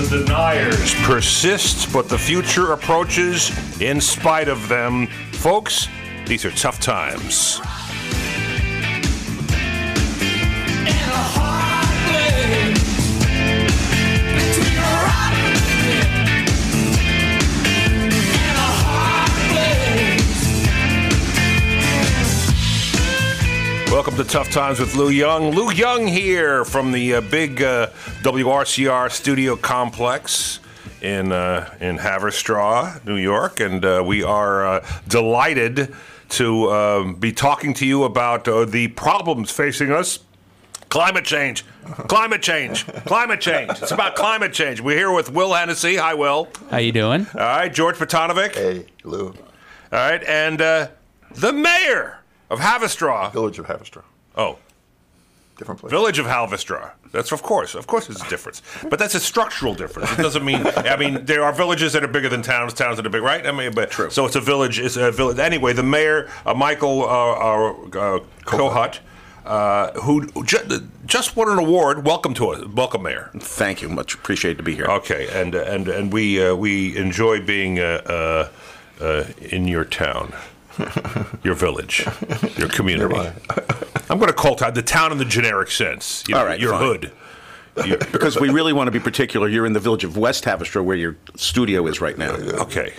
the deniers persist, but the future approaches in spite of them. Folks, these are tough times. Welcome to Tough Times with Lou Young. Lou Young here from the uh, big uh, WRCR studio complex in uh, in Haverstraw, New York, and uh, we are uh, delighted to um, be talking to you about uh, the problems facing us. Climate change, climate change, climate change. It's about climate change. We're here with Will Hennessey. Hi, Will. How you doing? All right, George Potanovic. Hey, Lou. All right, and uh, the mayor of Haverstraw. Village of Haverstraw. Oh, Different place. Village of Haverstraw. That's of course, of course, there's a difference, but that's a structural difference. It doesn't mean. I mean, there are villages that are bigger than towns, towns that are big, right? I mean, but True. so it's a village. It's a village. Anyway, the mayor, uh, Michael uh, uh, uh, Kohut, uh, who ju- just won an award. Welcome to us, welcome, mayor. Thank you. Much appreciated to be here. Okay, and and and we uh, we enjoy being uh, uh, uh, in your town, your village, your community. I'm going to call town the town in the generic sense. You know, All right, your fine. hood. Your- Because we really want to be particular. You're in the village of West Haverstraw, where your studio is right now. okay,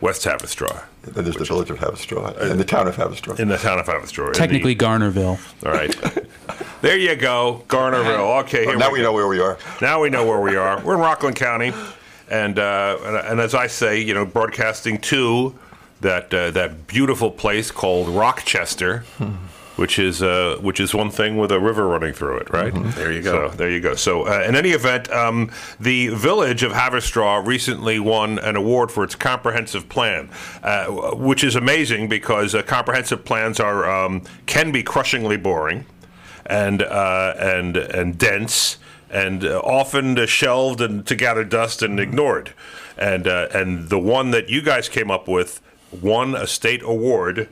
West Haverstraw, Then there's the village of Haverstraw and the town of Haverstraw. in the town of Haverstraw. in the- Technically Garnerville. all right. there you go, Garnerville. Okay, here now we we know where we are. Now we know where we are. We're in Rockland County, and uh, and, and as I say, you know, broadcasting to that uh, that beautiful place called Rochester. Which is uh, which is one thing with a river running through it, right? There you go. So there you go. So uh, in any event, um, the village of Haverstraw recently won an award for its comprehensive plan, uh, which is amazing because uh, comprehensive plans are um, can be crushingly boring and uh, and and dense and uh, often uh, shelved and to gather dust and ignored. And uh, and the one that you guys came up with won a state award.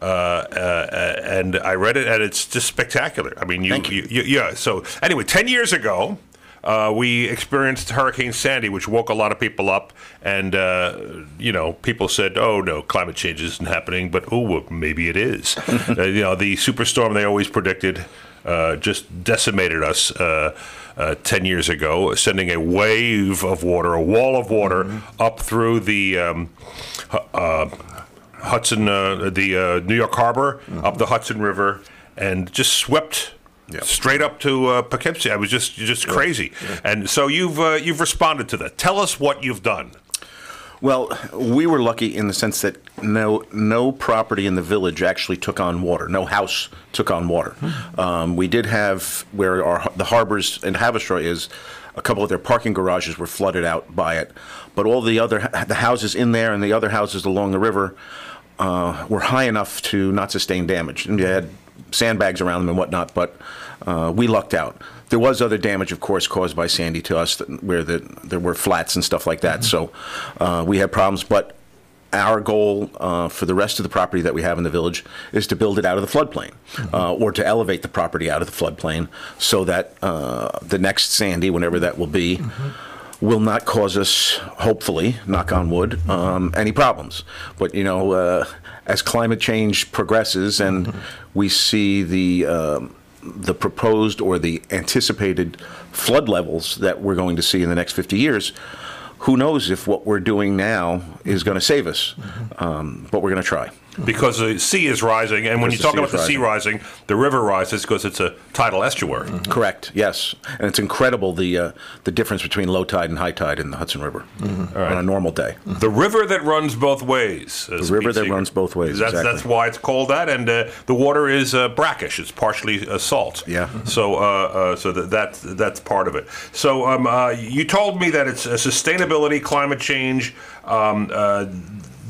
Uh, uh, and I read it, and it's just spectacular. I mean, you, Thank you. you, yeah. So anyway, ten years ago, uh, we experienced Hurricane Sandy, which woke a lot of people up, and uh, you know, people said, "Oh no, climate change isn't happening," but oh, well, maybe it is. uh, you know, the superstorm they always predicted uh, just decimated us. Uh, uh, 10 years ago, sending a wave of water, a wall of water up through the um, uh, Hudson, uh, the uh, New York Harbor, up the Hudson River, and just swept Yeah. straight up to uh, Poughkeepsie. I was just just crazy. And so you've uh, you've responded to that. Tell us what you've done. Well, we were lucky in the sense that no no property in the village actually took on water. No house took on water. Um, we did have where our the harbors in Haverstraw is. A couple of their parking garages were flooded out by it, but all the other the houses in there and the other houses along the river uh, were high enough to not sustain damage. And they had sandbags around them and whatnot, but uh, we lucked out. There was other damage, of course, caused by Sandy to us, where the, there were flats and stuff like that. So uh, we had problems, but our goal uh, for the rest of the property that we have in the village is to build it out of the floodplain, uh, or to elevate the property out of the floodplain, so that uh, the next Sandy, whenever that will be, will not cause us, hopefully, knock on wood, um, any problems. But you know, uh, as climate change progresses and we see the um, the proposed or the anticipated flood levels that we're going to see in the next 50 years, who knows if what we're doing now is going to save us? Um, but we're going to try. Because the sea is rising, and when you talk about the sea rising, the river rises because it's a tidal estuary. Correct. Yes, and it's incredible the uh, the difference between low tide and high tide in the Hudson River on a normal day. The river that runs both ways. The river that runs both ways, That's, exactly. that's why it's called that, and uh, the water is uh, brackish. It's partially uh, salt. Yeah. So, uh, uh, so that, that's that's part of it. So, um, uh, you told me that it's uh, sustainability, climate change, um, uh,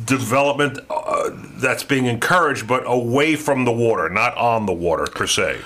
development uh, that's being encouraged, but away from the water, not on the water per se.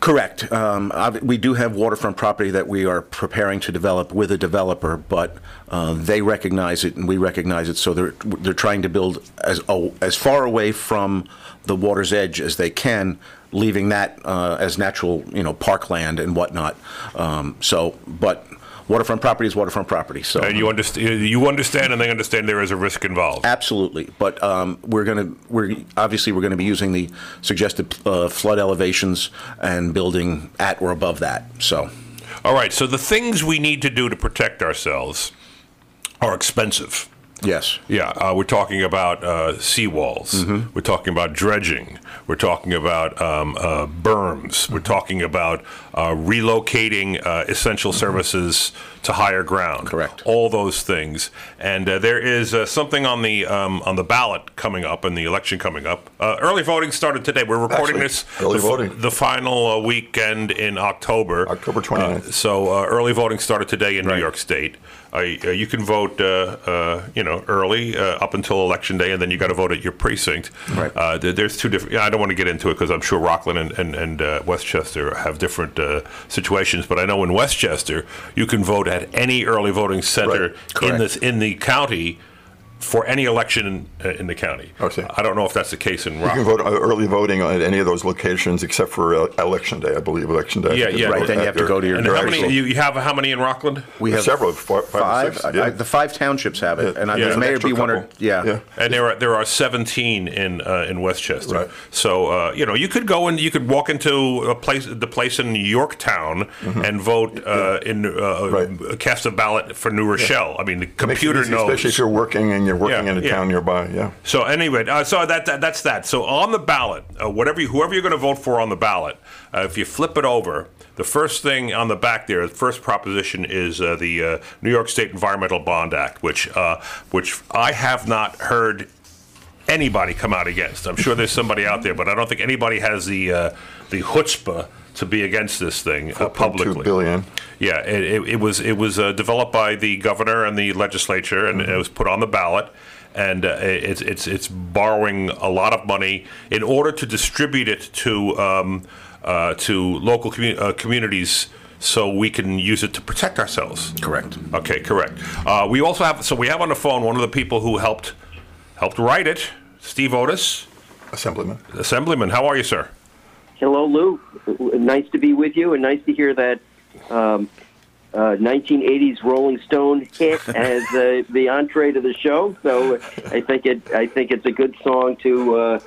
Correct. Um, we do have waterfront property that we are preparing to develop with a developer, but uh, they recognize it and we recognize it, so they're they're trying to build as as far away from the water's edge as they can, leaving that uh, as natural, you know, parkland and whatnot. Um, so, but waterfront property is waterfront property. So And you understand, you understand, and they understand there is a risk involved. Absolutely, but um, we're going to, we're, obviously, we're going to be using the suggested uh, flood elevations and building at or above that, so. All right, so the things we need to do to protect ourselves are expensive. Yes. Yeah, uh, we're talking about uh, seawalls. We're talking about dredging. We're talking about um, uh, berms. We're talking about uh, relocating uh, essential services to higher ground. Correct. All those things, and uh, there is uh, something on the um, on the ballot coming up, and the election coming up. Uh, early voting started today. We're recording Actually, this early the, voting. the final uh, weekend in October. October Uh, 29th. so uh, early voting started today in New York State. Uh, uh, you can vote, uh, uh, you know, early uh, up until election day, and then you got to vote at your precinct. Right. Uh, there's two different. Yeah, I don't want to get into it because I'm sure Rockland and and, and uh, Westchester have different uh, situations. But I know in Westchester you can vote at any early voting center Right. in this in the county for any election in, uh, in the county. I see. I don't know if that's the case in Rockland. You can vote uh, early voting at any of those locations except for uh, election day, I believe. Election day. Yeah, yeah. Right, then you have to go to your And how many? You, you have how many in Rockland? We have Several, five- five six, yeah. I- the five townships have it, and I Yeah. there may be one or yeah. Yeah. And there are there are 17 in uh, in Westchester. Right. So uh, you know you could go and you could walk into a place the place in Yorktown and vote uh, in uh, Mm-hmm. Right. cast a ballot for New Rochelle. I mean the computer easy, knows. Especially if you're working and you're working Yeah, in a yeah. town nearby. Yeah. So anyway, uh, so that, that that's that. So on the ballot, uh, whatever you, whoever you're going to vote for on the ballot, uh, if you flip it over, the first thing on the back there, the first proposition is uh, the uh, New York State Environmental Bond Act, which uh, which I have not heard anybody come out against. I'm sure there's somebody out there, but I don't think anybody has the uh, the chutzpah to be against this thing uh, publicly. Two billion. Yeah, it, it, it was it was uh, developed by the governor and the legislature, and it was put on the ballot. And uh, it's it's it's borrowing a lot of money in order to distribute it to um, uh, to local commu- uh, communities, so we can use it to protect ourselves. Correct. Okay, correct. Uh, we also have so we have on the phone one of the people who helped helped write it, Steve Otis, Assemblyman. Assemblyman. How are you, sir? Hello, Lou. Nice to be with you, and nice to hear that um, uh, 1980s Rolling Stone hit as uh, the entree to the show. So I think it. I think it's a good song to uh,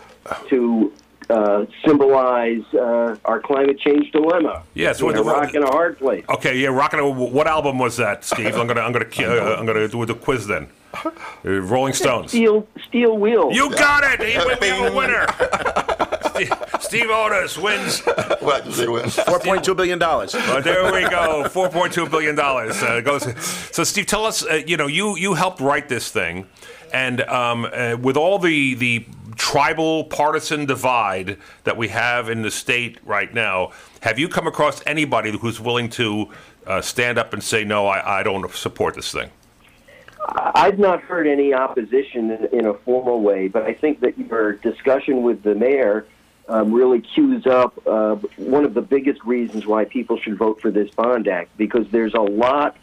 to uh, symbolize uh, our climate change dilemma. Yes, in what a the- rock and a hard place. Okay, yeah, rocking. A. What album was that, Steve? I'm gonna, I'm gonna, uh, I'm gonna do the quiz then. Uh, Rolling Stones. Steel Steel Wheel. You got it. He- We have a winner. Steve, Steve Otis wins. Well, they win. Four point two billion dollars. Uh, there we go. Four point two billion dollars uh, goes. So, Steve, tell us. Uh, you know, you you helped write this thing, and um, uh, with all the the tribal partisan divide that we have in the state right now, have you come across anybody who's willing to uh, stand up and say, "No, I, I don't support this thing"? I've not heard any opposition in, in a formal way, but I think that your discussion with the mayor um, really cues up uh, one of the biggest reasons why people should vote for this bond act because there's a lot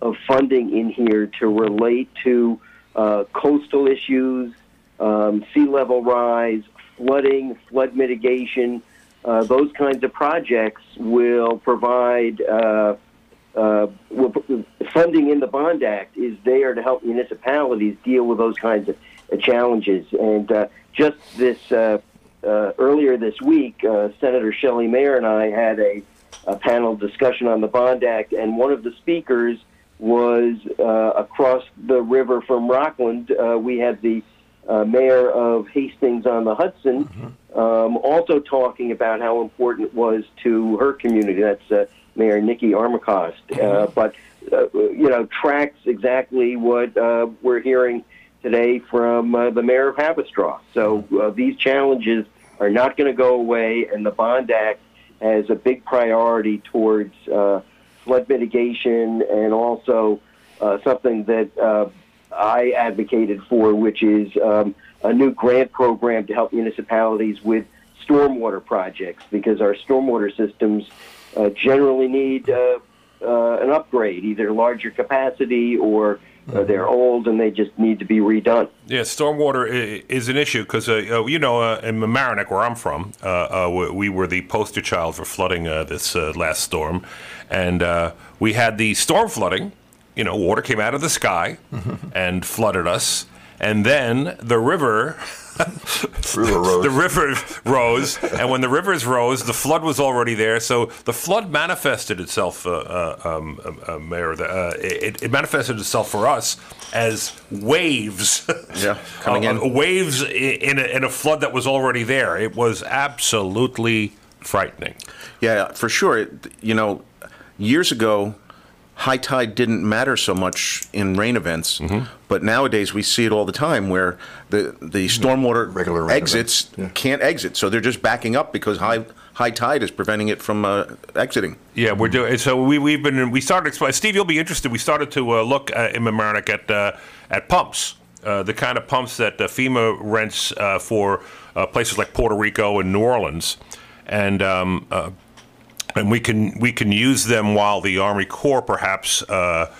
of funding in here to relate to uh, coastal issues, um, sea level rise, flooding, flood mitigation. Uh, those kinds of projects will provide. Uh, uh, will- funding in the Bond Act is there to help municipalities deal with those kinds of uh, challenges. And just this uh, earlier this week, uh, Senator Shelley Mayer and I had a, a panel discussion on the Bond Act, and one of the speakers was uh, across the river from Rockland. Uh, we had the uh, mayor of Hastings on the Hudson, um, also talking about how important it was to her community. That's uh, Mayor Nikki Armacost. Uh, but, uh, you know, tracks exactly what uh, we're hearing today from uh, the mayor of Haverstraw. So uh, these challenges are not going to go away, and the Bond Act has a big priority towards uh, flood mitigation and also uh, something that uh, I advocated for, which is um, a new grant program to help municipalities with stormwater projects because our stormwater systems uh, generally need an upgrade, either larger capacity or Uh, they're old and they just need to be redone. Yeah, stormwater is an issue because, uh, uh, you know, uh, in Mamaroneck, where I'm from, uh, uh, we- we were the poster child for flooding uh, this uh, last storm. And uh, we had the storm flooding. You know, water came out of the sky and flooded us. And then the river River Road. the river rose, and when the rivers rose, the flood was already there. So the flood manifested itself, uh, uh, um, uh, uh, Mayor. Uh, it, it manifested itself for us as waves. Yeah, coming Uh, in. waves in a, in a flood that was already there. It was absolutely frightening. Yeah, for sure. It- You know, years ago, high tide didn't matter so much in rain events, Mm-hmm. but nowadays we see it all the time where the the stormwater Regular exits yeah. can't exit, so they're just backing up because high high tide is preventing it from uh, exiting. Yeah, we're doing. So we we've been we started. Steve, you'll be interested. We started to uh, look uh, in Mamaroneck at uh, at pumps, uh, the kind of pumps that uh, FEMA rents uh, for uh, places like Puerto Rico and New Orleans, and um, uh, and we can we can use them while the Army Corps perhaps. Uh,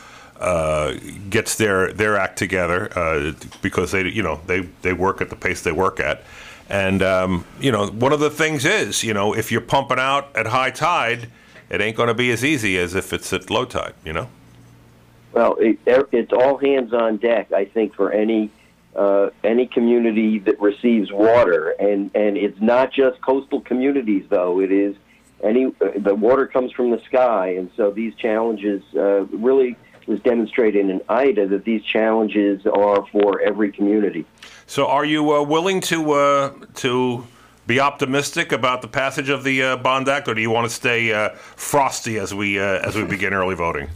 uh, gets their their act together uh, because they you know they they work at the pace they work at, and um, you know one of the things is you know if you're pumping out at high tide, it ain't going to be as easy as if it's at low tide. You know. Well, it, it's all hands on deck. I think for any uh, any community that receives water, and and it's not just coastal communities though. It is any uh, the water comes from the sky, and so these challenges uh, really was demonstrated in Ida that these challenges are for every community. So, are you uh, willing to uh, to be optimistic about the passage of the uh, Bond Act, or do you want to stay uh, frosty as we uh, as we begin early voting?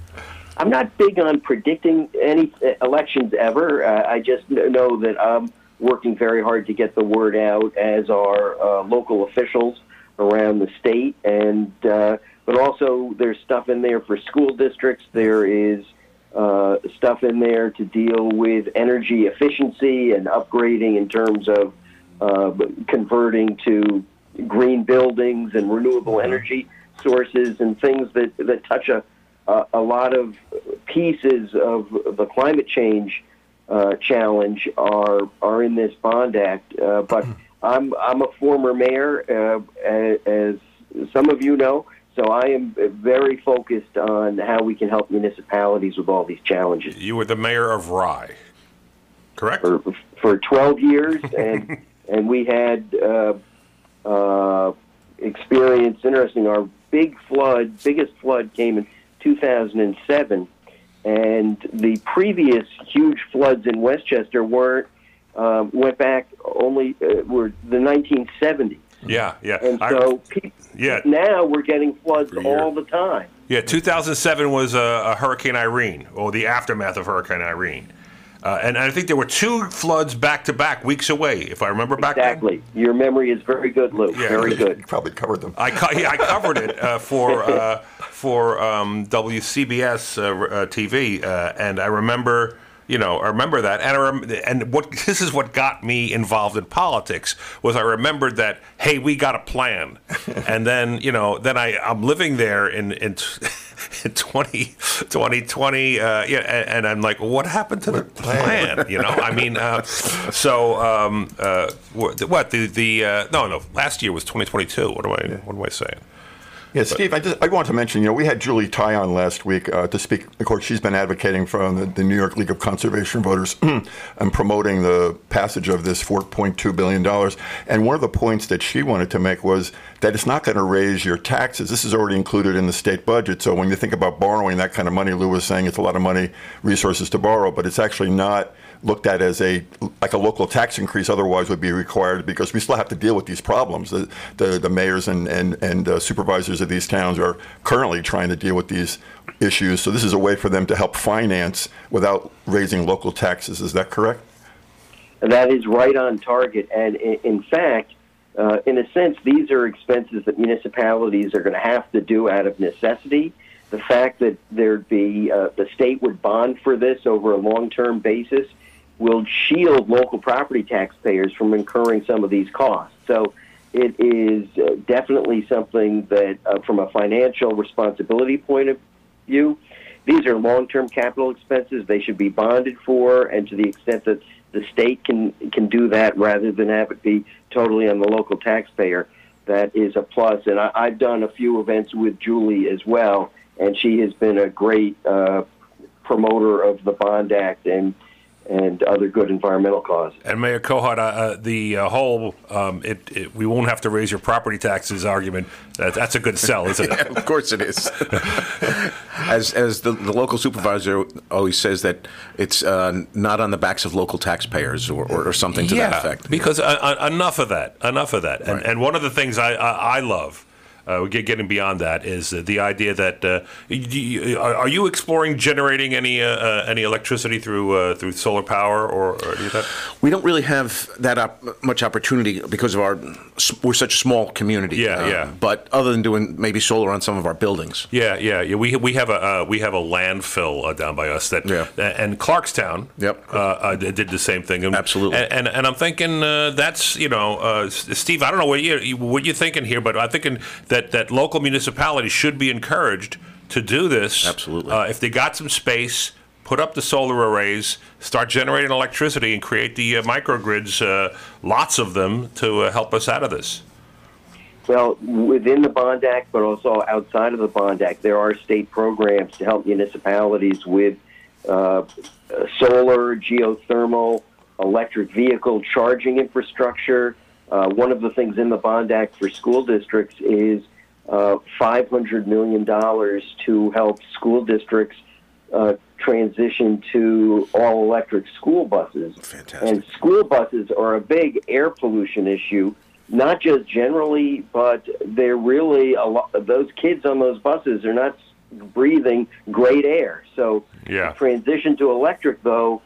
I'm not big on predicting any elections ever. Uh, I just know that I'm working very hard to get the word out, as are uh, local officials around the state, and uh, but also there's stuff in there for school districts. There is uh, stuff in there to deal with energy efficiency and upgrading in terms of uh, converting to green buildings and renewable energy sources and things that that touch a a lot of pieces of the climate change uh, challenge are are in this bond act. Uh, but I'm I'm a former mayor, uh, as some of you know. So I am very focused on how we can help municipalities with all these challenges. You were the mayor of Rye, correct? For for 12 years, and and we had uh, uh, experience. Interesting. Our big flood, biggest flood, came in 2007, and the previous huge floods in Westchester weren't um, went back only uh, were the 1970s. Yeah, yeah. And I- so yeah. now we're getting floods all the time. Yeah, 2007 was uh, a Hurricane Irene, or the aftermath of Hurricane Irene. Uh, and I think there were two floods back to back, weeks away, if I remember back then. Exactly. Your memory is very good, Lou. Yeah. Very good. You good. probably covered them. I, co- yeah, I covered it uh, for uh, for um, WCBS uh, uh, TV, uh, and I remember, you know, I remember that, and I rem- and what this is what got me involved in politics was I remembered that hey, we got a plan, and then you know, then I I'm living there in in. t- in 20, 2020, uh, yeah, and, and I'm like, what happened to the plan? You know, I mean, uh, so um, uh, what, what the the uh, no no last year was 2022. What am I what am I saying? Yeah, Steve, I just I want to mention, you know, we had Julie Tighe on last week uh, to speak. Of course, she's been advocating for the, the New York League of Conservation Voters and promoting the passage of this 4.2 billion dollars. And one of the points that she wanted to make was that it's not going to raise your taxes. This is already included in the state budget. So when you think about borrowing that kind of money, Lou was saying it's a lot of money, resources to borrow, but it's actually not looked at as a like a local tax increase otherwise would be required because we still have to deal with these problems. The the, the mayors and and and uh, supervisors of these towns are currently trying to deal with these issues. So this is a way for them to help finance without raising local taxes. Is that correct? That is right on target. And in, in fact, uh, in a sense, these are expenses that municipalities are going to have to do out of necessity. The fact that there'd be uh, the state would bond for this over a long-term basis will shield local property taxpayers from incurring some of these costs. So it is uh, definitely something that, uh, from a financial responsibility point of view, these are long-term capital expenses. They should be bonded for, and to the extent that the state can can do that rather than have it be totally on the local taxpayer, that is a plus. And I, I've done a few events with Julie as well, and she has been a great uh, promoter of the Bond Act and and other good environmental causes. And Mayor Kohut, uh, uh, the uh, whole um, it, it, we won't have to raise your property taxes argument, that, that's a good sell, isn't it? of course it is. as as the, the local supervisor always says that it's uh, not on the backs of local taxpayers or, or, or something to that effect. Because uh, uh, enough of that, enough of that. And, Right. and one of the things I, I, I love, uh, getting beyond that, is uh, the idea that uh, are, you exploring generating any uh, any electricity through uh, through solar power or, or any of that? We don't really have that op- much opportunity because of our we're such a small community. Yeah, yeah. But other than doing maybe solar on some of our buildings. Yeah, yeah, yeah. We we have a uh, we have a landfill uh, down by us that Yeah. and Clarkstown. Yep. Uh, uh, did the same thing. And, Absolutely. And and, and I'm thinking uh, that's you know, uh, Steve. I don't know what you you- what you're thinking here, but I'm thinking that that local municipalities should be encouraged to do this. Absolutely. Uh, if they got some space. Put up the solar arrays, start generating electricity, and create the uh, microgrids, uh, lots of them, to uh, help us out of this. Well, within the Bond Act, but also outside of the Bond Act, there are state programs to help municipalities with uh, uh, solar, geothermal, electric vehicle charging infrastructure. Uh, one of the things in the Bond Act for school districts is uh, $500 million to help school districts uh, transition to all electric school buses. Fantastic. And school buses are a big air pollution issue, not just generally, but they're really a lot. Those kids on those buses are not breathing great air. So, Yeah. transition to electric, though,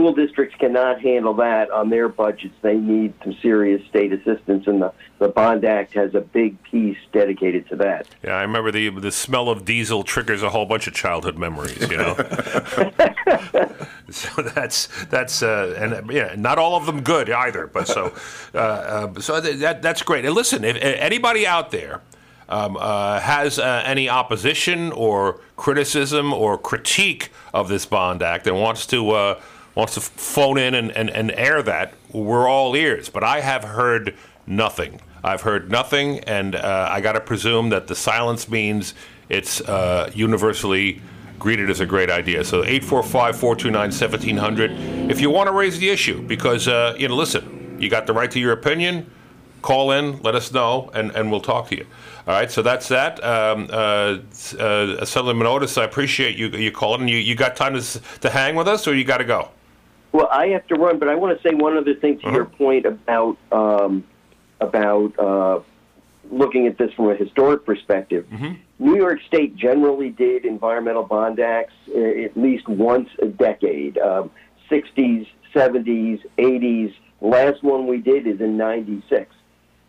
school districts cannot handle that on their budgets. They need some serious state assistance, and the, the Bond Act has a big piece dedicated to that. Yeah, I remember the the smell of diesel triggers a whole bunch of childhood memories. You know, so that's that's uh, and yeah, not all of them good either. But so uh, uh, so th- that that's great. And listen, if, if anybody out there. Um, uh, has uh, any opposition or criticism or critique of this Bond Act and wants to uh, wants to phone in and, and, and air that, we're all ears. But I have heard nothing. I've heard nothing, and uh, I got to presume that the silence means it's uh, universally greeted as a great idea. So 845-429-1700. If you want to raise the issue, because uh, you know, listen, you got the right to your opinion. Call in, let us know, and, and we'll talk to you. All right, so that's that. Um, uh, uh, Assemblyman Otis, I appreciate you you calling. You you got time to to hang with us, or you got to go? Well, I have to run, but I want to say one other thing to your point about um, about uh, looking at this from a historic perspective. New York State generally did environmental bond acts uh, at least once a decade, um, 60s, 70s, 80s. Last one we did is in 96.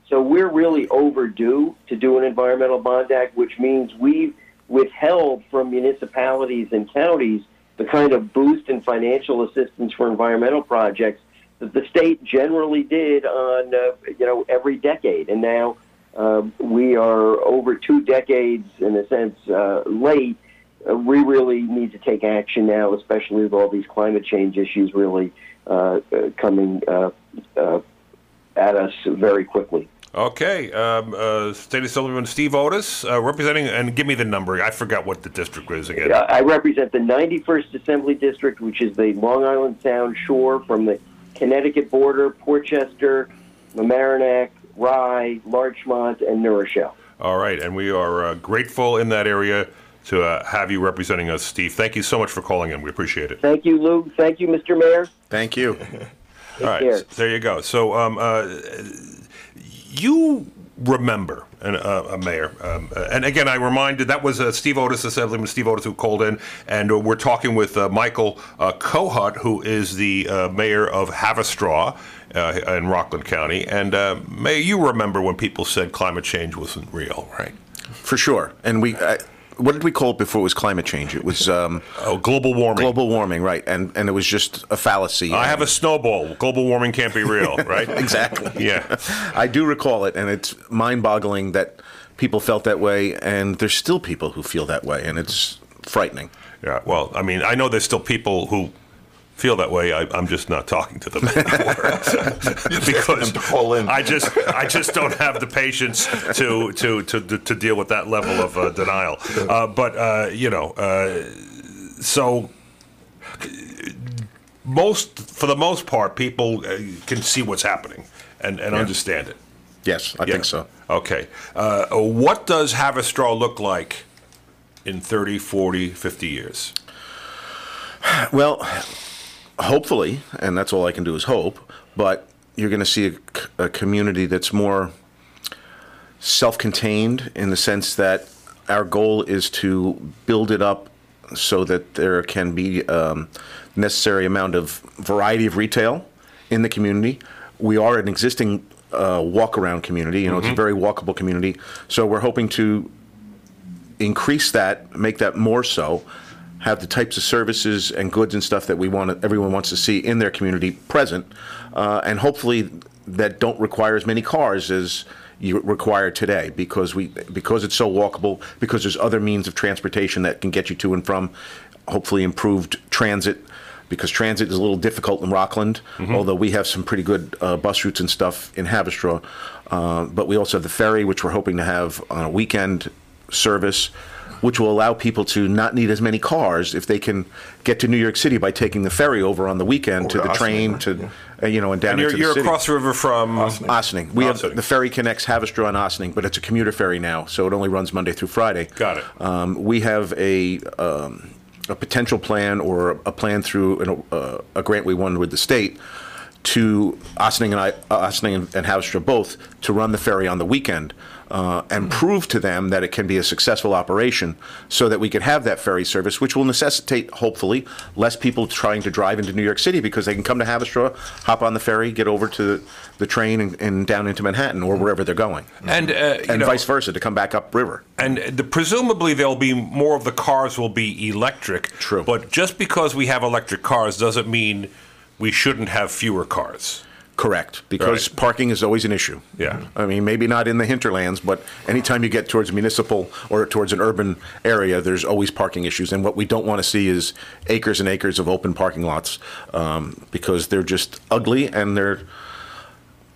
So we're really overdue to do an environmental bond act, which means we've withheld from municipalities and counties the kind of boost in financial assistance for environmental projects that the state generally did on uh, you know every decade, and now um, we are over two decades in a sense uh, late. Uh, we really need to take action now, especially with all these climate change issues really uh, uh, coming uh, uh, at us very quickly. Okay, um, uh, State Assemblyman Steve Otis, uh, representing, and give me the number. I forgot what the district is again. I I represent the 91st Assembly District, which is the Long Island Sound shore from the Connecticut border, Portchester, Mamaroneck, Rye, Larchmont, and New Rochelle. All right, and we are uh, grateful in that area to uh, have you representing us, Steve. Thank you so much for calling in. We appreciate it. Thank you, Lou. Thank you, Mr. Mayor. Thank you. All right, care. s- there you go. So, um, uh, you remember an, uh, a mayor, um, uh, and again, I reminded that was uh, Steve Otis, Assemblyman Steve Otis, who called in, and uh, we're talking with uh, Michael uh, Kohut, who is the uh, mayor of Haverstraw uh, in Rockland County. And uh, Mayor, you remember when people said climate change wasn't real, right? For sure. And we, uh, what did we call it before it was climate change? It was um, Oh, global warming. global warming, right? And and it was just a fallacy. I have a snowball. Global warming can't be real, right? exactly. Yeah. I do recall it, and it's mind-boggling that people felt that way, and there's still people who feel that way, and it's frightening. Yeah, well, I mean, I know there's still people who feel that way. I, I'm just not talking to them anymore because to call in. I just I just don't have the patience to to to, to, deal with that level of uh, denial. Uh, but uh, you know, uh, so most for the most part, people uh, can see what's happening and, and understand it. Yes, I Yeah. think so. Okay. Uh, what does Haverstraw look like in 30, 40, 50 years? Well, hopefully, and that's all I can do is hope, but you're going to see a community that's more self contained in the sense that our goal is to build it up so that there can be um, necessary amount of variety of retail in the community. We are an existing uh, walk around community, you know, it's a very walkable community. So we're hoping to increase that, make that more so, have the types of services and goods and stuff that we want, everyone wants to see in their community present, uh, and hopefully that don't require as many cars as you require today because we because it's so walkable because there's other means of transportation that can get you to and from hopefully improved transit because transit is a little difficult in Rockland, although we have some pretty good uh, bus routes and stuff in Haverstraw. Uh, but we also have the ferry, which we're hoping to have on a weekend service, which will allow people to not need as many cars if they can get to New York City by taking the ferry over on the weekend to Or the Ossining, train right? to, uh, you know, and down And you're, into you're the city. across the river from Ossining. We have the ferry connects Haverstraw and Ossining, but it's a commuter ferry now, so it only runs Monday through Friday. Got it. Um, we have a um, a potential plan or a plan through an, uh, a grant we won with the state to Ossining and I, Ossining and, and Haverstraw both to run the ferry on the weekend. Uh, and prove to them that it can be a successful operation so that we can have that ferry service, which will necessitate, hopefully, less people trying to drive into New York City because they can come to Haverstraw, hop on the ferry, get over to the train and, and down into Manhattan or wherever they're going. and uh, And know, vice versa to come back upriver. And the, presumably there'll be more of the cars will be electric. True. But just because we have electric cars doesn't mean we shouldn't have fewer cars. Correct, because Right. parking is always an issue. Yeah. I mean, maybe not in the hinterlands, but anytime you get towards municipal or towards an urban area, there's always parking issues. And what we don't want to see is acres and acres of open parking lots um, because they're just ugly and they're.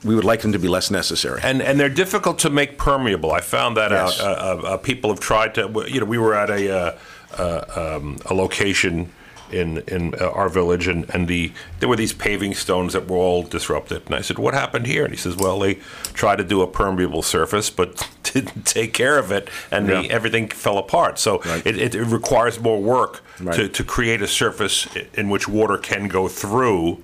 We would like them to be less necessary. And and they're difficult to make permeable. I found that Yes. out. Uh, uh, uh, people have tried to. You know, we were at a uh, uh, um, a location in in uh, our village, and and the there were these paving stones that were all disrupted. And I said, "What happened here?" And he says, "Well, they tried to do a permeable surface, but didn't take care of it, and the, everything fell apart. So Right. it, it, it requires more work to Right. to create a surface in which water can go through."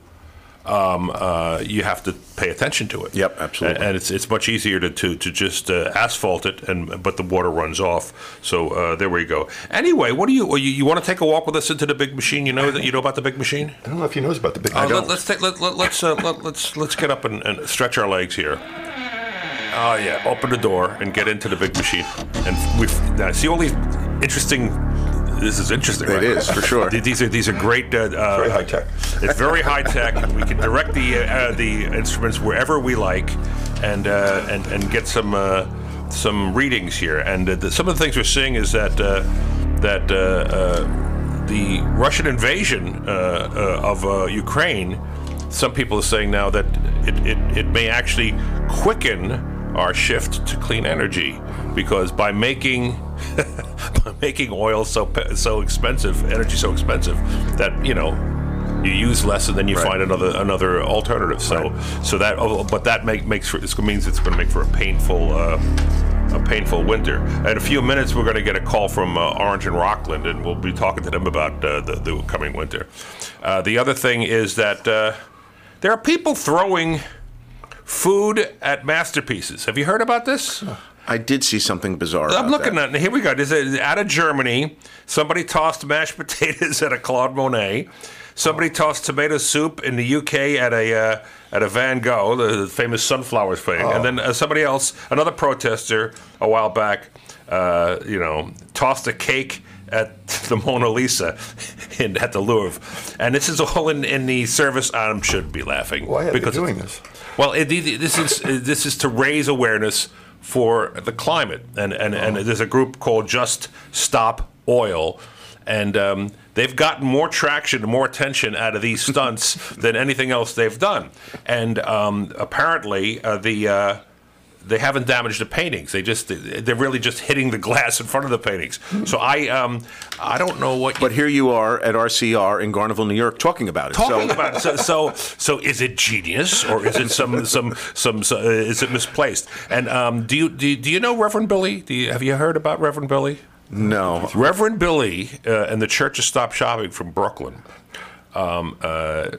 Um, uh, you have to pay attention to it. Yep, absolutely. And, and it's it's much easier to to, to just uh, asphalt it, and but the water runs off. So uh, there we go. Anyway, what do you you, you want to take a walk with us into the big machine? You know that you know about the big machine. I don't know if he knows about the big. Uh, let, us take let, let, let's uh, let, let's let's get up and, and stretch our legs here. Oh yeah, open the door and get into the big machine. And we now see all these interesting. This is interesting. It right? is, for sure. These are these are great. Uh, uh, Very high tech. It's very high tech. We can direct the uh, the instruments wherever we like, and uh, and and get some uh, some readings here. And uh, the, some of the things we're seeing is that uh, that uh, uh, the Russian invasion uh, uh, of uh, Ukraine. Some people are saying now that it, it, it may actually quicken our shift to clean energy because by making by making oil so so expensive, energy so expensive that you know you use less and then you Right. find another another alternative. So so that oh, but that make, makes for this means it's going to make for a painful. Uh, a painful winter. In a few minutes, we're going to get a call from uh, Orange and Rockland, and we'll be talking to them about uh, the, the coming winter. Uh, the other thing is that uh, there are people throwing food at masterpieces. Have you heard about this? I did see something bizarre. I'm looking that. at here we go. This is out of Germany. Somebody tossed mashed potatoes at a Claude Monet. Somebody tossed tomato soup in the UK at a uh, at a Van Gogh, the famous sunflowers thing, and then uh, somebody else, another protester, a while back, uh, you know, tossed a cake at the Mona Lisa in, at the Louvre, and this is all in, in the service. I should be laughing Why are they doing this? Well, it, this is uh, this is to raise awareness for the climate, and and, and there's a group called Just Stop Oil, and um, they've gotten more traction more attention out of these stunts than anything else they've done. And um, apparently, uh, the uh, they haven't damaged the paintings. They just they're really just hitting the glass in front of the paintings. So I um, I don't know what. But here you are at RCR in Garnerville, New York, talking about it. talking so, about it. So, so so is it genius or is it some some some, some uh, is it misplaced? And um, do you do do you know Reverend Billy? Do you, have you heard about Reverend Billy? No. Reverend Billy uh, and the Church of Stop Shopping from Brooklyn. Um, uh,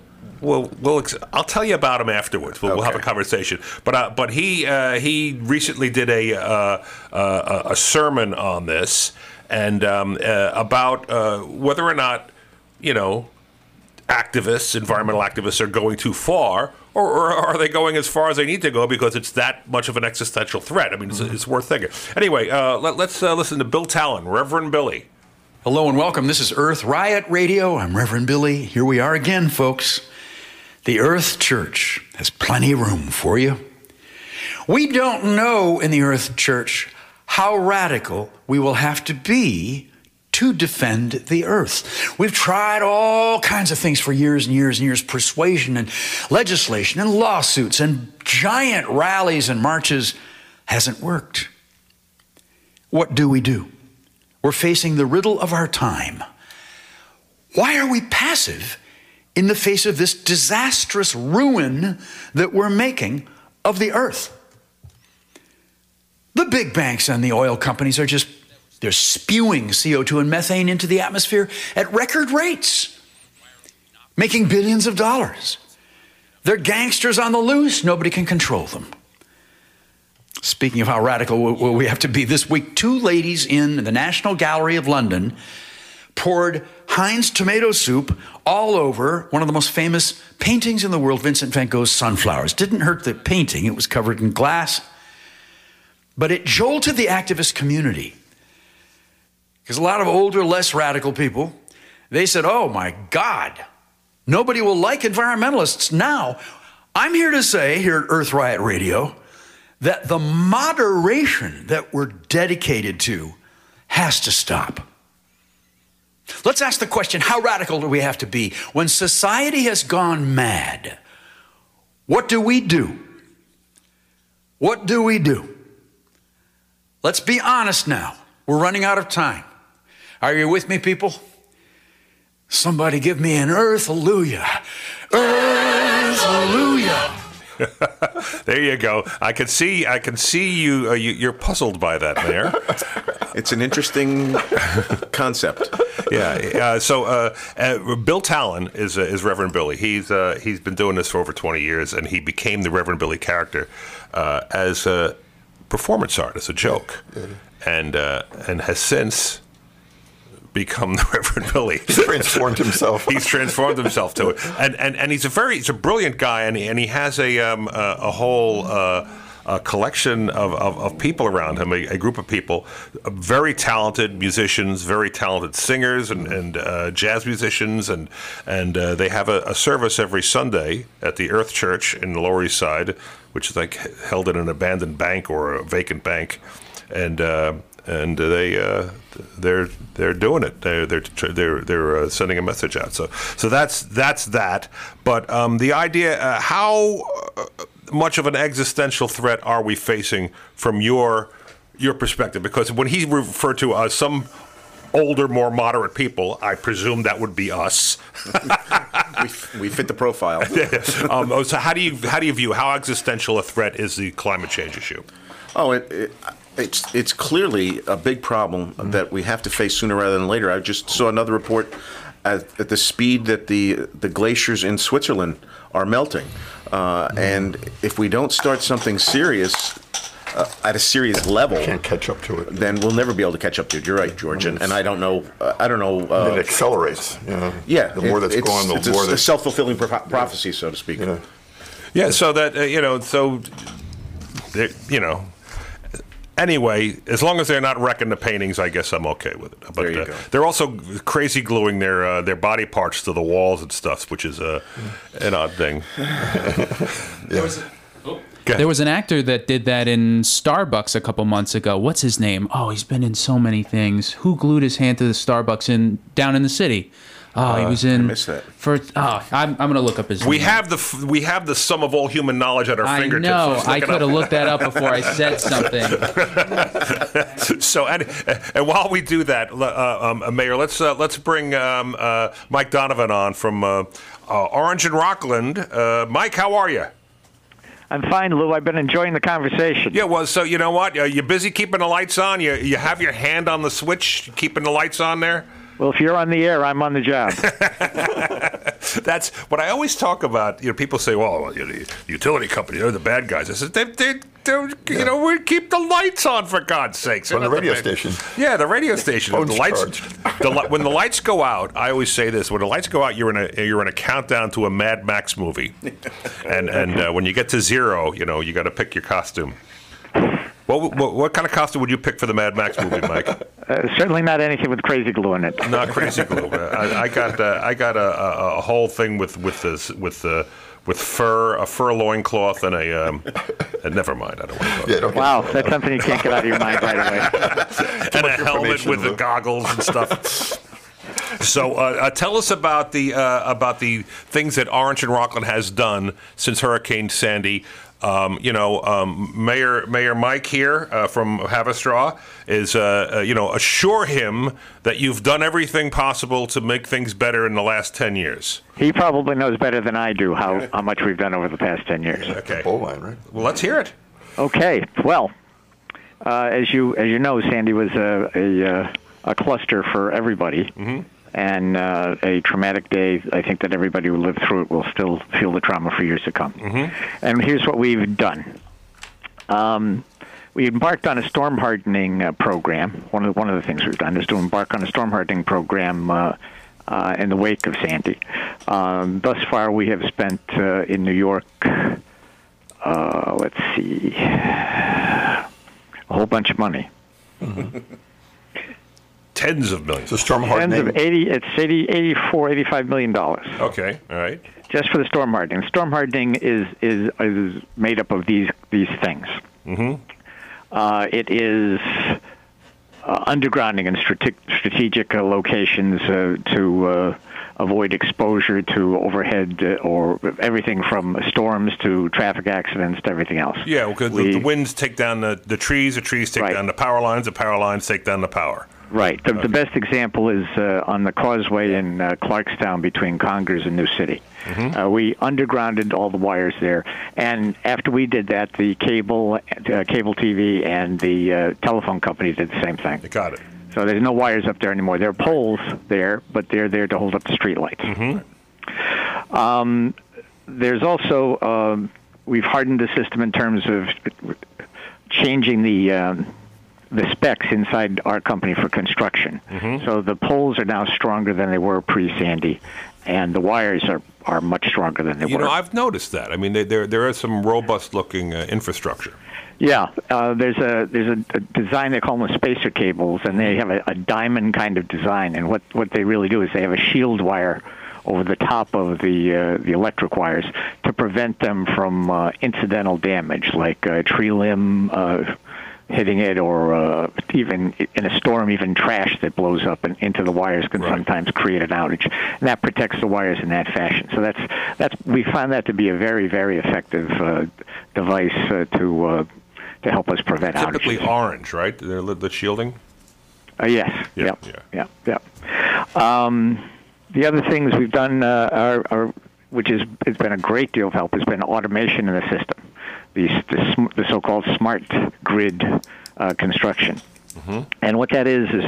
well, we'll ex- I'll tell you about him afterwards. We'll, we'll have a conversation. But uh, but he uh, he recently did a uh, uh, a sermon on this and um, uh, about uh, whether or not you know activists, environmental activists, are going too far, or, or are they going as far as they need to go because it's that much of an existential threat? I mean, it's, it's worth thinking. Anyway, uh, let, us uh, listen to Bill Talen, Reverend Billy. Hello and welcome. This is Earth Riot Radio. I'm Reverend Billy. Here we are again, folks. The Earth Church has plenty of room for you. We don't know in the Earth Church how radical we will have to be to defend the earth. We've tried all kinds of things for years and years and years persuasion and legislation and lawsuits and giant rallies and marches hasn't worked. What do we do? We're facing the riddle of our time. Why are we passive in the face of this disastrous ruin that we're making of the earth? The big banks and the oil companies are just they're spewing CO2 and methane into the atmosphere at record rates, making billions of dollars. They're gangsters on the loose, nobody can control them. Speaking of how radical we have to be this week, two ladies in the National Gallery of London poured Heinz tomato soup all over one of the most famous paintings in the world, Vincent van Gogh's Sunflowers. Didn't hurt the painting, it was covered in glass, but it jolted the activist community. Because a lot of older, less radical people, they said, oh my God, nobody will like environmentalists now. I'm here to say, here at Earth Riot Radio, that the moderation that we're dedicated to has to stop. Let's ask the question how radical do we have to be? When society has gone mad, what do we do? What do we do? Let's be honest now. We're running out of time. Are you with me, people? Somebody give me an earth hallelujah. Earth hallelujah. There you go. I can see. I can see you. Uh, you you're puzzled by that, Mayor. It's an interesting concept. yeah. Uh, so uh, uh, Bill Talen is uh, is Reverend Billy. He's uh, he's been doing this for over 20 years, and he became the Reverend Billy character uh, as a performance art, as a joke, and uh, and has since become the Reverend Billy. He's Transformed himself. he's transformed himself to it, and and, and he's a very he's a brilliant guy, and he, and he has a um, a, a whole. Uh, a collection of, of, of people around him, a, a group of people, very talented musicians, very talented singers and, and uh, jazz musicians, and and uh, they have a, a service every Sunday at the Earth Church in the Lower East Side, which is like held in an abandoned bank or a vacant bank, and uh, and they uh, they're they're doing it. They're they're they're they're uh, sending a message out. So so that's that's that. But um, the idea, uh, how uh, much of an existential threat are we facing from your your perspective? Because when he referred to us, some older, more moderate people, I presume that would be us. We, we fit the profile. um, so how do you how do you view how existential a threat is the climate change issue? Oh, it, it, it's it's clearly a big problem that we have to face sooner rather than later. I just saw another report at, at the speed that the the glaciers in Switzerland are melting, uh, and if we don't start something serious uh, at a serious level, Can't catch up to it. then we'll never be able to catch up to it. You're right, George, and, and I don't know. Uh, I don't know. it Uh, accelerates. You know, yeah, The more it- that's it's, gone, the it's more a, a that's. self-fulfilling pro- prophecy, so to speak. Yeah. Yeah, so that uh, you know, so they- you know. Anyway, as long as they're not wrecking the paintings, I guess I'm okay with it. But There you uh, go. they're also crazy gluing their uh, their body parts to the walls and stuff, which is uh, an odd thing. There was a, oh. There was an actor that did that in Starbucks a couple months ago. What's his name? Oh, he's been in so many things. Who glued his hand to the Starbucks in down in the city? Oh, he was in. I missed that. For oh, I'm, I'm gonna look up his. We name. have the f- we have the sum of all human knowledge at our I fingertips. know. Let's look I it could up. have looked that up before I said something. So and and while we do that, uh, um, Mayor, let's uh, let's bring um, uh, Mike Donovan on from uh, uh, Orange and Rockland. Uh, Mike, how are you? I'm fine, Lou. I've been enjoying the conversation. Yeah, well, so you know what? Uh, you're busy keeping the lights on. You you have your hand on the switch, keeping the lights on there. Well, if you're on the air, I'm on the job. That's what I always talk about. You know, people say, "Well, well, you know, the utility company, they're the bad guys." I said, "They, they, they you know, we keep the lights on for God's sakes." They're On the not radio bad- station. Yeah, the radio station. Phone's the lights, charged. the, li- when the lights go out, I always say this: when the lights go out, you're in a you're in a countdown to a Mad Max movie, and and uh, when you get to zero, you know, you got to pick your costume. What, what what kind of costume would you pick for the Mad Max movie, Mike? Uh, certainly not anything with crazy glue in it. Not crazy glue. I, I got uh, I got a, a, a whole thing with with this with uh, with fur a fur loincloth and a um, and never mind. I don't want to go. Yeah, don't Wow, that's something you can't get out of your mind right away. and a helmet information, with the goggles and stuff. So, uh, uh, tell us about the uh, about the things that Orange and Rockland has done since Hurricane Sandy. Um, you know, um, Mayor Mayor Mike here uh, from Haverstraw is uh, uh, you know assure him that you've done everything possible to make things better in the last ten years. He probably knows better than I do how, how much we've done over the past 10 years. Okay, Bowl line, right? well let's hear it. Okay, well, uh, as you as you know, Sandy was a a, uh, a cluster for everybody, and uh, a traumatic day. I think that everybody who lived through it will still feel the trauma for years to come. And here's what we've done. Um, we embarked on a storm hardening uh, program. One of the, one of the things we've done is to embark on a storm hardening program. Uh, uh, in the wake of Sandy, um, thus far we have spent uh, in New York uh, let's see, a whole bunch of money. Tens of millions. So storm hardening. Tens hardening. of 80, it's 80, 84, 85 million dollars Okay, all right. just for the storm hardening. Storm hardening is is is made up of these these things. Mm-hmm. Uh, it is uh, undergrounding in strate- strategic uh, locations uh, to uh, avoid exposure to overhead uh, or everything from storms to traffic accidents to everything else. Yeah, because the, the winds take down the, the trees, the trees take Right. down the power lines, the power lines take down the power. Right. The, the best example is uh, on the causeway in uh, Clarkstown between Congers and New City. Uh, we undergrounded all the wires there, and after we did that, the cable, uh, cable TV, and the uh, telephone company did the same thing. You got it. So there's no wires up there anymore. There are poles there, but they're there to hold up the streetlights. Um, there's also um, we've hardened the system in terms of changing the um, the specs inside our company for construction. So the poles are now stronger than they were pre-Sandy, and the wires are, are much stronger than they You were. You know, I've noticed that. I mean, they, there there is some robust looking uh, infrastructure. Yeah, uh, there's a there's a, a design they call them spacer cables, and they have a, a diamond kind of design. And what what they really do is they have a shield wire over the top of the uh, the electric wires to prevent them from uh, incidental damage, like a tree limb uh, hitting it, or uh, even in a storm, even trash that blows up and into the wires can Right. sometimes create an outage. And that protects the wires in that fashion. So that's that's we found that to be a very very effective uh, device uh, to. Uh, to help us prevent Typically outages. Typically orange, right? The the shielding. Uh, yes. Yeah, Yep. yeah. Yep. Yep. Um, the other things we've done uh, are, are, which is has been a great deal of help, has been automation in the system, the the, the so-called smart grid uh, construction. And what that is is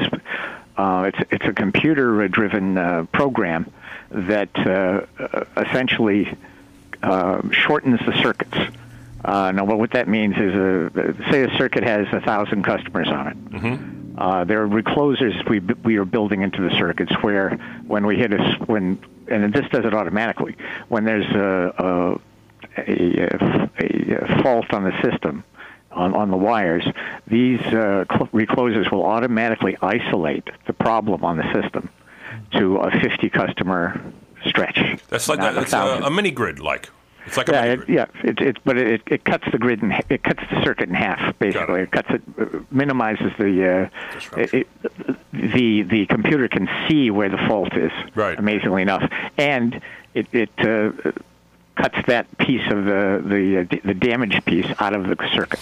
uh, it's it's a computer-driven uh, program that uh, uh, essentially uh, shortens the circuits. Uh, now, what that means is, uh, say a circuit has a thousand customers on it. Uh, there are reclosers we we are building into the circuits where when we hit a when and this does it automatically when there's a a, a, a fault on the system on, on the wires, these uh, cl- reclosers will automatically isolate the problem on the system to a 50 customer stretch. That's like that. a a, a mini grid, like. It's like a yeah, it, yeah. It, it, but it, it cuts the grid in h- it cuts the circuit in half basically. it. It. cuts it, uh, minimizes the uh, it, it, the the computer can see where the fault is. Right. Amazingly enough, and it it uh, cuts that piece of the the uh, the damaged piece out of the circuit,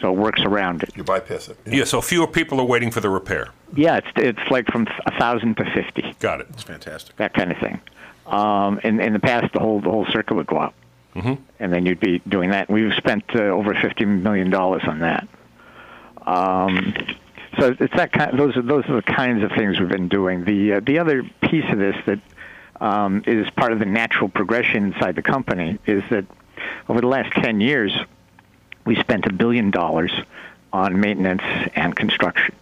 so it works around it. You bypass it. Yeah, so fewer people are waiting for the repair. Yeah, it's it's like from a thousand to fifty. Got it. It's fantastic. that kind of thing. Um, in, in the past, the whole the whole circuit would go out, mm-hmm. and then you'd be doing that. We've spent uh, over fifty million dollars on that. Um, so it's that kind. Those are those are the kinds of things we've been doing. The uh, the other piece of this that um, is part of the natural progression inside the company is that over the last ten years, we spent a billion dollars on maintenance and construction.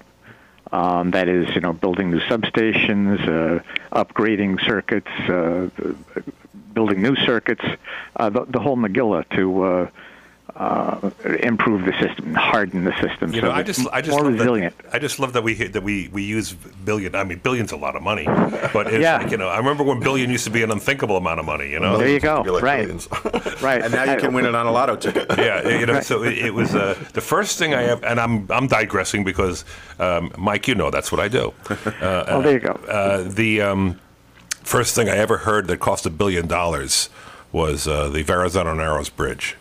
Um, that is, you know, building new substations, uh, upgrading circuits, uh, building new circuits, uh, the, the whole Megillah to uh, uh, improve the system, harden the system, You so know, I just, it's I just more love resilient. That, I just love that we that we we use billion. I mean, billion's a lot of money, but it's Yeah. like, you know, I remember when billion used to be an unthinkable amount of money. You know, There you go. Like right, right. And now you can win it on a lotto ticket. yeah, you know. So it, it was uh, the first thing I have, and I'm I'm digressing because um, Mike, you know, that's what I do. Uh, Oh, there you go. uh, the um, first thing I ever heard that cost a billion dollars was uh, the Verrazano Narrows Bridge.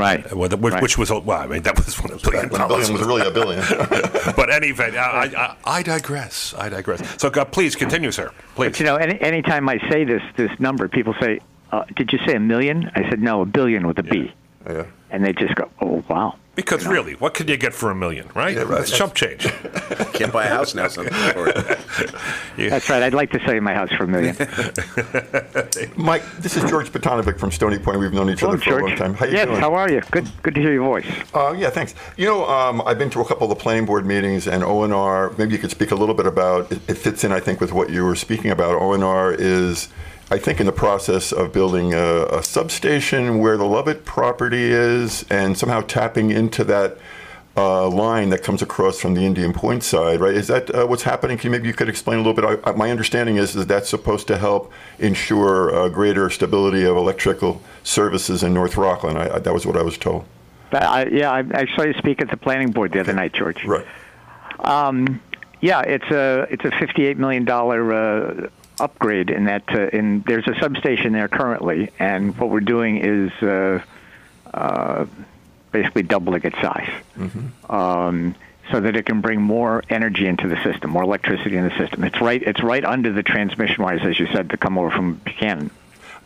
Right. Well, the- which, Right. which was, a- well, I mean, that was one a billion When a billion was really a billion. but anyway, I, I, I digress. I digress. So, uh, please continue, sir. Please. But you know, any anytime I say this this number, people say, uh, "Did you say a million? I said, "No, a billion with a B," yeah. and they just go, "Oh, wow." Because really, what can you get for a million, right? Yeah, right. That's chump change. Can't buy a house now. Son. Or- That's right. I'd like to sell you my house for a million. Mike, this is George Potanovic from Stony Point. We've known each Hello, other for a long time. How you yes, doing? how are you? Good. Good to hear your voice. Uh, yeah, thanks. You know, um, I've been to a couple of the planning board meetings, and ONR. Maybe you could speak a little bit about. It, it fits in, I think, with what you were speaking about. ONR is, I think, in the process of building a, a substation where the Lovett property is, and somehow tapping into that. Uh, line that comes across from the Indian Point side, right? Is that uh, what's happening? Can you, maybe you could explain a little bit? I, I, my understanding is that that's supposed to help ensure uh, greater stability of electrical services in North Rockland. I, that was what I was told. Yeah, I, I saw you speak at the planning board the other night, George. Right. Yeah, it's a it's a fifty-eight million dollar uh, upgrade in that. Uh, in there's a substation there currently, and what we're doing is uh, uh, basically doubling its size, um, so that it can bring more energy into the system, more electricity in the system. It's right it's right under the transmission wires, as you said, to come over from Buchanan.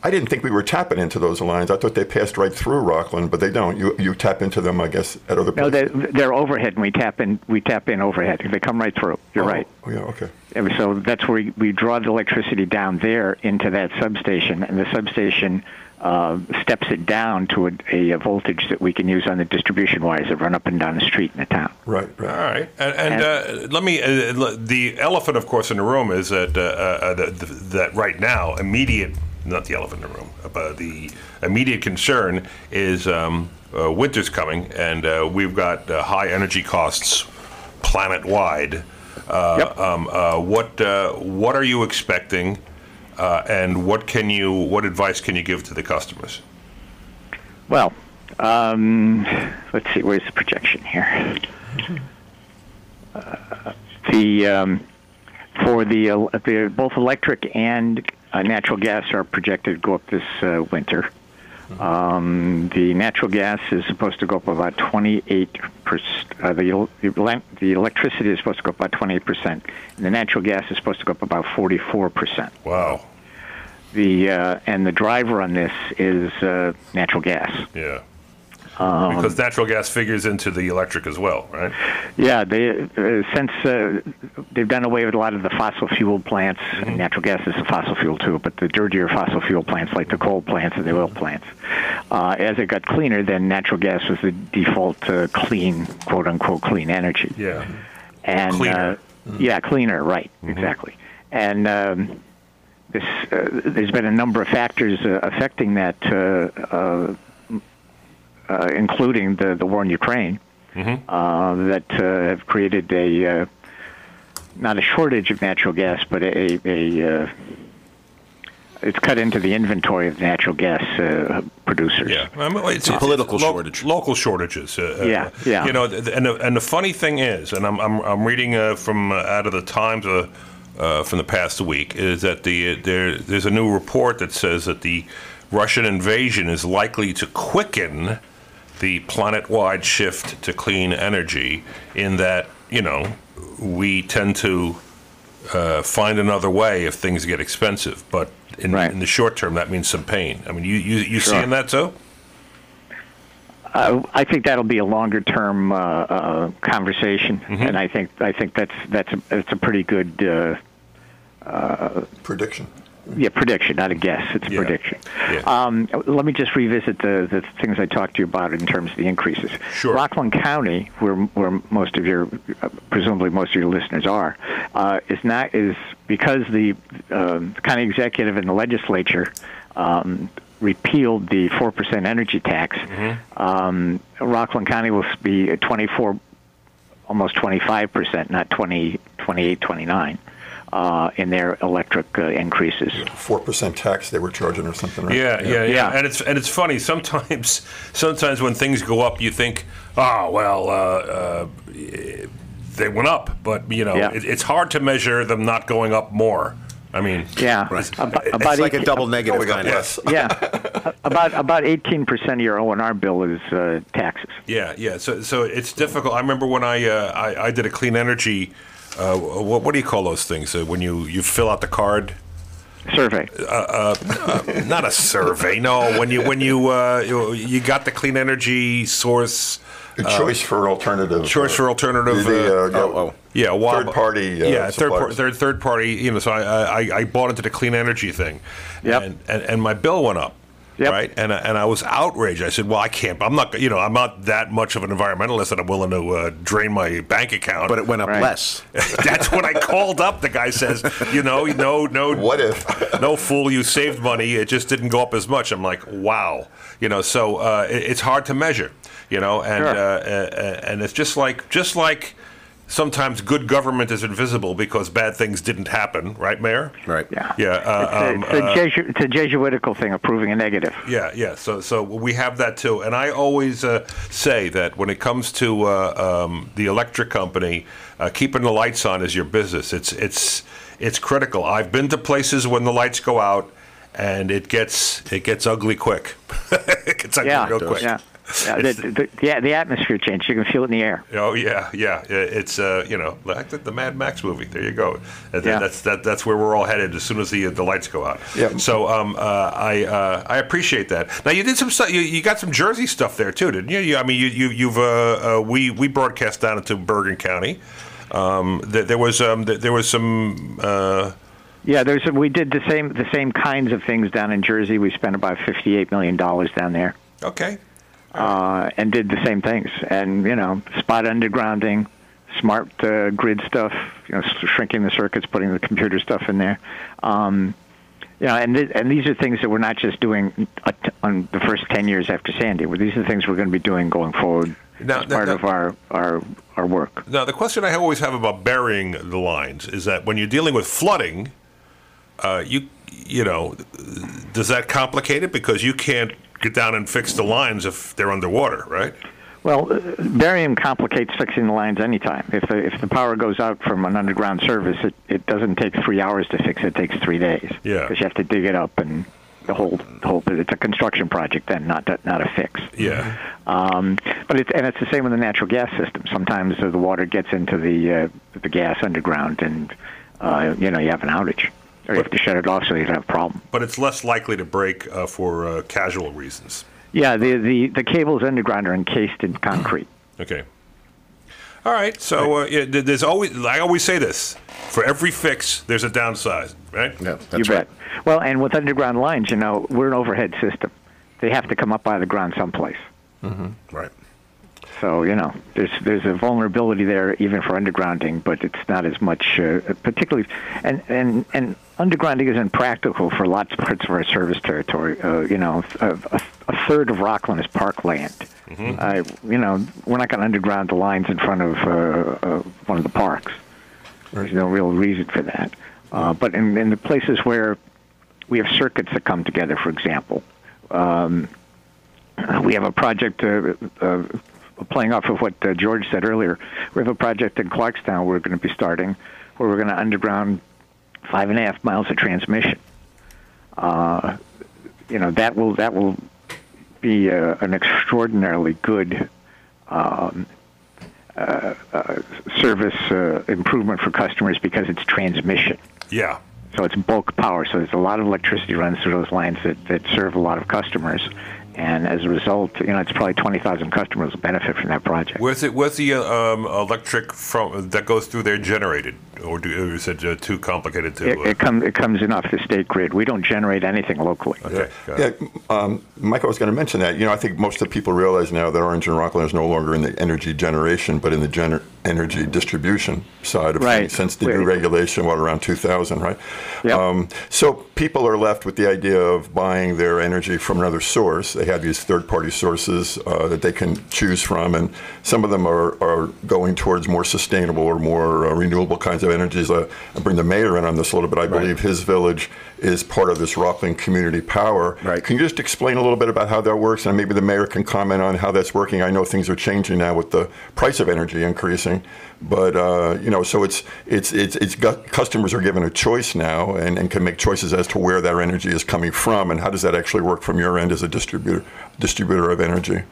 I didn't think we were tapping into those lines. I thought they passed right through Rockland, but they don't. You you tap into them, I guess, at other No, they're, they're overhead, and we tap in. We tap in overhead. They come right through. You're Oh, right. Oh, yeah. Okay. And so that's where we, we draw the electricity down there into that substation, and the substation uh, steps it down to a, a voltage that we can use on the distribution wires that run up and down the street in the town. Right. All Right. right, and, and uh, let me. Uh, the elephant, of course, in the room is that uh, uh, that, that right now, immediate, not the elephant in the room, but the immediate concern is um, uh, winter's coming, and uh, we've got uh, high energy costs planet wide. Uh, Yep. um, uh, what uh, what are you expecting, uh, and what can you what advice can you give to the customers? Well, um, let's see, where's the projection here? Uh, the um, for the, the both electric and uh, natural gas are projected to go up this uh, winter. Um, the natural gas is supposed to go up about 28 percent. Uh, the, el- the ele- the electricity is supposed to go up about 28 percent, and the natural gas is supposed to go up about 44 percent. Wow. The uh, and the driver on this is uh, natural gas. Yeah. Um, because natural gas figures into the electric as well, right? Yeah, they uh, since uh, they've done away with a lot of the fossil fuel plants. and Natural gas is a fossil fuel too, but the dirtier fossil fuel plants, like the coal plants and the oil plants, uh, as it got cleaner, then natural gas was the default uh, clean, quote unquote, clean energy. Yeah. and Cleaner. Uh, yeah, cleaner, right? Exactly. And um, this, uh, there's been a number of factors uh, affecting that, uh, including the the war in Ukraine, uh, that uh, have created a uh, not a shortage of natural gas, but a a, uh, it's cut into the inventory of natural gas uh, producers. Yeah, I mean, it's, a political lo- shortage. Local shortages. Uh, uh, Yeah, yeah. You know, and the, and the funny thing is, and I'm I'm, I'm reading uh, from uh, out of the Times uh, uh, from the past week is that the there there's a new report that says that the Russian invasion is likely to quicken the planet-wide shift to clean energy. In that, you know, we tend to uh, find another way if things get expensive, but. In, Right. in the short term, that means some pain. I mean, you you, you Sure. seeing that too? Uh, I think that'll be a longer term uh, uh, conversation, Mm-hmm. and I think I think that's that's a, that's a pretty good uh, Prediction. Yeah prediction, not a guess. It's a Yeah. prediction. Yeah. Um, let me just revisit the, the things I talked to you about in terms of the increases. Sure. Rockland County, where where most of your uh, presumably most of your listeners are, uh, is not is because the um, county executive and the legislature. Um, repealed the 4% energy tax Mm-hmm. um, rockland county will be at 24 almost 25% not 20 28 29 uh, in their electric uh, increases Four percent tax they were charging or something, right? Yeah, yeah, yeah, Yeah. And it's and it's funny sometimes. Sometimes when things go up, you think, oh well, uh, uh, they went up, but you know, Yeah. it, it's hard to measure them not going up more. I mean, Yeah, Right. About, It's about like a 18 double Oh, negative we got kind of. less. Yeah, about about eighteen percent of your O and R bill is uh, taxes. Yeah, yeah. So, so it's difficult. I remember when I uh, I, I did a clean energy. Uh, what, what do you call those things? Uh, when you, you fill out the card, Survey. not a survey. No, when you when you uh, you, you got the clean energy source. A choice for alternative. Uh, Choice uh, for alternative, The, uh, uh, yeah, oh. Yeah, Wab- Third party, uh, yeah, third, par- third third party. You know, so I, I I bought into the clean energy thing, Yep. and, and and my bill went up. Yep. Right, and I- and I was outraged. I said, "Well, I can't. I'm not. You know, I'm not that much of an environmentalist that I'm willing to uh, drain my bank account." But it went up Right. less. That's when I called up. The guy says, "You know, no, no. What if? no fool, you saved money. It just didn't go up as much." I'm like, "Wow." You know, so uh, it, it's hard to measure. You know, and Sure. uh, uh, and it's just like just like sometimes good government is invisible because bad things didn't happen, right, Mayor? Right. Yeah. Yeah. Uh, um, it's, a, it's, a uh, Jesu- it's a Jesuitical thing of proving a negative. yeah, yeah. So, so we have that too. And I always uh, say that when it comes to uh, um, the electric company, uh, keeping the lights on is your business. It's it's it's critical. I've been to places when the lights go out, and it gets it gets ugly quick. it gets ugly Yeah, real quick. yeah. Yeah, It's- the, the, yeah, the atmosphere changed. You can feel it in the air. Oh yeah, yeah. It's uh, you know like the, the Mad Max movie. There you go. That- Yeah. That's that, that's where we're all headed as soon as the the lights go out. Yeah. So um, uh, I uh, I appreciate that. Now you did some stuff. You, you got some Jersey stuff there too, didn't you? you I mean, you you you've uh, uh, we we broadcast down into Bergen County. Um, there, there was um, there, there was some. Uh, Yeah, there's a, we did the same the same kinds of things down in Jersey. We spent about fifty eight million dollars down there, okay. Uh, and did the same things. And you know, spot undergrounding, smart uh, grid stuff. You know, shrinking the circuits, putting the computer stuff in there. Um, you know, and th- and these are things that we're not just doing t- on the first ten years after Sandy. Well, These are things we're going to be doing going forward Now- as part now- of our our our work. Now, the question I always have about burying the lines is that when you're dealing with flooding, uh, you you know, does that complicate it because you can't get down and fix the lines if they're underwater, right? Well, uh, burying complicates fixing the lines anytime. If the, if the power goes out from an underground service, it, it doesn't take three hours to fix it. It takes three days. Yeah. Because you have to dig it up and the whole the whole. It's a construction project then, not a- not a fix. Yeah. Um, but it's and it's the same with the natural gas system. Sometimes the water gets into the uh, the gas underground, and uh, you know you have an outage, or you have to shut it off so you don't have a problem. But it's less likely to break uh, for uh, casual reasons. Yeah, the, the the cables underground are encased in concrete. Okay. All right. So uh, yeah, there's always I always say this: for every fix, there's a downside, right? Yeah, that's you right. bet. Well, and with underground lines, you know, we're an overhead system. They have to come up out of the ground someplace. Mm-hmm. Right. So you know, there's there's a vulnerability there even for undergrounding, but it's not as much, uh, particularly, and and and undergrounding isn't practical for lots of parts of our service territory. Uh, you know, a, a, a third of Rockland is parkland. Uh, you know, we're not going to underground the lines in front of uh, uh, one of the parks. There's no real reason for that. Uh, but in, in the places where we have circuits that come together. For example, um, we have a project. Uh, uh, playing off of what uh, George said earlier, we have a project in Clarkstown we're going to be starting, where we're going to underground five and a half miles of transmission. Uh, you know that will that will be uh, an extraordinarily good um, uh, uh, service uh, improvement for customers because it's transmission. Yeah. So it's bulk power. So there's a lot of electricity runs through those lines that, that serve a lot of customers. And as a result, you know, it's probably 20,000 customers will benefit from that project. Where's it? Where's the uh, um, electric from that goes through there generated, or, do, or is it uh, too complicated to? It, uh, it, come, it comes in off the state grid. We don't generate anything locally. okay. got Yeah, um, Michael was going to mention that. You know, I think most of the people realize now that Orange and Rockland is no longer in the energy generation, but in the gener- energy distribution side of Right. things since the new regulation, what, around 2000, right? Yep. Um, so people are left with the idea of buying their energy from another source. They have these third party sources uh, that they can choose from, and some of them are, are going towards more sustainable or more uh, renewable kinds of energies. Uh, I'll bring the mayor in on this a little bit. I believe his village is part of this Rockland Community Power. Right. Can you just explain a little bit about how that works, and maybe the mayor can comment on how that's working? I know things are changing now with the price of energy increasing, but uh, you know, so it's it's it's it's got, customers are given a choice now and, and can make choices as to where their energy is coming from, and how does that actually work from your end as a distributor distributor of energy?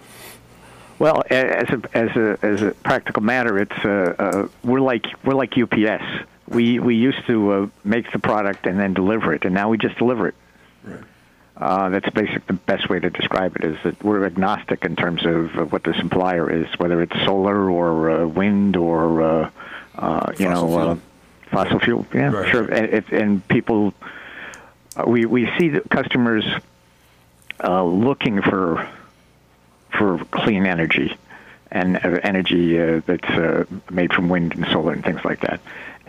Well, as a as a as a practical matter, it's uh, uh, we're like we're like UPS. We we used to uh, make the product and then deliver it, and now we just deliver it. Uh, that's basic. The best way to describe it is that we're agnostic in terms of uh, what the supplier is, whether it's solar or uh, wind or uh, uh, you know uh, fossil fuel. Yeah, Right. sure. And, and people, uh, we we see the customers uh, looking for for clean energy and uh, energy uh, that's uh, made from wind and solar and things like that.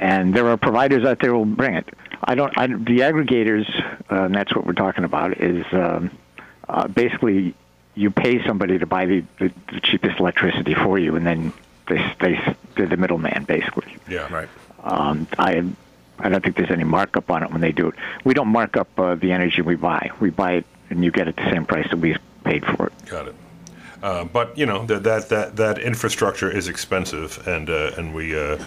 And there are providers out there who will bring it. I don't. I, the aggregators, uh, and that's what we're talking about, is um, uh, basically you pay somebody to buy the, the, the cheapest electricity for you, and then they they they're the middleman basically. Yeah. Right. Um, I I don't think there's any markup on it when they do it. We don't mark up uh, the energy we buy. We buy it, and you get it the same price that we paid for it. Got it. Uh, but you know that that that that infrastructure is expensive, and uh, and we uh,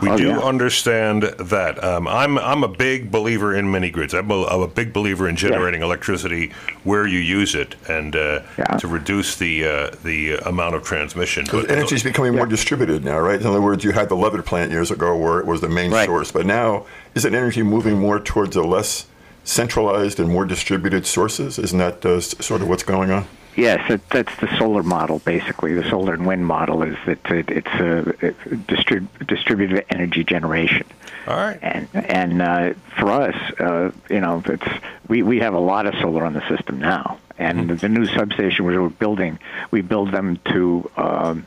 we Oh, do yeah. understand that. Um, I'm I'm a big believer in mini grids. I'm a, I'm a big believer in generating electricity where you use it, and uh, Yeah. to reduce the uh, the amount of transmission. Because energy is becoming more distributed now, right? In other words, you had the Lovett plant years ago where it was the main Right. source, but now isn't energy moving more towards a less centralized and more distributed sources? Isn't that uh, sort of what's going on? Yes, it, that's the solar model. Basically, the solar and wind model is that it, it's a it, distrib- distributed energy generation. All right. And and uh, for us, uh, you know, it's we, we have a lot of solar on the system now, and the new substation we're building, we build them to um,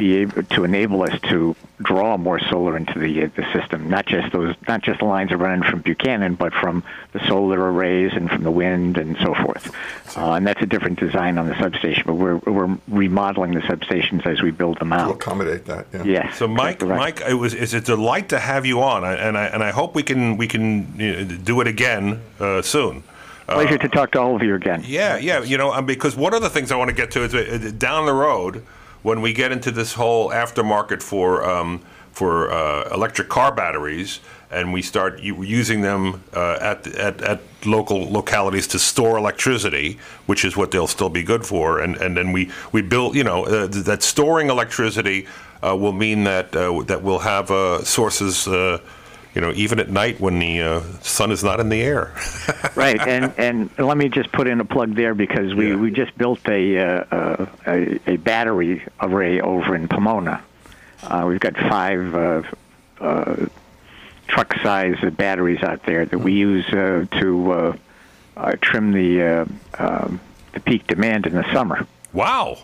be able to enable us to draw more solar into the uh, the system. Not just those, not just the lines are running from Buchanan, but from the solar arrays and from the wind and so forth. Uh, and that's a different design on the substation. But we're we're remodeling the substations as we build them out To out. accommodate that, yeah. Yes. So, Mike, exactly right. Mike, it was it's a delight to have you on, and I and I hope we can we can you know, do it again uh, soon. Pleasure to talk to all of you again. Yeah, yeah. You know, um, because one of the things I want to get to is uh, down the road when we get into this whole aftermarket for um, for uh, electric car batteries, and we start using them uh, at, at at local localities to store electricity, which is what they'll still be good for, and and then we we build. You know, uh, th- that storing electricity uh, will mean that uh, that we'll have uh, sources. You know, even at night when the uh, sun is not in the air. right, and and let me just put in a plug there because we, Yeah. we just built a, uh, a a battery array over in Pomona. Uh, we've got five uh, uh, truck size batteries out there that we use uh, to uh, uh, trim the uh, um, the peak demand in the summer. wow.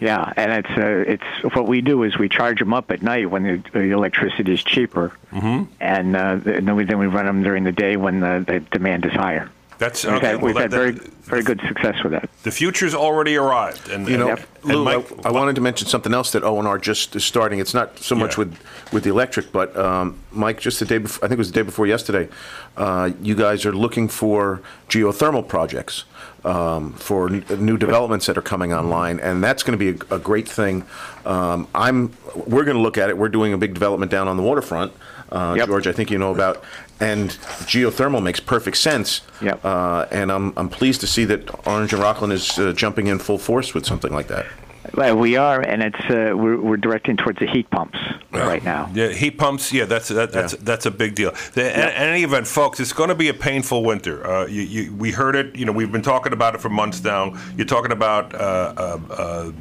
Yeah, and it's uh, it's what we do is we charge them up at night when the, the electricity is cheaper, mm-hmm. and, uh, and then we then we run them during the day when the, the demand is higher. That's We've okay. had, we've well, had very that- very good success with that. The future's already arrived, and You know, and, and Lou, Mike, I, I wanted to mention something else that O&R just is starting. It's not so much Yeah. with, with the electric, but um, Mike, just the day before, I think it was the day before yesterday, uh, you guys are looking for geothermal projects um, for n- new developments that are coming online, and that's going to be a, a great thing. Um, I'm, we're going to look at it. We're doing a big development down on the waterfront, uh, Yep. George. I think you know about, and geothermal makes perfect sense. Yep. Uh, and I'm, I'm pleased to see that Orange and Rockland is uh, jumping in full force with something like that. Well, we are, and it's uh, we're, we're directing towards the heat pumps right now. Yeah, heat pumps. Yeah, that's that, that's Yeah. that's a big deal. The, in, in any event, folks, it's going to be a painful winter. Uh, you, you, we heard it. You know, we've been talking about it for months now. You're talking about. Uh, uh, uh,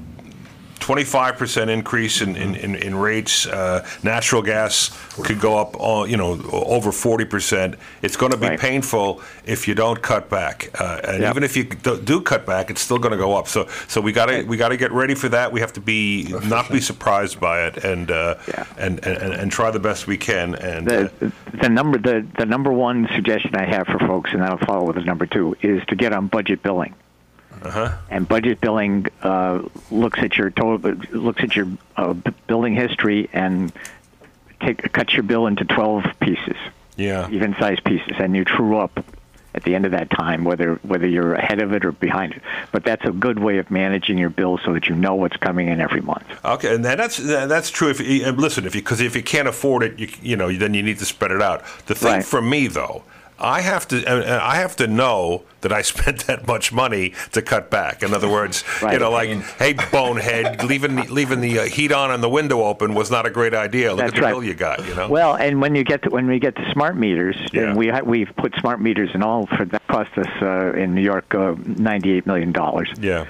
25% increase in, in, in, in rates. Uh, natural gas could go up, all, you know, over 40%. It's going to be Right. painful if you don't cut back. Uh, and Yep. even if you do, do cut back, it's still going to go up. So so we got to we got to get ready for that. We have to be not be surprised by it and uh, Yeah. and, and and try the best we can. And uh, The, the number the, the number one suggestion I have for folks, and that'll follow with the number two, is to get on budget billing. Uh-huh. And budget billing uh, looks at your total looks at your uh, b- billing history and take cuts your bill into twelve pieces, yeah. even sized pieces, and you true up at the end of that time whether whether you're ahead of it or behind it. But that's a good way of managing your bill so that you know what's coming in every month. Okay, and that's that's true. If you, listen, if you because if you can't afford it, you you know then you need to spread it out. The thing Right. for me though, I have to and- and I have to know that I spent that much money to cut back. In other words, you know, like, hey, bonehead, leaving the, leaving the uh, heat on and the window open was not a great idea. Look That's at the right. bill you got. You know. Well, and when you get to when we get to smart meters, Yeah. and we ha- we've put smart meters in all for that cost us uh, in New York uh, ninety eight million dollars. yeah.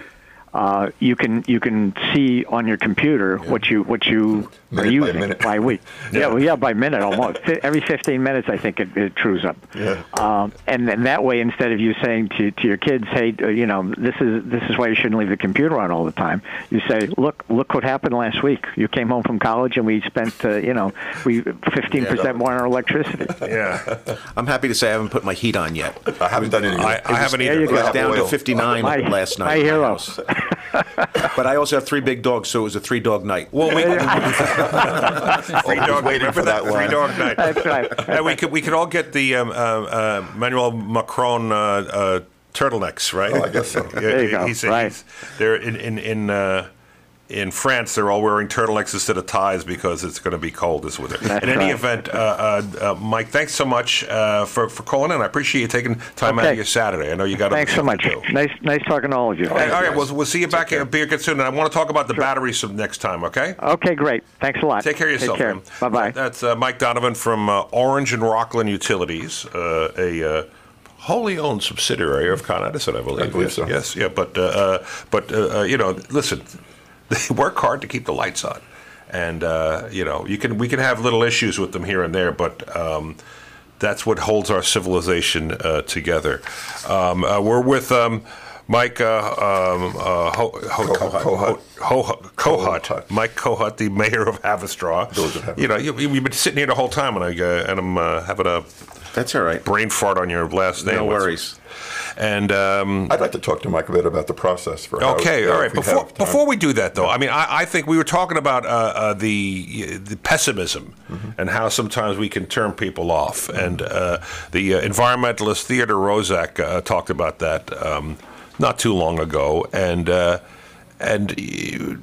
Uh, you can you can see on your computer what you what you are Minute by using minute. by week. Yeah. yeah, well, yeah, by minute almost. Every fifteen minutes, I think it, it trues up. Yeah. Um, and then that way, instead of you saying to, to your kids, "Hey, uh, you know, this is this is why you shouldn't leave the computer on all the time," you say, "Look, look what happened last week. You came home from college, and we spent, uh, you know, we fifteen percent more on our electricity." Yeah. I'm happy to say I haven't put my heat on yet. I haven't done anything. I, I haven't There either. you It was down to 59 My- last night. my in hero. house. but I also have three big dogs, so it was a three dog night. Well, we, free was dog, waiting remember for that Free line. dog night. That's right. And we could we could all get the um, uh, uh, Emmanuel Macron uh, uh, turtlenecks, right? Oh, I guess so. There you go. he's- Right. he's- they're in in in, uh, in France. They're all wearing turtlenecks instead of ties because it's going to be cold this winter. That's in any right. event, uh, uh, uh, Mike, thanks so much uh, for for calling in. I appreciate you taking time out of your Saturday. I know you got. other Thanks so stuff much. to do. Nice nice talking to all of you. All right, all right, we'll, we'll see you back here be again soon. And I want to talk about the batteries some next time, okay? Okay, great. Thanks a lot. Take care of yourself, Take care. Bye bye. That's uh, Mike Donovan from uh, Orange and Rockland Utilities, uh, a uh, wholly owned subsidiary of Con Edison, I believe. I believe yes, so. Yes, yeah, but uh, uh, but uh, you know, listen, they work hard to keep the lights on, and uh, you know, you can we can have little issues with them here and there, but. Um, that's what holds our civilization uh, together. Um, uh, we're with um, Mike uh, um, uh, Ho- Ho- Kohut. Ho- Ho- Kohut, Kohut. Mike Kohut, the mayor of Haverstraw. Village of Haverstraw. You know, you, you've been sitting here the whole time, and I uh, and I'm uh, having a That's all right. brain fart on your last name. No worries. And um, I'd like to talk to Mike a bit about the process for. how- Okay, uh, all right. if we Before before we do that, though, I mean, I, I think we were talking about uh, uh, the the pessimism Mm-hmm. and how sometimes we can turn people off. And uh, the uh, environmentalist Theodore Roszak uh, talked about that um, not too long ago. And uh, and you,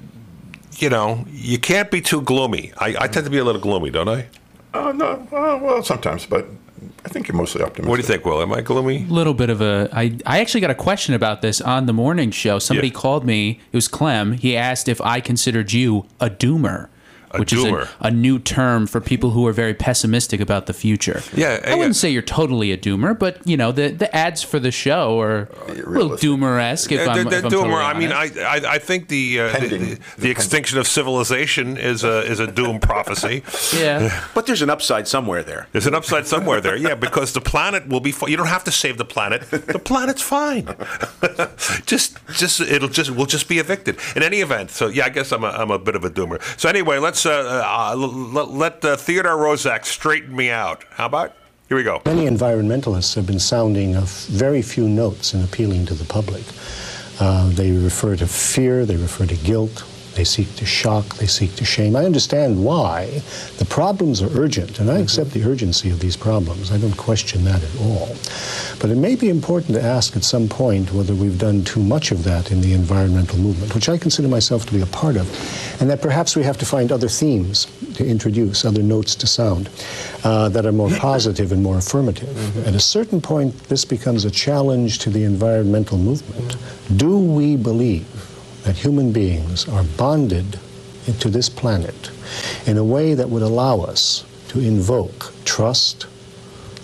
you know, you can't be too gloomy. I, I tend to be a little gloomy, don't I? Uh, no, uh, well, sometimes, but I think you're mostly optimistic. What do you think, Will? Am I gloomy? A little bit of a I, I actually got a question about this on the morning show somebody Yeah. called me it was clem he asked if i considered you a doomer A which doomer. is a, a new term for people who are very pessimistic about the future Yeah, i wouldn't say you're totally a doomer but you know the, the ads for the show are a little doomer-esque if Uh, i'm, the, if I'm doomer. totally I mean. I, I I think the uh, the, Pending. the, the extinction of civilization is a is a doom prophecy. yeah But there's an upside somewhere there. There's an upside somewhere there, yeah, because the planet will be. Fi- you don't have to save the planet. The planet's fine. just, just it'll just we'll just be evicted in any event. So yeah, I guess I'm a, I'm a bit of a doomer. So anyway, let's uh, uh, let, uh, Theodore Roszak straighten me out. How about? Here we go. Many environmentalists have been sounding a f- very few notes in appealing to the public. Uh, they refer to fear, they refer to guilt, they seek to shock, they seek to shame. I understand why. The problems are urgent, and I accept the urgency of these problems. I don't question that at all. But it may be important to ask at some point whether we've done too much of that in the environmental movement, which I consider myself to be a part of, and that perhaps we have to find other themes to introduce, other notes to sound uh, that are more positive and more affirmative. At a certain point, this becomes a challenge to the environmental movement. Do we believe that human beings are bonded to this planet in a way that would allow us to invoke trust,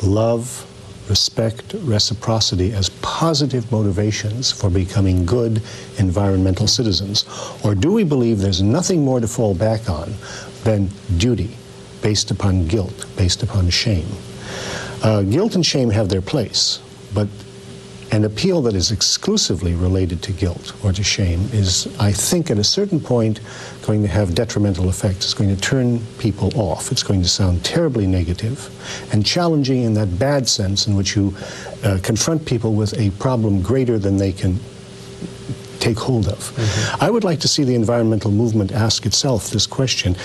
love, respect, reciprocity as positive motivations for becoming good environmental citizens? Or do we believe there's nothing more to fall back on than duty based upon guilt, based upon shame? Uh, guilt and shame have their place, but an appeal that is exclusively related to guilt or to shame is, I think, at a certain point going to have detrimental effects. It's going to turn people off. It's going to sound terribly negative and challenging in that bad sense in which you uh, confront people with a problem greater than they can take hold of. I would like to see the environmental movement ask itself this question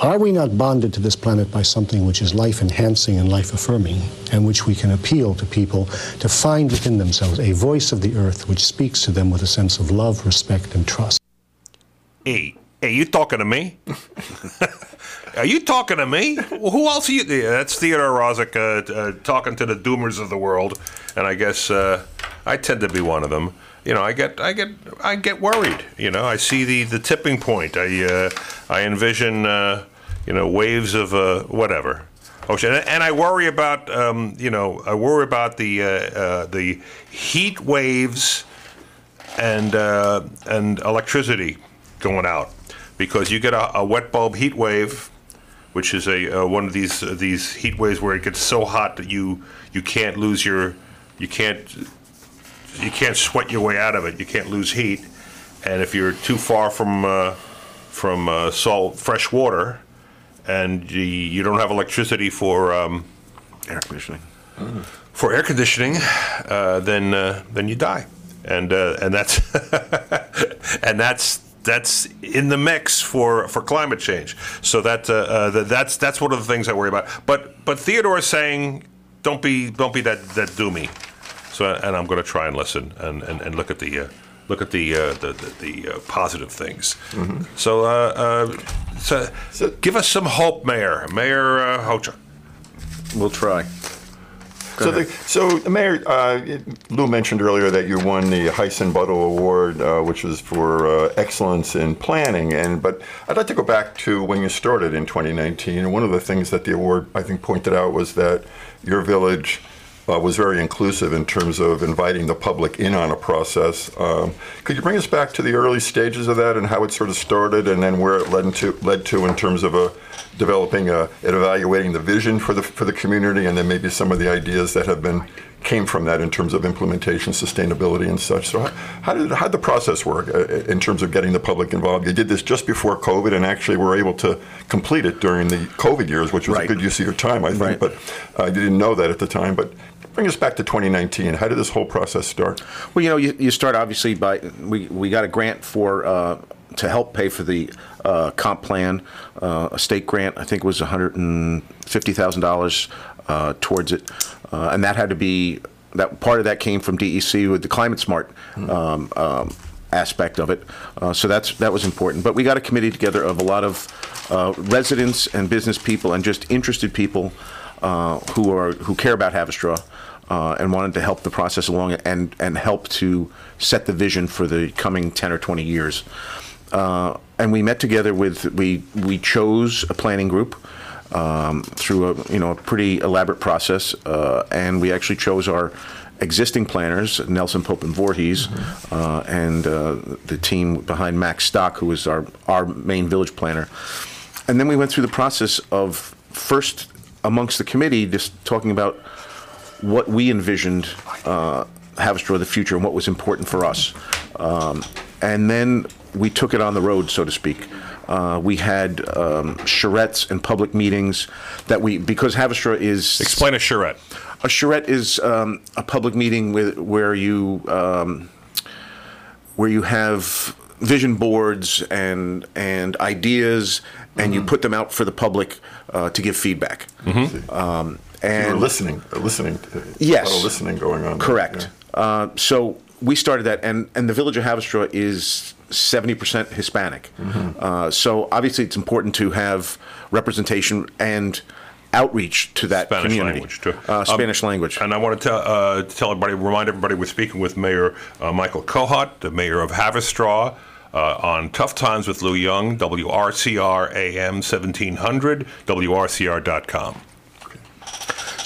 Are we not bonded to this planet by something which is life enhancing and life affirming, and which we can appeal to people to find within themselves a voice of the earth which speaks to them with a sense of love, respect, and trust? Hey, hey, you talking to me? are you talking to me? Well, who else are you? Yeah, that's Theodore Roszak uh, uh, talking to the doomers of the world, and I guess uh, I tend to be one of them. You know, I get, I get, I get worried. You know, I see the, the tipping point. I, uh, I envision, uh, you know, waves of uh, whatever. Ocean, and, and I worry about, um, you know, I worry about the uh, uh, the heat waves and uh, and electricity going out because you get a, a wet bulb heat wave, which is a one of these these heat waves where it gets so hot that you you can't lose your you can't you can't sweat your way out of it. You can't lose heat, and if you're too far from uh, from uh, salt fresh water, and you, you don't have electricity for um, Air conditioning. for air conditioning, uh, then uh, then you die, and uh, and that's and that's that's in the mix for, for climate change. So that, uh, uh, that that's that's one of the things I worry about. But but Theodore is saying don't be don't be that that doomy. So and I'm going to try and listen and, and, and look at the. Uh, Look at the uh, the the, the uh, positive things. So, uh, uh, so, So- give us some hope, Mayor Mayor uh, Hocha. We'll try. So, the, so the mayor, uh, Lou mentioned earlier that you won the Heisen Buttle Award, uh, which was for uh, excellence in planning. And but I'd like to go back to when you started in 2019. And one of the things that the award I think pointed out was that your village. Uh, was very inclusive in terms of inviting the public in on a process. Um, could you bring us back to the early stages of that and how it sort of started, and then where it led to led to in terms of a developing a, and evaluating the vision for the for the community, and then maybe some of the ideas that have been came from that in terms of implementation, sustainability, and such. So, how, how did how the process work uh, in terms of getting the public involved? You did this just before COVID, and actually were able to complete it during the COVID years, which was Right. a good use of your time, I think. Right. But uh, you didn't know that at the time. But bring us back to 2019. How did this whole process start? Well, you know, you, you start obviously by we, we got a grant for uh, to help pay for the uh, comp plan, uh, a state grant. I think it was one hundred and fifty thousand dollars uh, towards it, uh, and that had to be that part of that came from DEC with the climate smart. Um, um, aspect of it uh, so that's that was important but we got a committee together of a lot of uh, residents and business people and just interested people uh, who are who care about Haverstraw uh, and wanted to help the process along and and help to set the vision for the coming 10 or 20 years. Uh, and we met together with we we chose a planning group um, through a you know a pretty elaborate process, uh, and we actually chose our existing planners, Nelson Pope and Voorhis, uh, and uh, the team behind Max Stach, who is our our main village planner. And then we went through the process of first amongst the committee, just talking about what we envisioned uh, Haverstraw the future and what was important for us. Um, and then we took it on the road, so to speak. Uh, we had um, charrettes and public meetings that we because Haverstraw is Explain a charrette. a charrette is um, a public meeting with, where you um, where you have vision boards and and ideas, and you put them out for the public uh, to give feedback. Um, You were and listening, uh, listening. to- Yes. A lot of listening going on. Correct. yeah. Uh, so we started that, and, and the village of Haverstraw is 70% Hispanic. Uh, so obviously, it's important to have representation and outreach to that Spanish community. language, too. Uh, Um, Spanish language. And I want to tell, uh, tell everybody, remind everybody, we're speaking with Mayor uh, Michael Kohut, the mayor of Haverstraw, uh, on Tough Times with Lou Young, WRCR AM 1700, WRCR.com.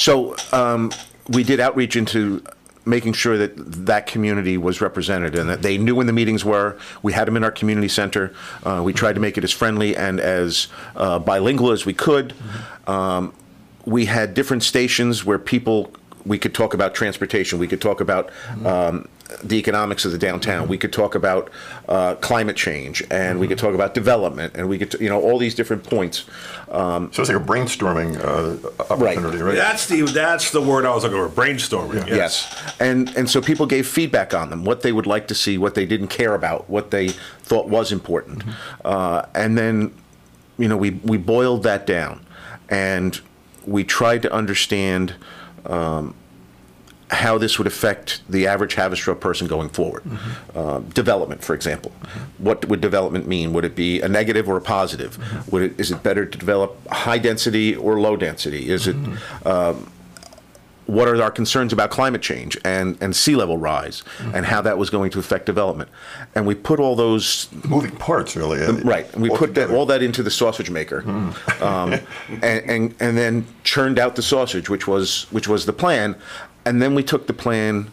So um, we did outreach into making sure that that community was represented and that they knew when the meetings were. We had them in our community center. Uh, we tried to make it as friendly and as uh, bilingual as we could. Um, we had different stations where people we could talk about transportation. We could talk about um, the economics of the downtown. We could talk about uh, climate change, and we could talk about development, and we could, you know, all these different points. Um, So it's like a brainstorming uh, opportunity, right? That's the that's the word I was looking for. Brainstorming. Yes. And and so people gave feedback on them, what they would like to see, what they didn't care about, what they thought was important. Uh, and then, you know, we, we boiled that down and we tried to understand um, how this would affect the average Haverstraw person going forward. Uh, development, for example. What would development mean? Would it be a negative or a positive? Would it, is it better to develop high density or low density? Is it um, what are our concerns about climate change and, and sea level rise and how that was going to affect development. And we put all those, Moving parts, really. uh, right, and we all put that, all that into the sausage maker. Um, and, and, and then churned out the sausage, which was, which was the plan. And then we took the plan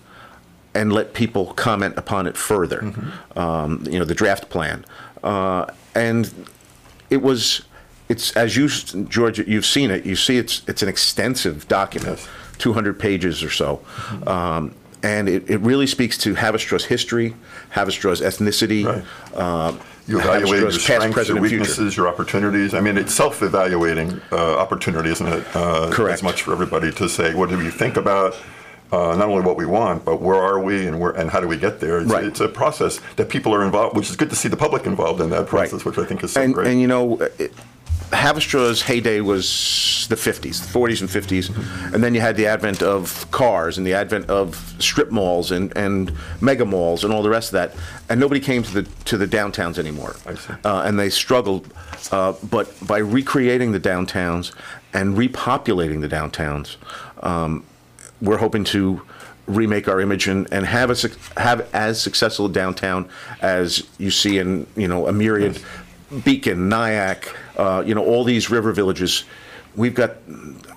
and let people comment upon it further, um, you know, the draft plan. Uh, and it was, it's, as you, George, you've seen it, you see it's, it's an extensive document, Yes. 200 pages or so. Um, and it, it really speaks to Haverstraw's history, Haverstraw's ethnicity. Right. um, You evaluate your past, strengths, present, your and future. weaknesses, your opportunities. I mean, it's self-evaluating uh, opportunity, isn't it? Uh, Correct. As much for everybody to say, what do you think about uh, not only what we want, but where are we and where and how do we get there? It's, Right. it's a process that people are involved, which is good to see the public involved in that process, which I think is so and, great. And you know, it, heyday was the 50s, the 40s and 50s, Mm-hmm. and then you had the advent of cars and the advent of strip malls and, and mega malls and all the rest of that, and nobody came to the to the downtowns anymore, I see. uh, and they struggled. Uh, but by recreating the downtowns and repopulating the downtowns, um, we're hoping to remake our image and, and have a have as successful a downtown as you see in you know a myriad Beacon, Nyack, uh, you know all these river villages. We've got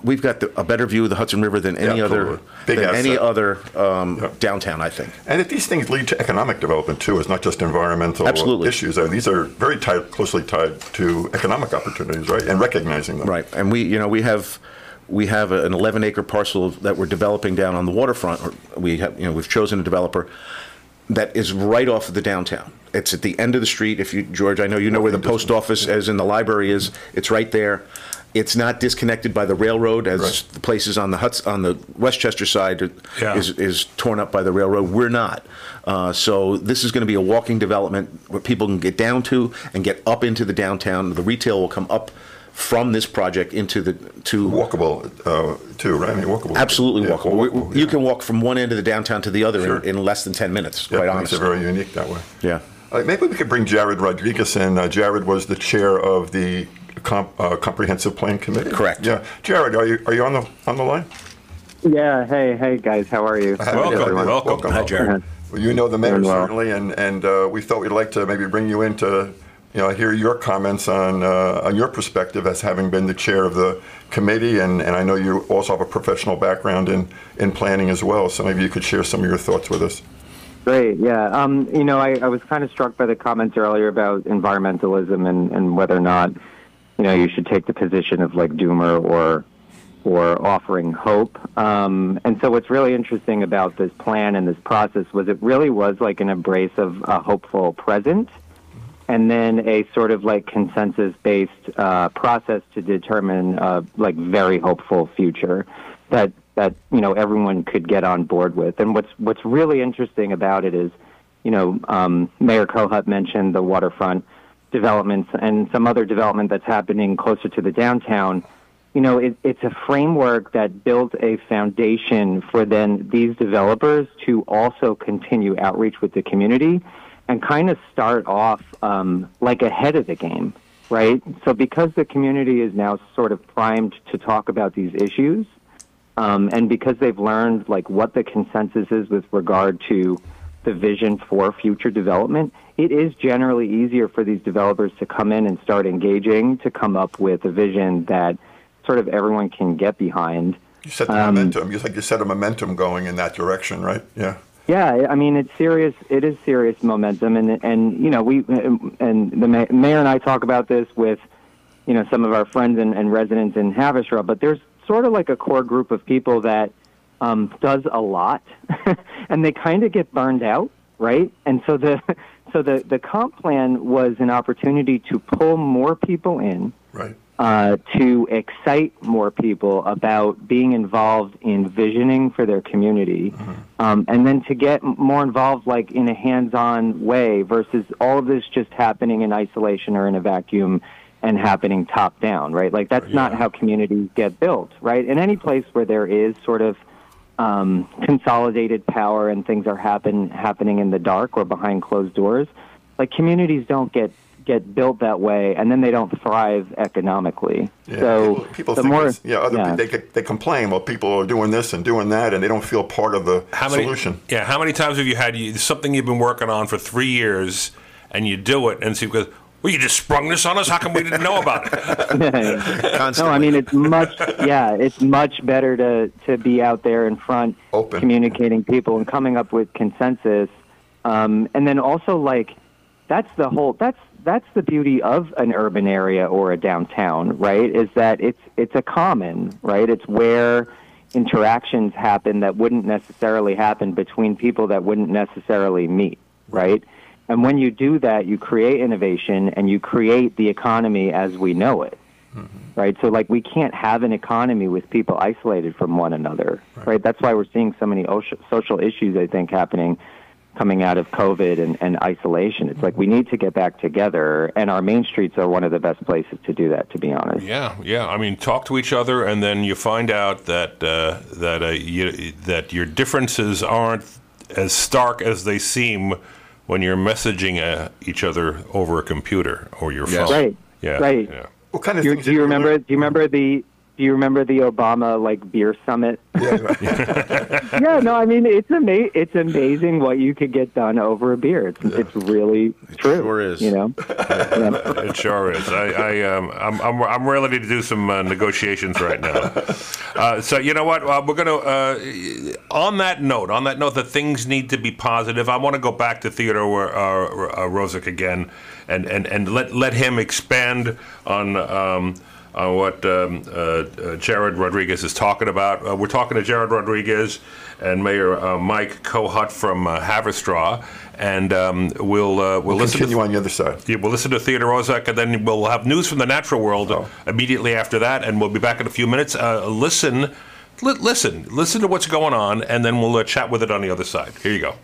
we've got the, a better view of the Hudson River than any Yeah, other totally. Than any other um, Yeah. downtown. I think. And if these things lead to economic development too, it's not just environmental Absolutely. issues. I mean, these are very tied, closely tied to economic opportunities, right? And recognizing them. Right, and we, you know, we have, we have an 11 acre parcel that we're developing down on the waterfront. or We have, you know, we've chosen a developer that is right off of the downtown. It's at the end of the street. If you, George, I know you know where the post office, as in the library is. It's right there. It's not disconnected by the railroad, as Right. the places on the Huts, on the Westchester side Yeah. is, is torn up by the railroad. We're not. Uh, so this is going to be a walking development where people can get down to and get up into the downtown. The retail will come up from this project into the to Walkable uh, too, right? I mean, walkable. absolutely Yeah, walkable. We- walkable, You yeah. can walk from one end of the downtown to the other Sure. in, in less than ten minutes. Yeah, quite makes honestly. it very unique that way. Yeah. Uh, maybe we could bring Jared Rodriguez in. Uh, Jared was the chair of the comp, uh, comprehensive plan committee. Correct. Yeah, Jared, are you are you on the on the line? Yeah. Hey, hey, guys. How are you? Welcome, everyone? welcome. Hi, Jared. Well, you know the mayor well. certainly, and and uh, we thought we'd like to maybe bring you in to, you know, I hear your comments on uh, on your perspective as having been the chair of the committee, and, and I know you also have a professional background in in planning as well. So maybe you could share some of your thoughts with us. Great. Yeah. Um, you know, I, I was kind of struck by the comments earlier about environmentalism and, and whether or not, you know, you should take the position of like doomer or or offering hope. Um, and so, what's really interesting about this plan and this process was it really was like an embrace of a hopeful present and then a sort of like consensus-based uh, process to determine uh, like very hopeful future that that you know everyone could get on board with. And what's what's really interesting about it is, you know, um, Mayor Kohut mentioned the waterfront developments and some other development that's happening closer to the downtown. You know, it, it's a framework that builds a foundation for then these developers to also continue outreach with the community and kind of start off um, like ahead of the game, right? So because the community is now sort of primed to talk about these issues, um, and because they've learned like what the consensus is with regard to the vision for future development, it is generally easier for these developers to come in and start engaging to come up with a vision that sort of everyone can get behind. You set the Um, momentum. You like you set a momentum going in that direction, right? Yeah. Yeah, I mean it's serious. It is serious momentum, and and you know we and the mayor and I talk about this with you know some of our friends and, and residents in Haverstraw, but there's sort of like a core group of people that um, does a lot, and they kind of get burned out, right? And so the so the the comp plan was an opportunity to pull more people in Right. Uh, to excite more people about being involved in visioning for their community, um, and then to get more involved, like in a hands-on way, versus all of this just happening in isolation or in a vacuum and happening top-down, right? Like that's not how communities get built, right? In any place where there is sort of um, consolidated power and things are happen happening in the dark or behind closed doors, like communities don't get get built that way, and then they don't thrive economically. Yeah. So people, people the think more, yeah, other yeah. They, they complain. Well, people are doing this and doing that, and they don't feel part of the How many, solution. Yeah, how many times have you had you, something you've been working on for three years and you do it and see goes, well, you just sprung this on us. How come we didn't know about it? no, I mean it's much. Yeah, it's much better to to be out there in front, Open. communicating people and coming up with consensus, um, and then also like that's the whole. That's that's the beauty of an urban area or a downtown, right? Is that it's it's a common, right? It's where interactions happen that wouldn't necessarily happen between people that wouldn't necessarily meet, right? And when you do that, you create innovation and you create the economy as we know it mm-hmm. right? So like we can't have an economy with people isolated from one another, right? That's why we're seeing so many social issues I think happening coming out of COVID and, and isolation. It's like we need to get back together, and our main streets are one of the best places to do that. To be honest. Yeah, yeah. I mean, talk to each other, and then you find out that uh, that uh, you, that your differences aren't as stark as they seem when you're messaging uh, each other over a computer or your Yes. phone. Right. Yeah. Right. Yeah. What kind of You, things do you remember? learn? Do you remember the? Do you remember the Obama like beer summit? Yeah, yeah, no, I mean it's ama- It's amazing what you could get done over a beer. It's it's really true. It sure is. You know. Yeah. It sure is. I, I um, I'm, I'm, I'm ready to do some uh, negotiations right now. Uh, so you know what? Uh, we're gonna. Uh, on that note, on that note, that things need to be positive. I want to go back to Theodore uh, uh, Roszak again, and, and, and let let him expand on. Um, on what um, uh, uh, Jared Rodriguez is talking about. Uh, we're talking to Jared Rodriguez and Mayor uh, Mike Kohut from uh, Haverstraw, and um, we'll uh, we'll, We'll listen. continue to, on the other side. yeah, we'll listen to Theodore Roszak, and then we'll have news from the natural world Oh. immediately after that, and we'll be back in a few minutes. Uh, listen, li- listen, listen to what's going on, and then we'll uh, chat with it on the other side. Here you go.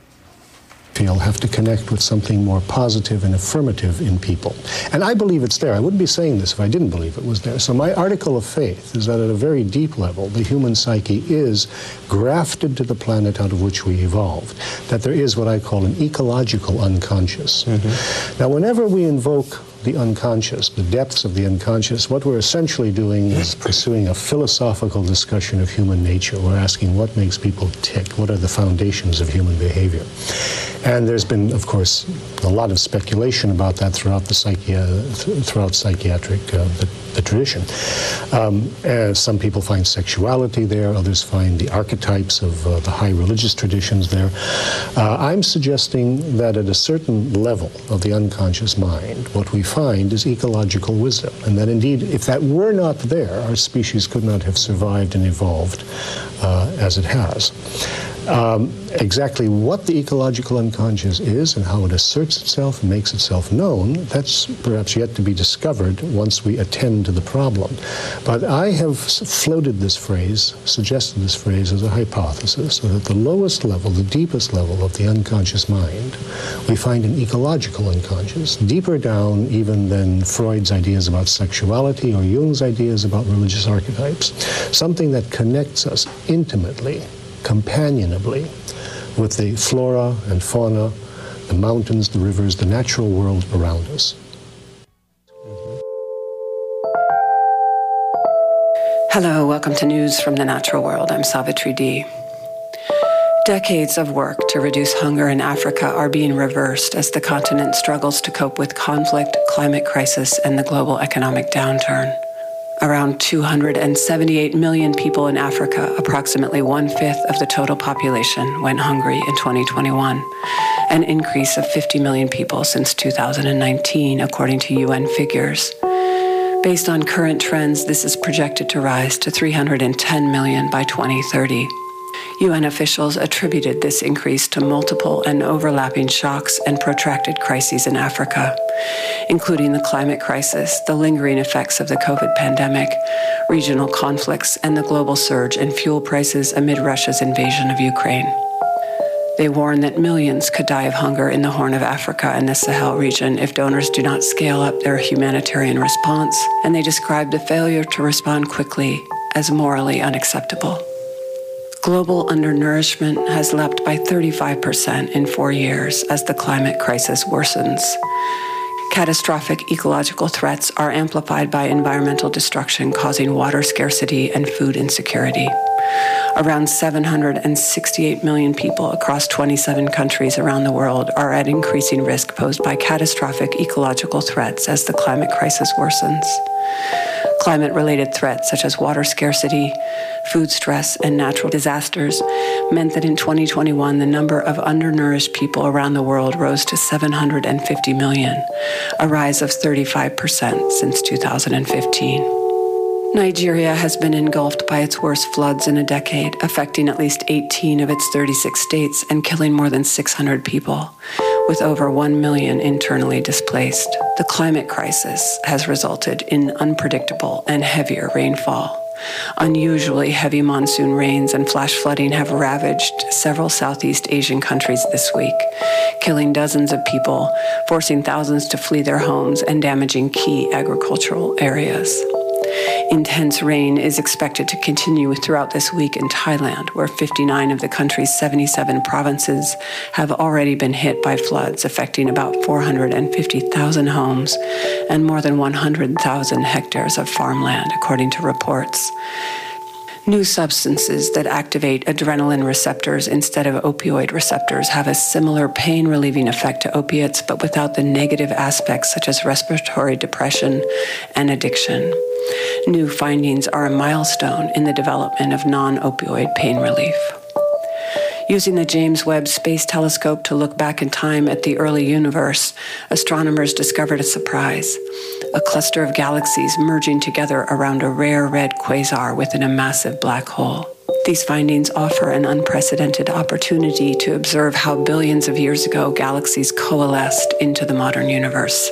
Feel have to connect with something more positive and affirmative in people. And I believe it's there. I wouldn't be saying this if I didn't believe it was there. So my article of faith is that at a very deep level, the human psyche is grafted to the planet out of which we evolved. That there is what I call an ecological unconscious. Mm-hmm. Now, whenever we invoke the unconscious, the depths of the unconscious, what we're essentially doing is pursuing a philosophical discussion of human nature. We're asking what makes people tick, what are the foundations of human behavior. And there's been, of course, a lot of speculation about that throughout the psychi- th- throughout psychiatric uh, the, tradition. Um, uh, some people find sexuality there, others find the archetypes of uh, the high religious traditions there. Uh, I'm suggesting that at a certain level of the unconscious mind, what we find is ecological wisdom, and that indeed, if that were not there, our species could not have survived and evolved uh, as it has. Um, exactly what the ecological unconscious is and how it asserts itself and makes itself known, that's perhaps yet to be discovered once we attend to the problem. But I have floated this phrase, suggested this phrase as a hypothesis, so that at the lowest level, the deepest level of the unconscious mind, we find an ecological unconscious, deeper down even than Freud's ideas about sexuality or Jung's ideas about religious archetypes, something that connects us intimately companionably with the flora and fauna, the mountains, the rivers, the natural world around us. Hello, welcome to News from the Natural World. I'm Savitri D. Decades of work to reduce hunger in Africa are being reversed as the continent struggles to cope with conflict, climate crisis, and the global economic downturn. Around 278 million people in Africa, approximately one fifth of the total population, went hungry in 2021, an increase of 50 million people since 2019, according to UN figures. Based on current trends, this is projected to rise to 310 million by 2030. UN officials attributed this increase to multiple and overlapping shocks and protracted crises in Africa, including the climate crisis, the lingering effects of the COVID pandemic, regional conflicts, and the global surge in fuel prices amid Russia's invasion of Ukraine. They warn that millions could die of hunger in the Horn of Africa and the Sahel region if donors do not scale up their humanitarian response, and they described the failure to respond quickly as morally unacceptable. Global undernourishment has leapt by 35% in four years as the climate crisis worsens. Catastrophic ecological threats are amplified by environmental destruction causing water scarcity and food insecurity. Around 768 million people across 27 countries around the world are at increasing risk posed by catastrophic ecological threats as the climate crisis worsens. Climate related threats such as water scarcity, food stress, and natural disasters meant that in 2021, the number of undernourished people around the world rose to 750 million, a rise of 35% since 2015. Nigeria has been engulfed by its worst floods in a decade, affecting at least 18 of its 36 states and killing more than 600 people, with over 1 million internally displaced. The climate crisis has resulted in unpredictable and heavier rainfall. Unusually heavy monsoon rains and flash flooding have ravaged several Southeast Asian countries this week, killing dozens of people, forcing thousands to flee their homes, and damaging key agricultural areas. Intense rain is expected to continue throughout this week in Thailand, where 59 of the country's 77 provinces have already been hit by floods, affecting about 450,000 homes and more than 100,000 hectares of farmland, according to reports. New substances that activate adrenaline receptors instead of opioid receptors have a similar pain relieving effect to opiates, but without the negative aspects such as respiratory depression and addiction. New findings are a milestone in the development of non opioid pain relief. Using the James Webb Space Telescope to look back in time at the early universe, astronomers discovered a surprise a cluster of galaxies merging together around a rare red quasar within a massive black hole. These findings offer an unprecedented opportunity to observe how billions of years ago galaxies coalesced into the modern universe.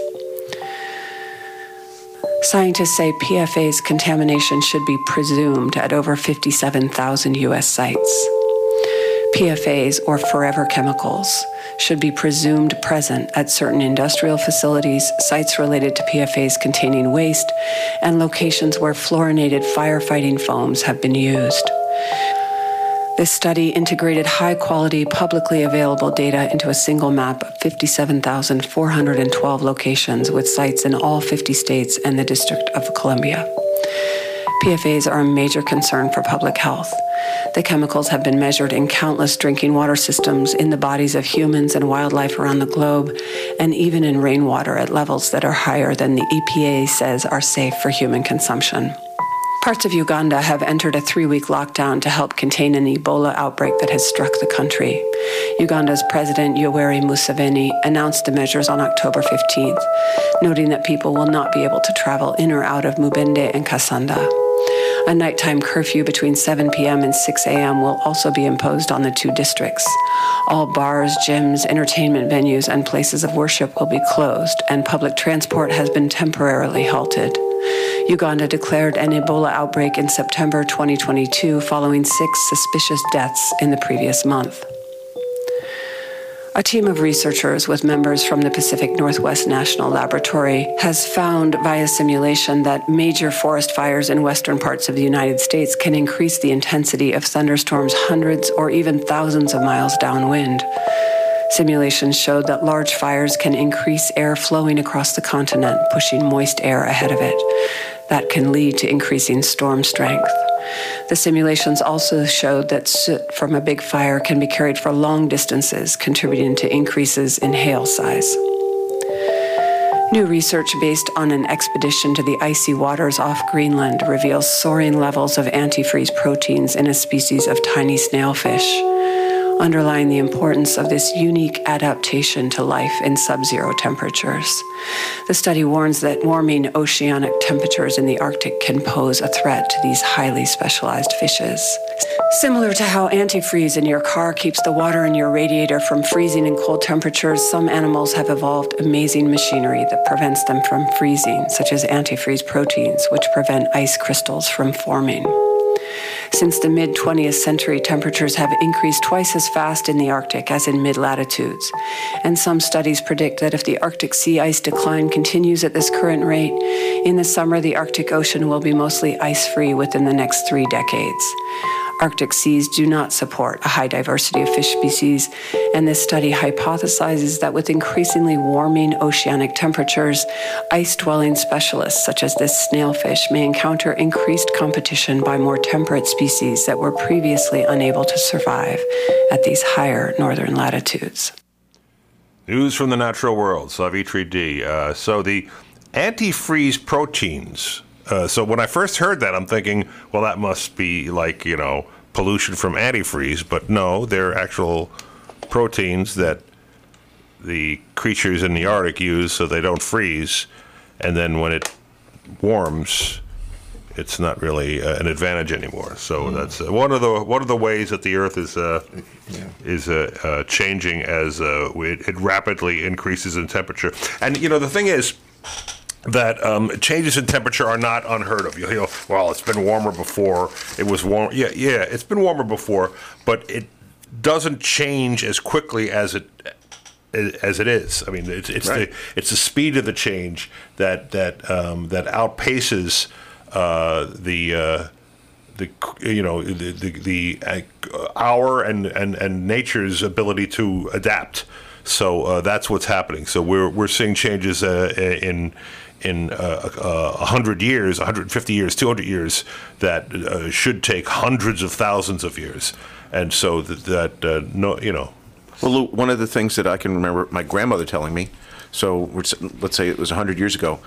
Scientists say PFAS contamination should be presumed at over 57,000 U.S. sites. PFAS, or forever chemicals, should be presumed present at certain industrial facilities, sites related to PFAS containing waste, and locations where fluorinated firefighting foams have been used. This study integrated high quality, publicly available data into a single map of 57,412 locations with sites in all 50 states and the District of Columbia. PFAS are a major concern for public health. The chemicals have been measured in countless drinking water systems, in the bodies of humans and wildlife around the globe, and even in rainwater at levels that are higher than the EPA says are safe for human consumption. Parts of Uganda have entered a three week lockdown to help contain an Ebola outbreak that has struck the country. Uganda's President Yoweri Museveni announced the measures on October 15th, noting that people will not be able to travel in or out of Mubende and Kasanda. A nighttime curfew between 7 p.m. and 6 a.m. will also be imposed on the two districts. All bars, gyms, entertainment venues, and places of worship will be closed, and public transport has been temporarily halted. Uganda declared an Ebola outbreak in September 2022 following six suspicious deaths in the previous month. A team of researchers with members from the Pacific Northwest National Laboratory has found via simulation that major forest fires in western parts of the United States can increase the intensity of thunderstorms hundreds or even thousands of miles downwind. Simulations showed that large fires can increase air flowing across the continent, pushing moist air ahead of it. That can lead to increasing storm strength. The simulations also showed that soot from a big fire can be carried for long distances, contributing to increases in hail size. New research based on an expedition to the icy waters off Greenland reveals soaring levels of antifreeze proteins in a species of tiny snailfish underlying the importance of this unique adaptation to life in sub zero temperatures. The study warns that warming oceanic temperatures in the Arctic can pose a threat to these highly specialized fishes. Similar to how antifreeze in your car keeps the water in your radiator from freezing in cold temperatures, some animals have evolved amazing machinery that prevents them from freezing, such as antifreeze proteins, which prevent ice crystals from forming. Since the mid 20th century, temperatures have increased twice as fast in the Arctic as in mid latitudes. And some studies predict that if the Arctic sea ice decline continues at this current rate, in the summer the Arctic Ocean will be mostly ice free within the next three decades. Arctic seas do not support a high diversity of fish species, and this study hypothesizes that with increasingly warming oceanic temperatures, ice dwelling specialists such as this snailfish may encounter increased competition by more temperate species that were previously unable to survive at these higher northern latitudes. News from the natural world, Savitri D. Uh, so the antifreeze proteins uh, so when I first heard that, I'm thinking, well, that must be like you know pollution from antifreeze, but no, they're actual proteins that the creatures in the Arctic use so they don't freeze, and then when it warms, it's not really uh, an advantage anymore. So mm. that's uh, one of the one of the ways that the Earth is uh, yeah. is uh, uh, changing as it, it rapidly increases in temperature. And you know the thing is that um, changes in temperature are not unheard of. You'll hear, well, it's been warmer before. It was warm. Yeah, yeah, it's been warmer before, but it doesn't change as quickly as it as it is. I mean, it's, it's right. the it's the speed of the change that that um, that outpaces uh, the. Uh, the you know the the, the uh, our and, and and nature's ability to adapt. So uh, that's what's happening. So we're we're seeing changes uh, in in uh, uh, 100 years, 150 years, 200 years that uh, should take hundreds of thousands of years. And so that, that uh, no, you know. Well, one of the things that I can remember my grandmother telling me, so let's say it was 100 years ago,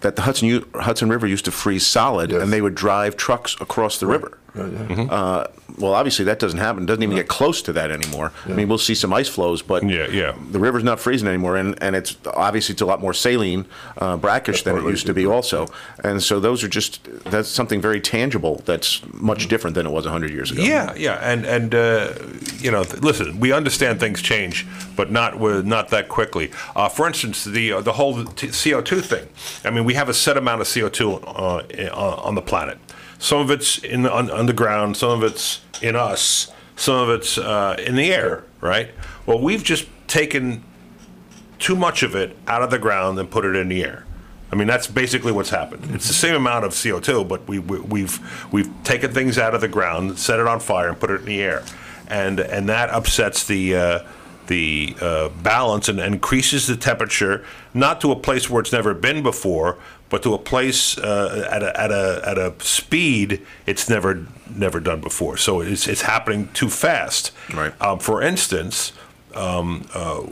that the Hudson, Hudson River used to freeze solid yes. and they would drive trucks across the right. river. Right, yeah. mm-hmm. uh, well, obviously that doesn't happen. It doesn't even get close to that anymore. Yeah. I mean, we'll see some ice floes, but yeah, yeah. the river's not freezing anymore, and, and it's obviously it's a lot more saline, uh, brackish that's than it used to be, also. And so those are just that's something very tangible that's much mm-hmm. different than it was hundred years ago. Yeah, yeah, and and uh, you know, listen, we understand things change, but not with, not that quickly. Uh, for instance, the uh, the whole CO two thing. I mean, we have a set amount of CO two uh, on the planet. Some of it's in the on, underground, some of it's in us, some of it's uh, in the air, right? Well, we've just taken too much of it out of the ground and put it in the air. I mean, that's basically what's happened. It's the same amount of CO2, but we, we, we've we've taken things out of the ground, set it on fire, and put it in the air, and and that upsets the. Uh, the uh, balance and increases the temperature, not to a place where it's never been before, but to a place uh, at, a, at, a, at a speed it's never never done before. So it's, it's happening too fast. Right. Um, for instance, um, uh,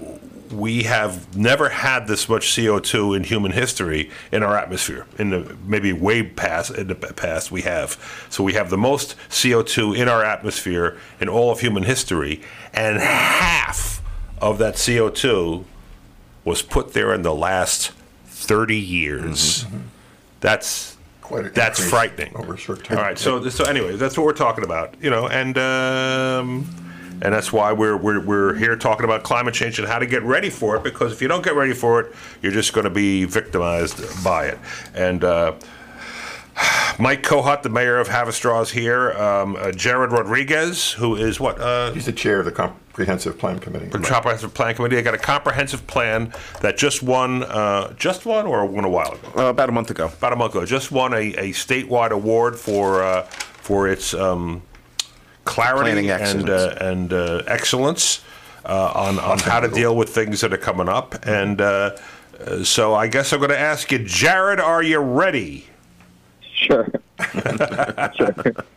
we have never had this much CO2 in human history in our atmosphere. In the maybe way past in the past we have. So we have the most CO2 in our atmosphere in all of human history, and half of that CO2 was put there in the last 30 years. Mm-hmm. That's Quite That's frightening. over a short time. right. So so anyway, that's what we're talking about. You know, and um, and that's why we're we're we're here talking about climate change and how to get ready for it. Because if you don't get ready for it, you're just going to be victimized by it. And uh, Mike Kohut, the mayor of Haverstraw, is here. Um, uh, Jared Rodriguez, who is what? Uh, He's the chair of the Comprehensive Plan Committee. the comprehensive plan committee. I got a comprehensive plan that just won, uh, just won or won a while ago. Uh, about a month ago. About a month ago, just won a, a statewide award for uh, for its um, clarity Planning and excellence. uh, and uh, excellence uh, on on how to deal with things that are coming up. And uh, uh, so, I guess I'm going to ask you, Jared, are you ready? Sure. sure.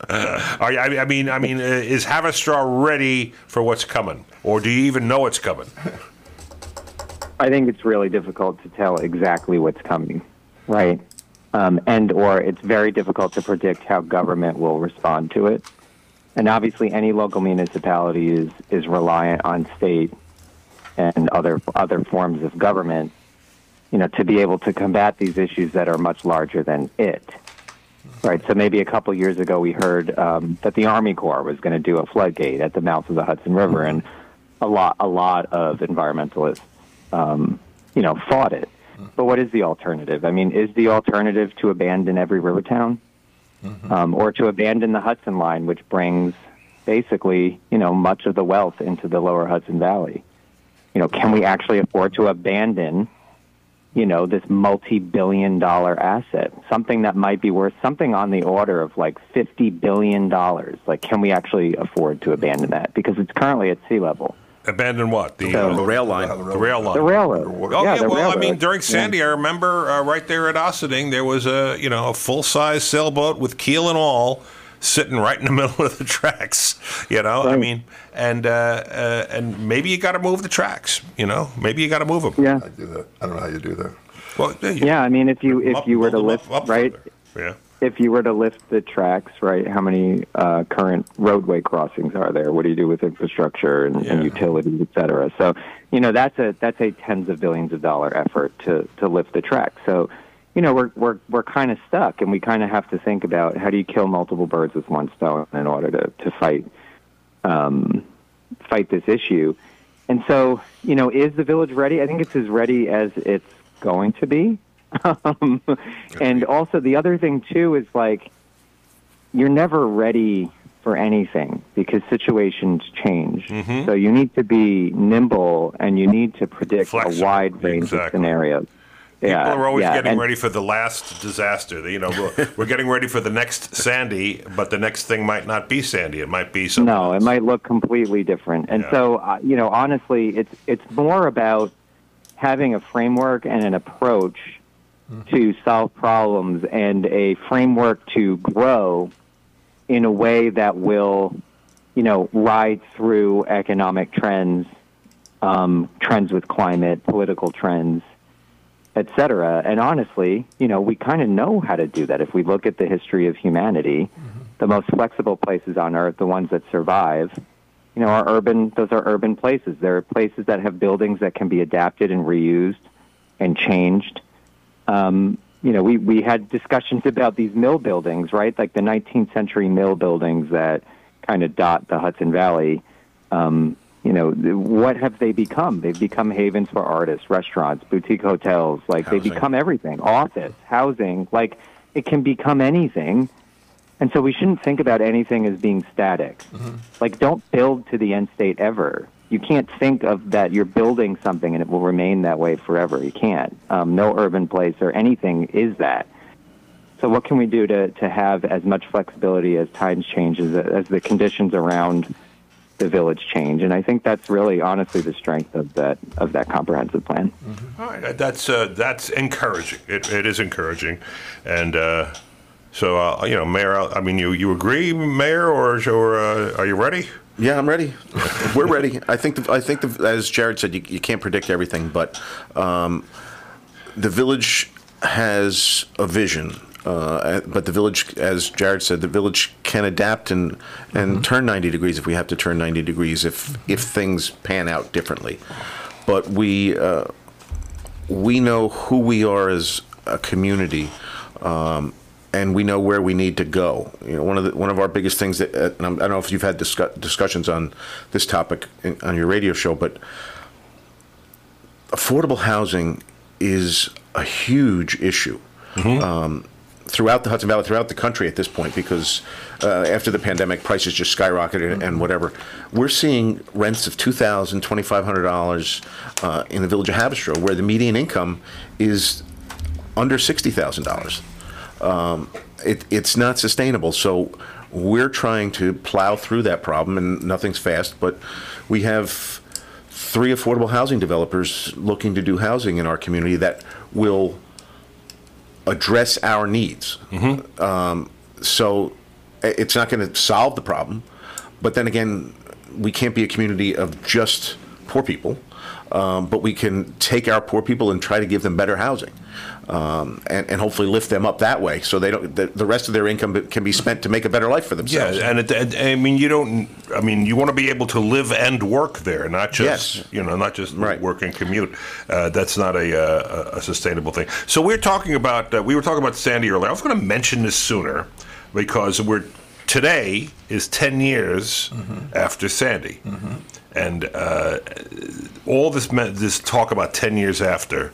Are you, I I mean, I mean, uh, is Haverstraw ready for what's coming, or do you even know it's coming? I think it's really difficult to tell exactly what's coming, right? Um, and or it's very difficult to predict how government will respond to it. And obviously, any local municipality is is reliant on state and other other forms of government, you know, to be able to combat these issues that are much larger than it. Right. So maybe a couple years ago, we heard um, that the Army Corps was going to do a floodgate at the mouth of the Hudson River, and a lot a lot of environmentalists, um, you know, fought it. But what is the alternative? I mean, is the alternative to abandon every river town, um, or to abandon the Hudson line, which brings basically, you know, much of the wealth into the lower Hudson Valley? You know, can we actually afford to abandon, you know, this multi-billion dollar asset, something that might be worth something on the order of like fifty billion dollars? Like, can we actually afford to abandon that because it's currently at sea level? Abandon what? The, So- uh, The rail line. the rail line. The railroad. Oh yeah, the well, I mean, during Yeah. Sandy, I remember uh, right there at Ossining, there was a you know a full size sailboat with keel and all, sitting right in the middle of the tracks. You know, I mean, and uh, uh, and maybe you got to move the tracks. You know, maybe you got to move them. Yeah. I do that. I don't know how you do that. Well, you Yeah, I mean, if you if up- you were to lift up- up right, further. Yeah. if you were to lift the tracks, right, how many uh, current roadway crossings are there? What do you do with infrastructure and, and utilities, et cetera? So, you know, that's a that's a tens of billions of dollar effort to to lift the track. So, you know, we're we're we're kind of stuck, and we kind of have to think about how do you kill multiple birds with one stone in order to to fight um, fight this issue. And so, you know, is the village ready? I think it's as ready as it's going to be. Um, and also, the other thing too is like you're never ready for anything because situations change. Mm-hmm. So you need to be nimble and you need to predict Flexible. a wide range Exactly. of scenarios. People yeah, are always yeah, getting and- ready for the last disaster. You know, we're, we're getting ready for the next Sandy, but the next thing might not be Sandy. It might be something. No, it might look completely different. And Yeah. so, uh, you know, honestly, it's it's more about having a framework and an approach to solve problems and a framework to grow in a way that will, you know, ride through economic trends, um, trends with climate, political trends, et cetera. And honestly, you know, we kind of know how to do that. If we look at the history of humanity, the most flexible places on earth, the ones that survive, you know, are urban. Those are urban places. There are places that have buildings that can be adapted and reused and changed. Um, you know, we, we had discussions about these mill buildings, right? Like the 19th century mill buildings that kind of dot the Hudson Valley. Um, you know, what have they become? They've become havens for artists, restaurants, boutique hotels. Like they become everything. Office, housing. Like it can become anything. And so we shouldn't think about anything as being static. Like, don't build to the end state ever. You can't think of that you're building something and it will remain that way forever. You can't. Um, no urban place or anything is that. So, what can we do to, to have as much flexibility as times change, as, as the conditions around the village change? And I think that's really, honestly, the strength of that of that comprehensive plan. All right, that's uh, that's encouraging. It, it is encouraging, and uh, so uh, you know, Mayor. I mean, you you agree, Mayor, or or uh, are you ready? Yeah, I'm ready. We're ready. I think. The, I think, the, as Jared said, you, you can't predict everything, but um, the village has a vision. Uh, but the village, as Jared said, the village can adapt and and turn 90 degrees if we have to turn 90 degrees if if things pan out differently. But we uh, we know who we are as a community. Um, and we know where we need to go. You know, one of the, one of our biggest things that uh, and I'm, I don't know if you've had discuss, discussions on this topic in, on your radio show, but affordable housing is a huge issue. Um, throughout the Hudson Valley, throughout the country at this point, because uh, after the pandemic, prices just skyrocketed and whatever. We're seeing rents of $2,000, $2,500 uh, in the village of Haverstraw, where the median income is under $60,000. Um, it, it's not sustainable. So we're trying to plow through that problem, and nothing's fast, but we have three affordable housing developers looking to do housing in our community that will address our needs. Um, so it's not going to solve the problem, but then again, we can't be a community of just poor people. Um, but we can take our poor people and try to give them better housing, um, and, and hopefully lift them up that way, so they don't. The, the rest of their income can be spent to make a better life for Yeah, themselves. and it, and- I mean, you don't. I mean, you want to be able to live and work there, not just Yes. you know, not just work and commute. Uh, that's not a, uh, a sustainable thing. So we're talking about. Uh, we were talking about Sandy earlier. I was going to mention this sooner because we're today is ten years after Sandy, and uh, all this this talk about ten years after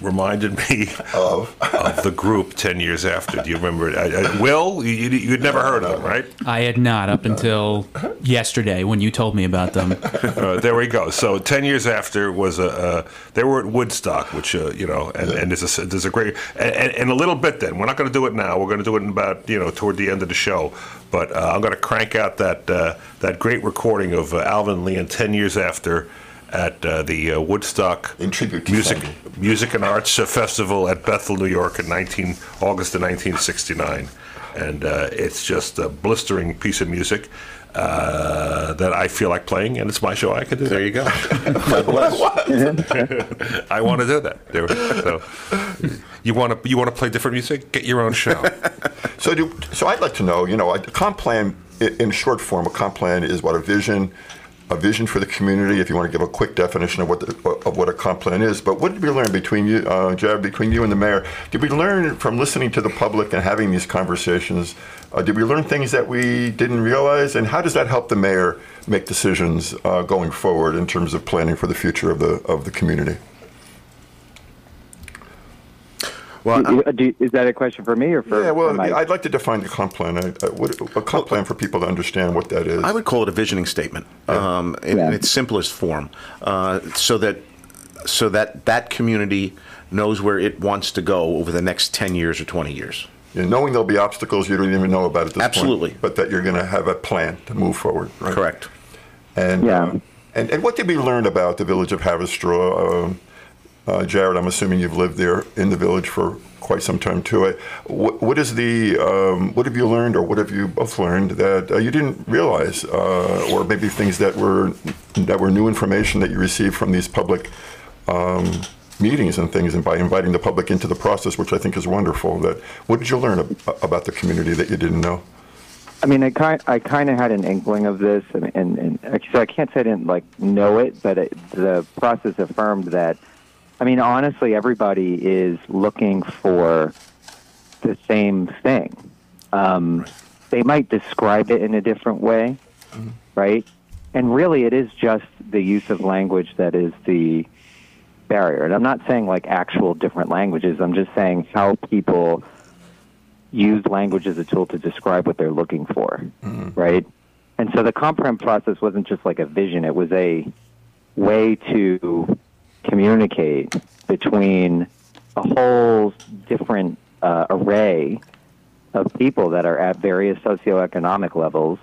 reminded me of, of the group 10 years after. Do you remember it? I, I, Will, you, you- you'd never heard of them, right? I had not up until yesterday when you told me about them. Uh, there we go. So 10 years after was a, uh, they were at Woodstock, which, uh, you know, and, and there's, a, there's a great, and, and, and a little bit then. We're not going to do it now. We're going to do it in about, you know, toward the end of the show. But uh, I'm going to crank out that, uh, that great recording of uh, Alvin Lee and 10 years after at uh, the uh, Woodstock Music, Music and Arts uh, Festival at Bethel, New York in 19, August of 1969. And uh, it's just a blistering piece of music uh, that I feel like playing, and it's my show. I can do that. There you go. I want to do that. There, so, you want to you want to play different music? Get your own show. So, do, so I'd like to know, you know, a comp plan in short form, a comp plan is what a vision, a vision for the community. If you want to give a quick definition of what the, of what a comp plan is, but what did we learn between you, uh, Jared, between you and the mayor? Did we learn from listening to the public and having these conversations? Uh, did we learn things that we didn't realize, and how does that help the mayor make decisions uh, going forward in terms of planning for the future of the of the community? Well, Do- do- is that a question for me or for? Yeah, well, for I'd like to define the comp plan. I, I, what, a comp plan for people to understand what that is. I would call it a visioning statement um, in, in its simplest form, uh, so that so that that community knows where it wants to go over the next ten years or twenty years. Yeah, knowing there'll be obstacles you don't even know about at this Absolutely. point. But that you're going to have a plan to move forward. Right? Correct. And, Yeah. uh, and and what did we learn about the village of Haverstraw? Um, uh, Jared, I'm assuming you've lived there in the village for quite some time too. Uh, What, what is the um, what have you learned, or what have you both learned that uh, you didn't realize, uh, or maybe things that were that were new information that you received from these public um, meetings and things, and by inviting the public into the process, which I think is wonderful. That what did you learn ab- about the community that you didn't know? I mean, I kind I kind of had an inkling of this, and and, and I can't say I didn't like know it, but it, the process affirmed that. I mean, honestly, everybody is looking for the same thing. Um, They might describe it in a different way, right? And really, it is just the use of language that is the barrier. And I'm not saying like actual different languages. I'm just saying how people use language as a tool to describe what they're looking for, right? And so the comp-plan process wasn't just like a vision; it was a way to communicate between a whole different uh, array of people that are at various socioeconomic levels,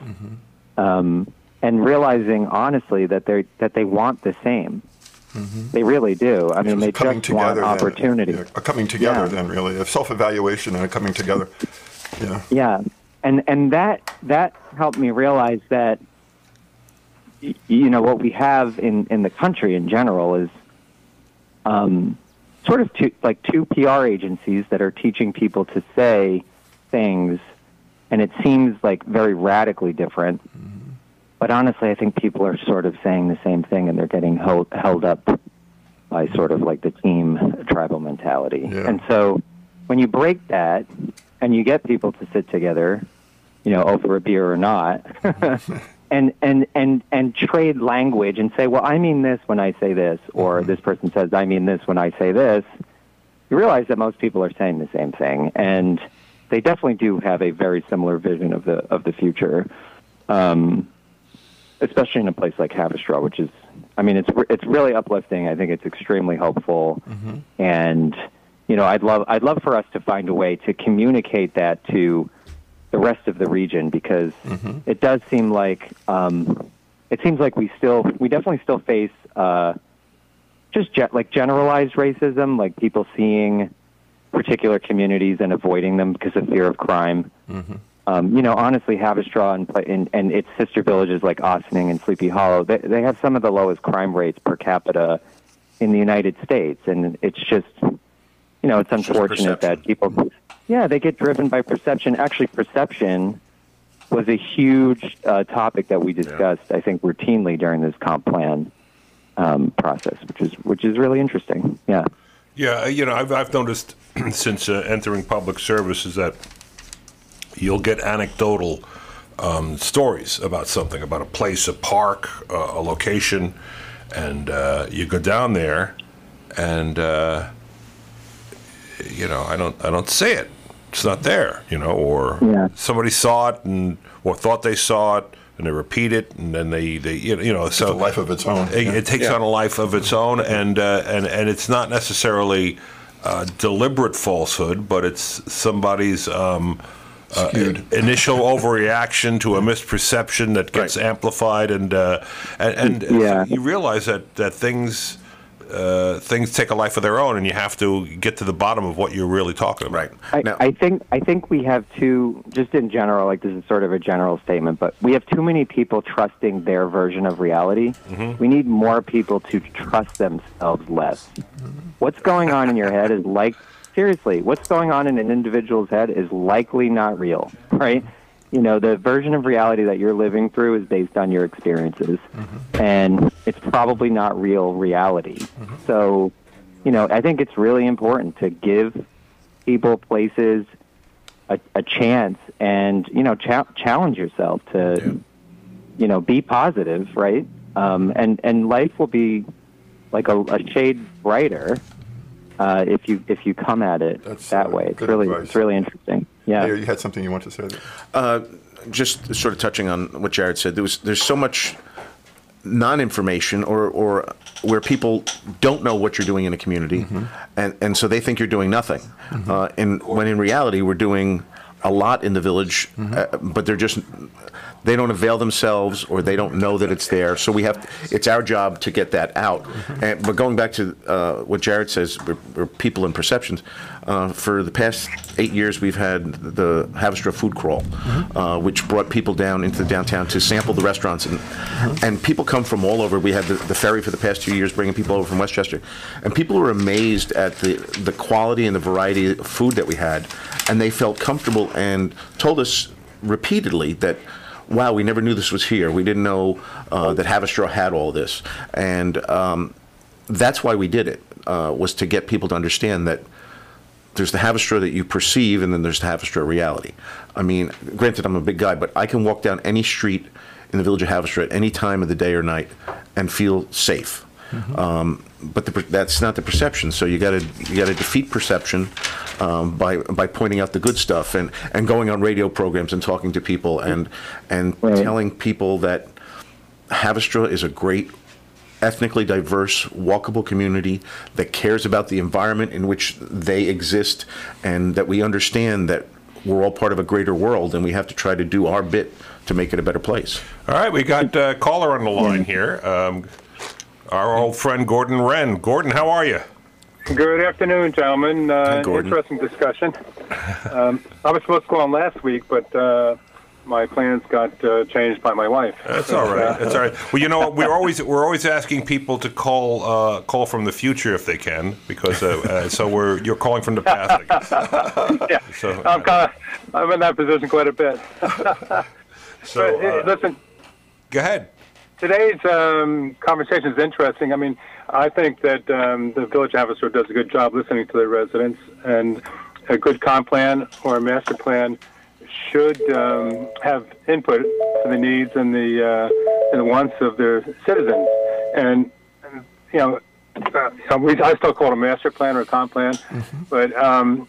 um, and realizing honestly that they that they want the same. They really do. I mean, they coming just want together then. opportunity. Yeah, a coming together Yeah. then really a self-evaluation and a coming together yeah Yeah, and and that that helped me realize that you know what we have in in the country in general is um, sort of two, like two PR agencies that are teaching people to say things, and it seems like very radically different. But honestly, I think people are sort of saying the same thing, and they're getting held held up by sort of like the team tribal mentality. Yeah. And so, when you break that and you get people to sit together, you know, over a beer or not, and and and and trade language and say, well, I mean this when I say this, or this person says, I mean this when I say this. You realize that most people are saying the same thing, and they definitely do have a very similar vision of the of the future, um, especially in a place like Haverstraw, which is, I mean, it's it's really uplifting. I think it's extremely hopeful, and you know, I'd love I'd love for us to find a way to communicate that to the rest of the region because it does seem like um, it seems like we still we definitely still face uh, just ge- like generalized racism, like people seeing particular communities and avoiding them because of fear of crime. Um, you know, honestly, Haverstraw and, and, and its sister villages like Ossining and Sleepy Hollow, they, they have some of the lowest crime rates per capita in the United States, and it's just, you know, it's just unfortunate that people, yeah, they get driven by perception. Actually, perception was a huge uh, topic that we discussed, I think, routinely during this comp plan um, process, which is which is really interesting. Yeah. Yeah, you know, I've, I've noticed since uh, entering public service is that you'll get anecdotal um, stories about something, about a place, a park, uh, a location, and uh, you go down there, and uh, you know, I don't, I don't see it. It's not there, you know, or Yeah. somebody saw it and or thought they saw it, and they repeat it, and then they, they you know, you know, so a life of its own. It, Yeah. it takes Yeah. on a life of its own, and uh, and and it's not necessarily uh, deliberate falsehood, but it's somebody's um, uh, initial overreaction to a misperception that gets amplified, and uh, and, and Yeah. you realize that that things. Uh, things take a life of their own, and you have to get to the bottom of what you're really talking about. I, I think I think we have too, just in general, like this is sort of a general statement, but we have too many people trusting their version of reality. We need more people to trust themselves less. What's going on in your head is like seriously, what's going on in an individual's head is likely not real, right? You know, the version of reality that you're living through is based on your experiences, and it's probably not real reality. So, you know, I think it's really important to give people, places, a, a chance, and you know, cha- challenge yourself to, you know, be positive, right? Um, and and life will be like a, a shade brighter uh, if you if you come at it that way. It's really advice. it's really interesting. Yeah. Mayor, you had something you want to say? There? Uh, just sort of touching on what Jared said, there was there's so much non-information or or where people don't know what you're doing in a community, and and so they think you're doing nothing, uh, and when in reality we're doing a lot in the village, uh, but they're just they don't avail themselves or they don't know that it's there. So we have it's our job to get that out. And, but going back to uh, what Jared says, we're, we're people and perceptions. Uh, for the past eight years, we've had the Haverstraw Food Crawl, uh, which brought people down into the downtown to sample the restaurants, and and people come from all over. We had the, the ferry for the past two years, bringing people over from Westchester, and people were amazed at the the quality and the variety of food that we had, and they felt comfortable and told us repeatedly that wow, we never knew this was here. We didn't know uh, that Haverstraw had all this, and um, that's why we did it. Uh, was to get people to understand that there's the Haverstraw that you perceive, and then there's the Haverstraw reality. I mean, granted, I'm a big guy, but I can walk down any street in the village of Haverstraw at any time of the day or night and feel safe. Um, but the, per- that's not the perception. So you got to you got to defeat perception um, by by pointing out the good stuff and, and going on radio programs and talking to people and and telling people that Haverstraw is a great ethnically diverse, walkable community that cares about the environment in which they exist, and that we understand that we're all part of a greater world, and we have to try to do our bit to make it a better place. All right, we got a caller on the line here. Um, our old friend Gordon Wren. Gordon, how are you? Good afternoon, gentlemen. Uh, interesting discussion. Um, I was supposed to go on last week, but uh, my plans got uh, changed by my wife. That's all right. That's all right. Well, you know, we're always we're always asking people to call uh, call from the future if they can, because uh, uh, so we're you're calling from the past. Yeah, So, I'm kind of I'm in that position quite a bit. So, But, listen, go ahead. Today's um, conversation is interesting. I mean, I think that um, the Village officer does a good job listening to the residents, and a good comp plan or a master plan should um, have input for the needs and the uh, and the wants of their citizens. And, and you know, uh, we, I still call it a master plan or a comp plan, but um,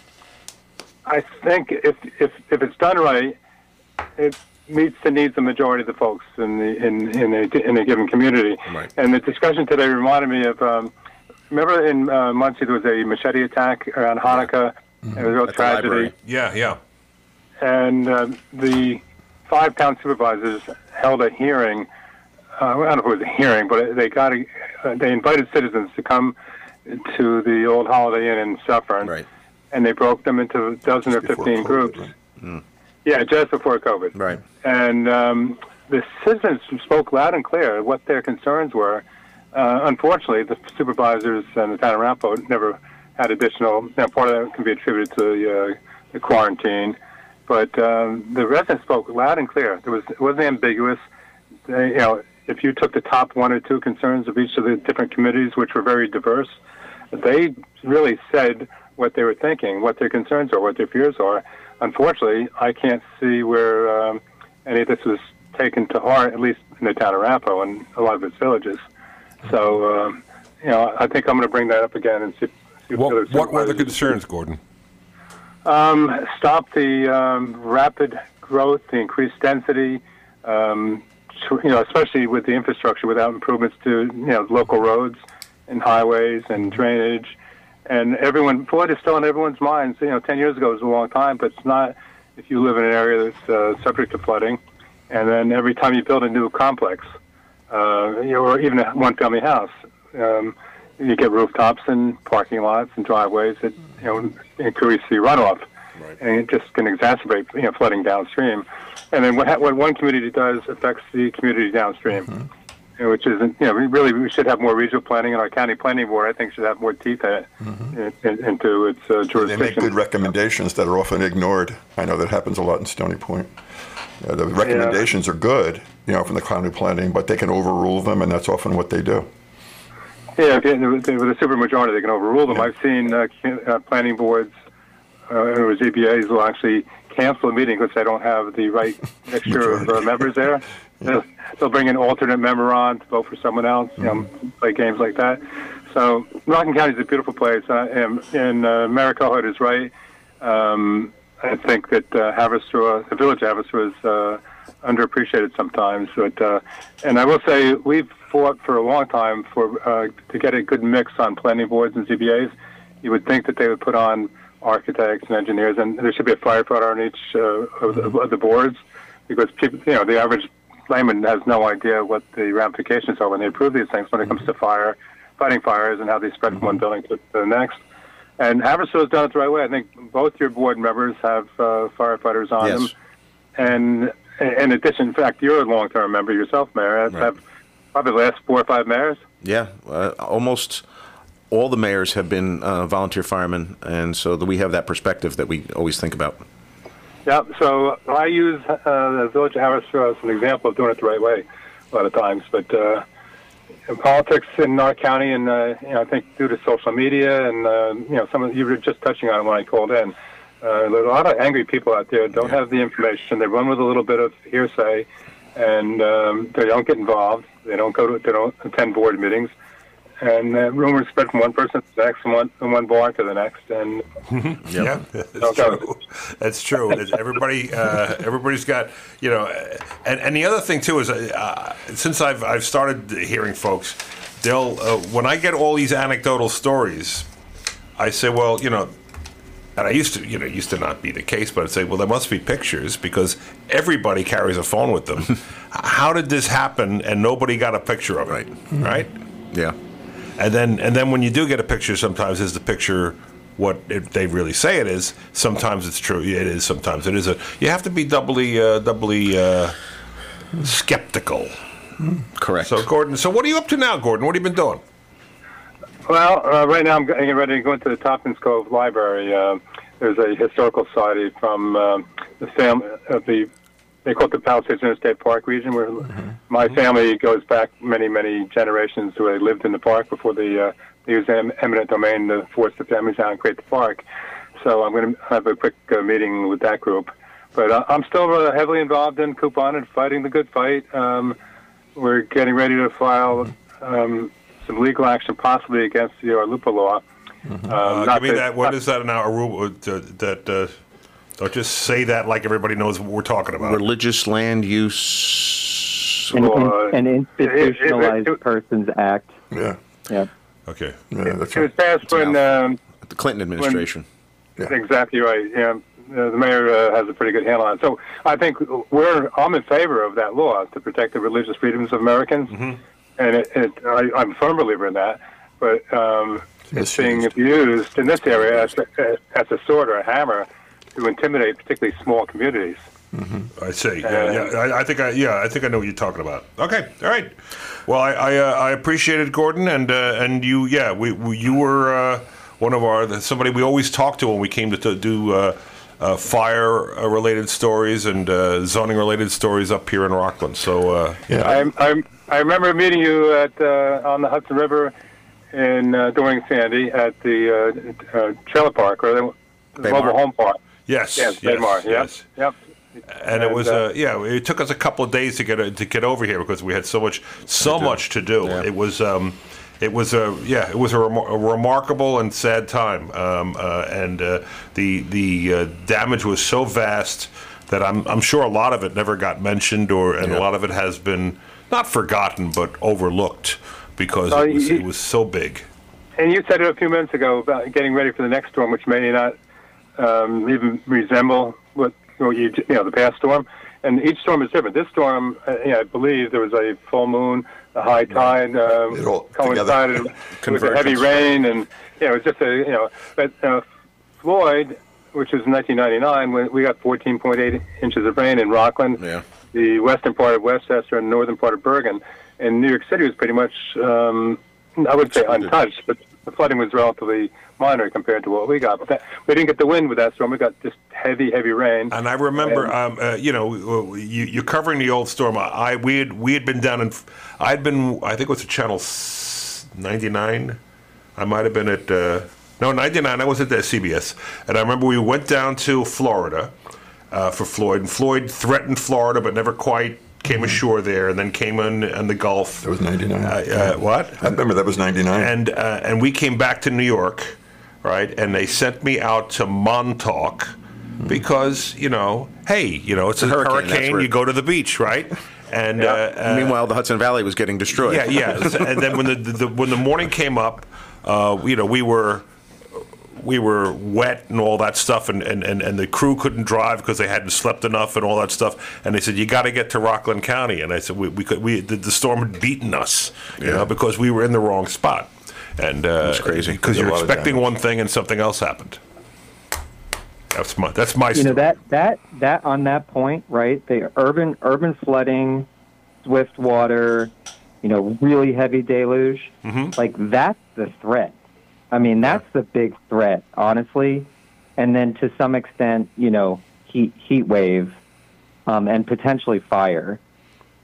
I think if if if it's done right, it meets the needs of the majority of the folks in the in in a, in a given community. Right. And the discussion today reminded me of. Um, remember in uh, Monsey there was a machete attack around Hanukkah. It was a real At tragedy. Yeah, yeah. and uh, the five town supervisors held a hearing. Uh, I don't know if it was a hearing, but they got a, uh, they invited citizens to come to the old Holiday Inn in Suffern, Right. and they broke them into a dozen or fifteen COVID, groups. right? Yeah, just before COVID. Right. And um, the citizens spoke loud and clear what their concerns were. Uh, unfortunately, the supervisors and the town of Ramapo never had additional. Now, part of that can be attributed to the, uh, the quarantine, but um, the residents spoke loud and clear. There was it wasn't ambiguous. They, you know, if you took the top one or two concerns of each of the different committees, which were very diverse, they really said what they were thinking, what their concerns are, what their fears are. Unfortunately, I can't see where um, any of this was taken to heart, at least in the town of Ramapo and a lot of its villages. So, um, you know, I think I'm going to bring that up again and see. see if the other What, what were the concerns, Gordon? um, stop the um, rapid growth, the increased density, um, you know, especially with the infrastructure without improvements to, you know, local roads and highways and drainage. And everyone, Floyd is still in everyone's minds. You know, 10 years ago was a long time, but it's not if you live in an area that's uh, subject to flooding. And then every time you build a new complex, uh, you know, or even a one-family house, um, you get rooftops and parking lots and driveways that you know increase the runoff, and it just can exacerbate you know flooding downstream. And then what ha- what one community does affects the community downstream, know, which isn't you know we really we should have more regional planning, and our county planning board I think should have more teeth in it, in, in, into its uh, They make good recommendations that are often ignored. I know that happens a lot in Stony Point. Uh, the recommendations are good, you know, from the county planning, but they can overrule them, and that's often what they do. Yeah, with a supermajority, they can overrule them. I've seen uh, uh, planning boards uh, or ZBAs will actually cancel a meeting because they don't have the right mixture of uh, members there. They'll, they'll bring an alternate member on to vote for someone else, you know, play games like that. So Rockland County is a beautiful place, uh, and, and uh, Mayor Kohut is right. Um, I think that uh, Haverstraw, the village of Haverstraw, is uh, underappreciated sometimes. But uh, and I will say we've fought for a long time for uh, to get a good mix on planning boards and ZBAs. You would think that they would put on architects and engineers, and there should be a firefighter on each uh, of, the, of the boards because people, you know, the average layman has no idea what the ramifications are when they approve these things when it comes to fire, fighting fires, and how they spread from one building to the next. And Haverstraw has done it the right way. I think both your board members have uh, firefighters on Yes. them. And in addition, in fact, you're a long-term member yourself, Mayor. Have, have probably the last four or five mayors. Yeah, uh, almost all the mayors have been uh, volunteer firemen, and so that we have that perspective that we always think about. Yeah, so I use uh, the village of Haverstraw as an example of doing it the right way a lot of times. But uh, in politics in our county, and uh, you know, I think due to social media and uh, you know, some of you were just touching on it when I called in. Uh, a lot of angry people out there don't have the information. They run with a little bit of hearsay, and um, they don't get involved. They don't go to. They don't attend board meetings. And uh, rumors spread from one person to the next, from one, from one bar to the next, and Yeah, that's Okay. true. That's true. Everybody, uh, everybody's got, you know, uh, and, and the other thing too is, uh, since I've I've started hearing folks, they'll uh, when I get all these anecdotal stories, I say, well, you know, and I used to, you know, it used to not be the case, but I'd say, well, there must be pictures because everybody carries a phone with them. How did this happen and nobody got a picture of it? Right. Yeah. And then, and then when you do get a picture, sometimes is the picture what it, they really say it is. Sometimes it's true. It is. Sometimes it isn't. You have to be doubly, uh, doubly uh, skeptical. Correct. So, Gordon. So, what are you up to now, Gordon? What have you been doing? Well, uh, right now I'm getting ready to go into the Tompkins Cove Library. Uh, there's a historical society from uh, the family of the they call it the Palisades Interstate Park region, where my family goes back many, many generations who they lived in the park before the uh, they used em- eminent domain to force the families out and create the park. so I'm going to have a quick uh, meeting with that group. But uh, I'm still uh, heavily involved in CUPON and fighting the good fight. Um, we're getting ready to file um, some legal action, possibly against the RLUIPA law. Um, Uh, not give me to- that. What is that now? A uh, that uh, don't just say that like everybody knows what we're talking about. Religious land use. An, Well, an, an it- it- institutionalized it- persons act. Yeah. Yeah. Okay. Yeah, that's It was passed when um, The Clinton administration. Exactly right. Yeah, uh, the mayor uh, has a pretty good handle on it. So I think we're I'm in favor of that law to protect the religious freedoms of Americans, and it, it, I, I'm a firm believer in that. But um, it's being abused in this area as a, as a sword or a hammer to intimidate particularly small communities. I see. Yeah, yeah. I, I think I yeah. I think I know what you're talking about. Okay. All right. Well, I I, uh, I appreciate it, Gordon, and uh, and you. Yeah, we, we you were uh, one of our somebody we always talked to when we came to, to do. Uh, uh, fire-related stories and uh, zoning-related stories up here in Rockland. So, uh, I, I, I remember meeting you at uh, on the Hudson River in uh, during Sandy at the uh, uh, trailer park or the Baymar. mobile home park. Yes, yes, yes, Baymar, yes. Yep. and it was uh, uh, yeah. It took us a couple of days to get uh, to get over here because we had so much so much to do. It was um, it was a yeah. It was a, remar- a remarkable and sad time. Um, uh, and uh, the the uh, damage was so vast that I'm I'm sure a lot of it never got mentioned or and a lot of it has been not forgotten but overlooked because it was you- it was so big. And you said it a few minutes ago about getting ready for the next storm, which may not um, even resemble what what you you know the past storm. And each storm is different. This storm, uh, you know, I believe there was a full moon, a high tide, um, coincided with a heavy rain, and you know, it was just a you know. But uh, Floyd, which was in 1999, when we got 14.8 inches of rain in Rockland, Yeah. the western part of Westchester and northern part of Bergen, and New York City was pretty much, um, I would say, untouched, but the flooding was relatively minor compared to what we got. But that, we didn't get the wind with that storm. We got just heavy, heavy rain. And I remember, um, uh, you know, you, you're covering the old storm. I we had we had been down in, I'd been I think it was the channel ninety nine. I might have been at uh, no ninety nine. I was at the CBS, and I remember we went down to Florida uh, for Floyd, and Floyd threatened Florida, but never quite came ashore there, and then came in in the Gulf. It was ninety nine. Uh, uh, what? I remember that was ninety nine. And uh, and we came back to New York, right? And they sent me out to Montauk because you know, hey, you know, it's a Hurricane, hurricane. you go to the beach, right? And uh, uh, Meanwhile, the Hudson Valley was getting destroyed. yeah, yeah. and then when the, the when the morning came up, uh, you know, we were we were wet and all that stuff, and, and, and, and the crew couldn't drive because they hadn't slept enough and all that stuff. And they said, "You got to get to Rockland County." And I said, "We, we could we the, the storm had beaten us, you know, because we were in the wrong spot." And uh, That's crazy. because you're expecting one thing and something else happened. That's my that's my you story. know that that that on that point right the urban urban flooding swift water you know really heavy deluge like that's the threat i mean that's the big threat honestly. And then to some extent you know heat heat wave um, and potentially fire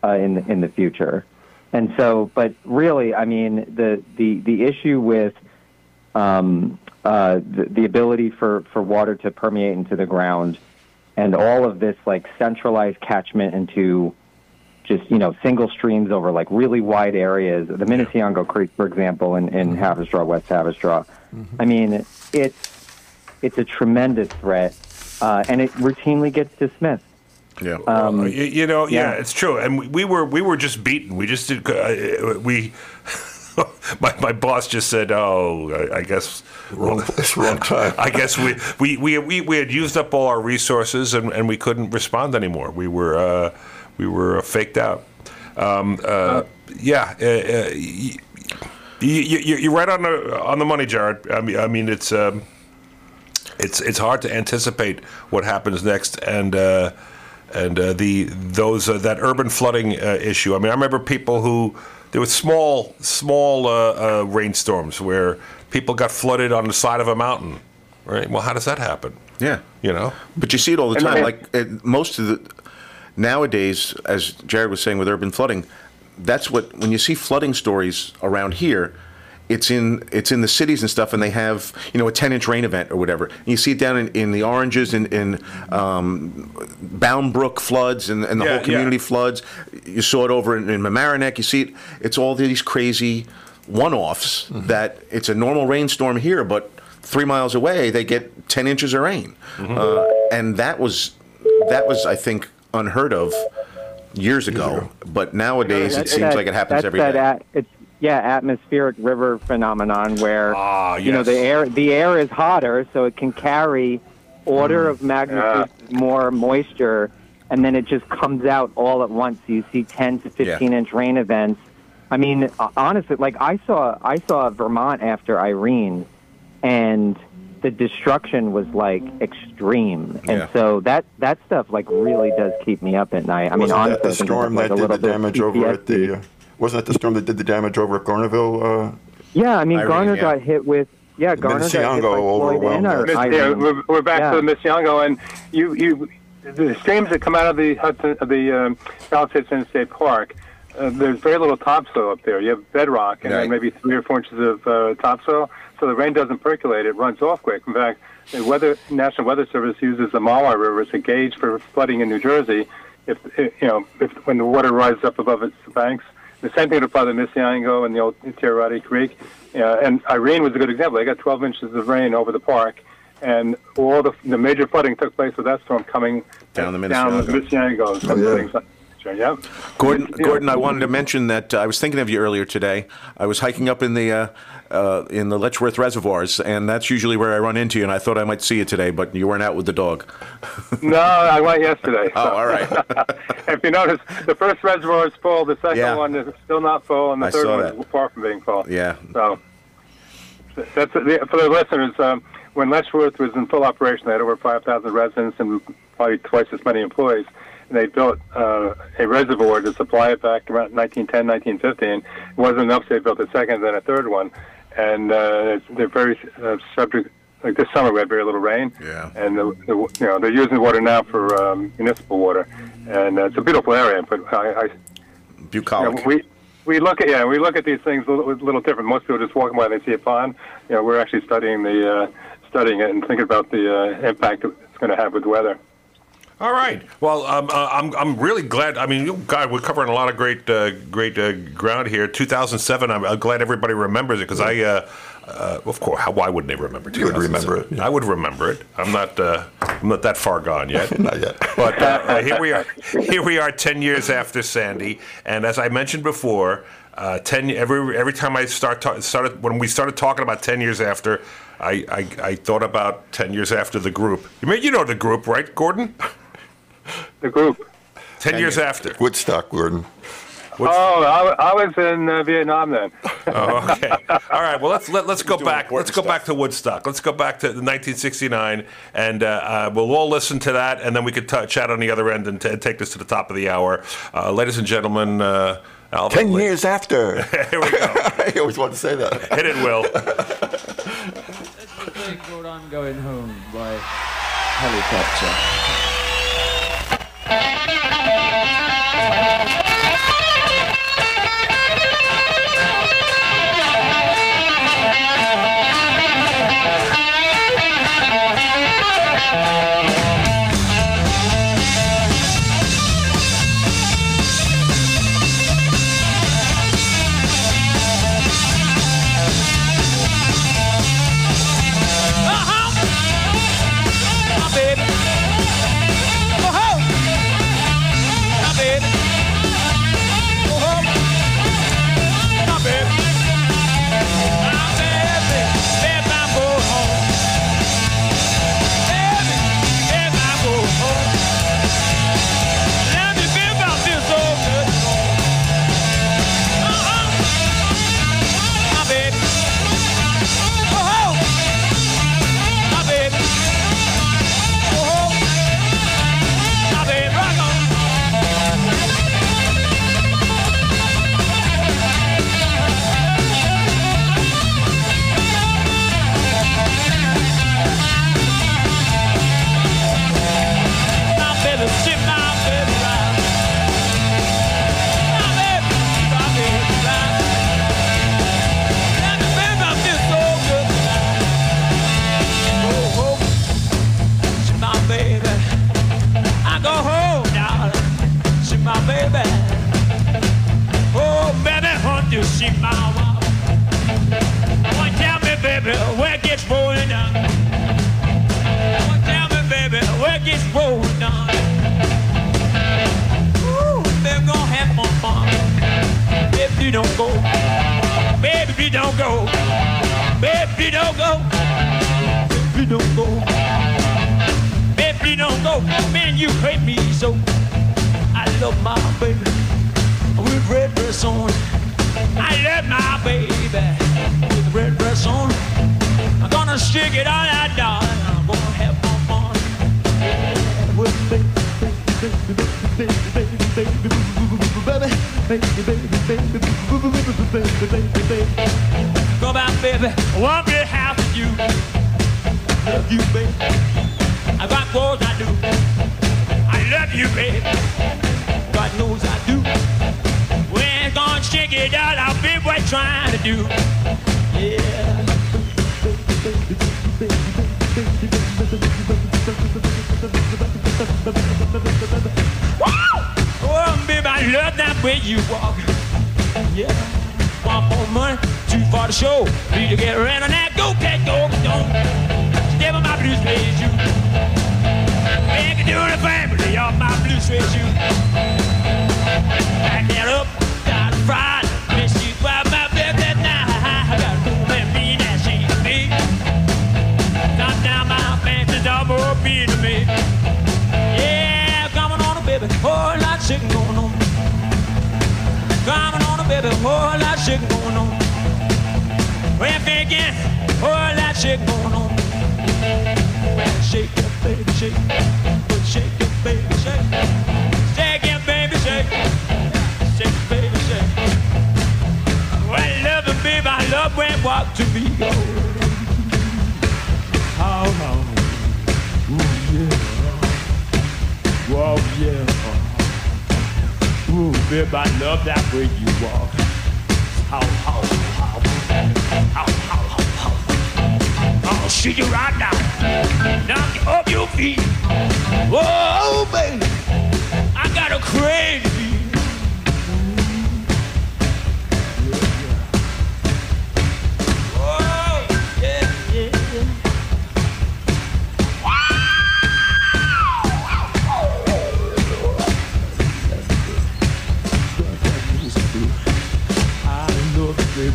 uh, in the, in the future. And so but really i mean the the the issue with um, uh, the, the ability for, for water to permeate into the ground and all of this like centralized catchment into just you know single streams over like really wide areas the Minisceongo Creek for example in, in Haverstraw West Haverstraw I mean it's it's a tremendous threat uh, and it routinely gets dismissed Yeah. um, Uh, you, you know, yeah. yeah. it's true. And we, we were we were just beaten. We just did. Uh, we. my, my boss just said, "Oh, I, I guess Wrong place, wrong time. I guess we, we, we, we, we had used up all our resources and, and we couldn't respond anymore. We were uh, we were uh, faked out. Um, uh, yeah, uh, uh, y- y- y- you're right on the on the money, Jared. I mean, I mean it's. Um, it's it's hard to anticipate what happens next, and uh, and uh, the those uh, that urban flooding uh, issue. I mean, I remember people who there were small small uh, uh, rainstorms where people got flooded on the side of a mountain. Right? Well, how does that happen? Yeah. You know. But you see it all the time. I- Like it, most of the nowadays, as Jared was saying with urban flooding, that's what when you see flooding stories around here, it's in it's in the cities and stuff, and they have you know a 10 inch rain event or whatever. And you see it down in, in the oranges in, in um, Bound Brook floods and, and the Yeah, whole community yeah. floods. You saw it over in, in Mamaroneck. You see it. It's all these crazy one-offs that it's a normal rainstorm here, but three miles away they get 10 inches of rain, uh, and that was that was I think unheard of years ago. But nowadays it seems that- like it happens that's that. At, it's yeah, atmospheric river phenomenon where Ah, you know the air the air is hotter, so it can carry order of magnitude more moisture, and then it just comes out all at once. So you see 10 to 15 inch rain events. I mean, honestly, like I saw I saw Vermont after Irene, and the destruction was like extreme, and Yeah. so that that stuff like really does keep me up at night. I mean, Wasn't honestly, that the I think I storm have, like, that a did little the bit of damage over at the? Uh, wasn't that the storm that did the damage over at Garnerville? Uh, Yeah, I mean, Irene, Garner yeah. got hit with yeah, Garner got hit by Minisceongo overwhelmed and Miss- yeah, we're, we're back Yeah. to the Minisceongo, and you, you, the streams that come out of the Hudson, of the um, Palisades Interstate Park. Uh, there's very little topsoil up there. You have bedrock and Right. then maybe three or four inches of uh, topsoil, so the rain doesn't percolate; it runs off quick. In fact, the weather National Weather Service uses the Mahwah River as a gauge for flooding in New Jersey. If you know, if when the water rises up above its banks, the same thing would apply to Minisceongo and the old Tiorati Creek. Uh, and Irene was a good example. They got 12 inches of rain over the park, and all the the major flooding took place with that storm coming Down the down the Minisceongo. Minisceongo. Oh, yeah. Yeah. Gordon, Gordon, I wanted to mention that uh, I was thinking of you earlier today. I was hiking up in the uh, uh, in the Letchworth reservoirs, and that's usually where I run into you. And I thought I might see you today, but you weren't out with the dog. No, I went yesterday. Oh, all right. if you notice, the first reservoir is full. The second Yeah. one is still not full, and the I third one that. is far from being full. Yeah. So that's the, for the listeners. Um, when Letchworth was in full operation, they had over 5,000 residents and probably twice as many employees. They built uh, a reservoir to supply it back around 1910, 1915. It wasn't enough, so they built a second, then a third one. And uh, they're very uh, subject. Like this summer, we had very little rain, Yeah. and the, the, you know they're using water now for um, municipal water, and uh, it's a beautiful area. But I, I Bucolic. yeah, we we look at yeah we look at these things a little, little different. Most people just walking by and they see a pond. You know, we're actually studying the uh, studying it and thinking about the uh, impact it's going to have with weather. All right. Well, um, uh, I'm I'm really glad. I mean, God, we're covering a lot of great uh, great uh, ground here. 2007. I'm, glad everybody remembers it because I, uh, uh, of course, how, why wouldn't they remember? You would remember it, yeah. I would remember it. I'm not uh, I'm not that far gone yet. Not yet. But uh, here we are. Here we are, ten years after Sandy, and as I mentioned before, uh, ten every every time I start ta- started when we started talking about ten years after, I, I I thought about ten years after the group. You mean you know the group, right, Gordon? The group. Ten years after. Woodstock, Gordon. Oh, I, I was in uh, Vietnam then. Oh, okay. All right. Well, let's let, let's go back. Let's go back to Woodstock. Let's go back to 1969, and uh, uh, we'll all listen to that, and then we could t- chat on the other end and t- take this to the top of the hour, uh, ladies and gentlemen. Uh, Alvin, Ten years after. Here we go. I always wanted to say that. Hit it, Will. I'm going home by helicopter.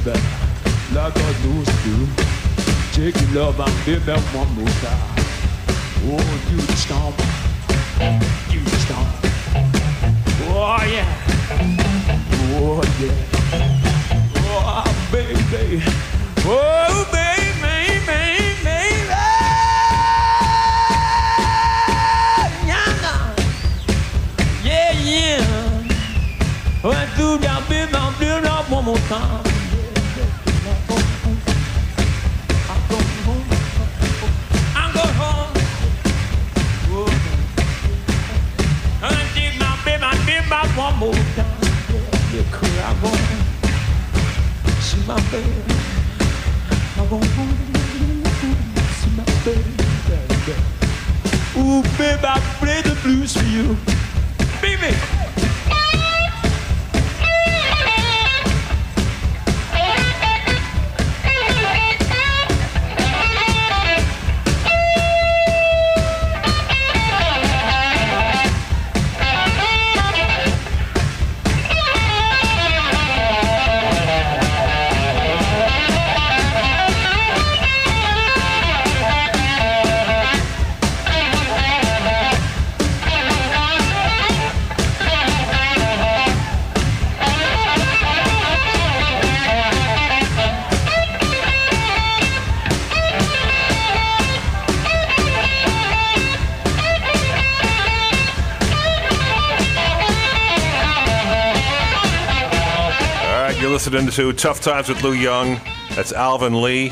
baby, like I used to. Take your love and give it one more time. Oh, you stomp, you stomp. Oh yeah, oh yeah, oh baby, oh baby. baby, yeah, yeah. Well, do that, baby, do that one more time. by one more time. Yeah, yeah, cool. I see my baby. I want see my baby. Yeah, yeah. Ooh, baby, I play the blues for you, baby. Tough times with Lou Young. That's Alvin Lee.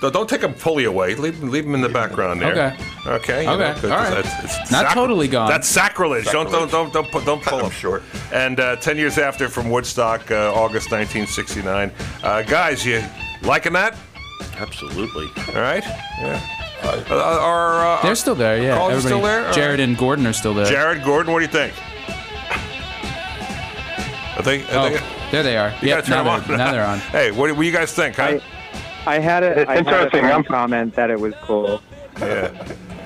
Don't take him fully away. Leave, leave him in the background there. Okay. Okay. You okay. Know, All right. It's, Not totally gone. That's sacrilege. sacrilege. Don't don't don't don't, don't pull him short. And uh, ten years after from Woodstock, uh, August 1969. Uh, guys, you liking that? Absolutely. All right. Yeah. Uh, uh, are, uh, They're still there. Yeah. Everybody's still there. Jared and Gordon are still there. Jared Gordon, what do you think? I think. Oh. There they are. You Yep, gotta turn now, them they're, on. now they're on. Hey, what, what do you guys think? Huh? I had a, It's I had a interesting, friend I'm- comment that it was cool. Yeah.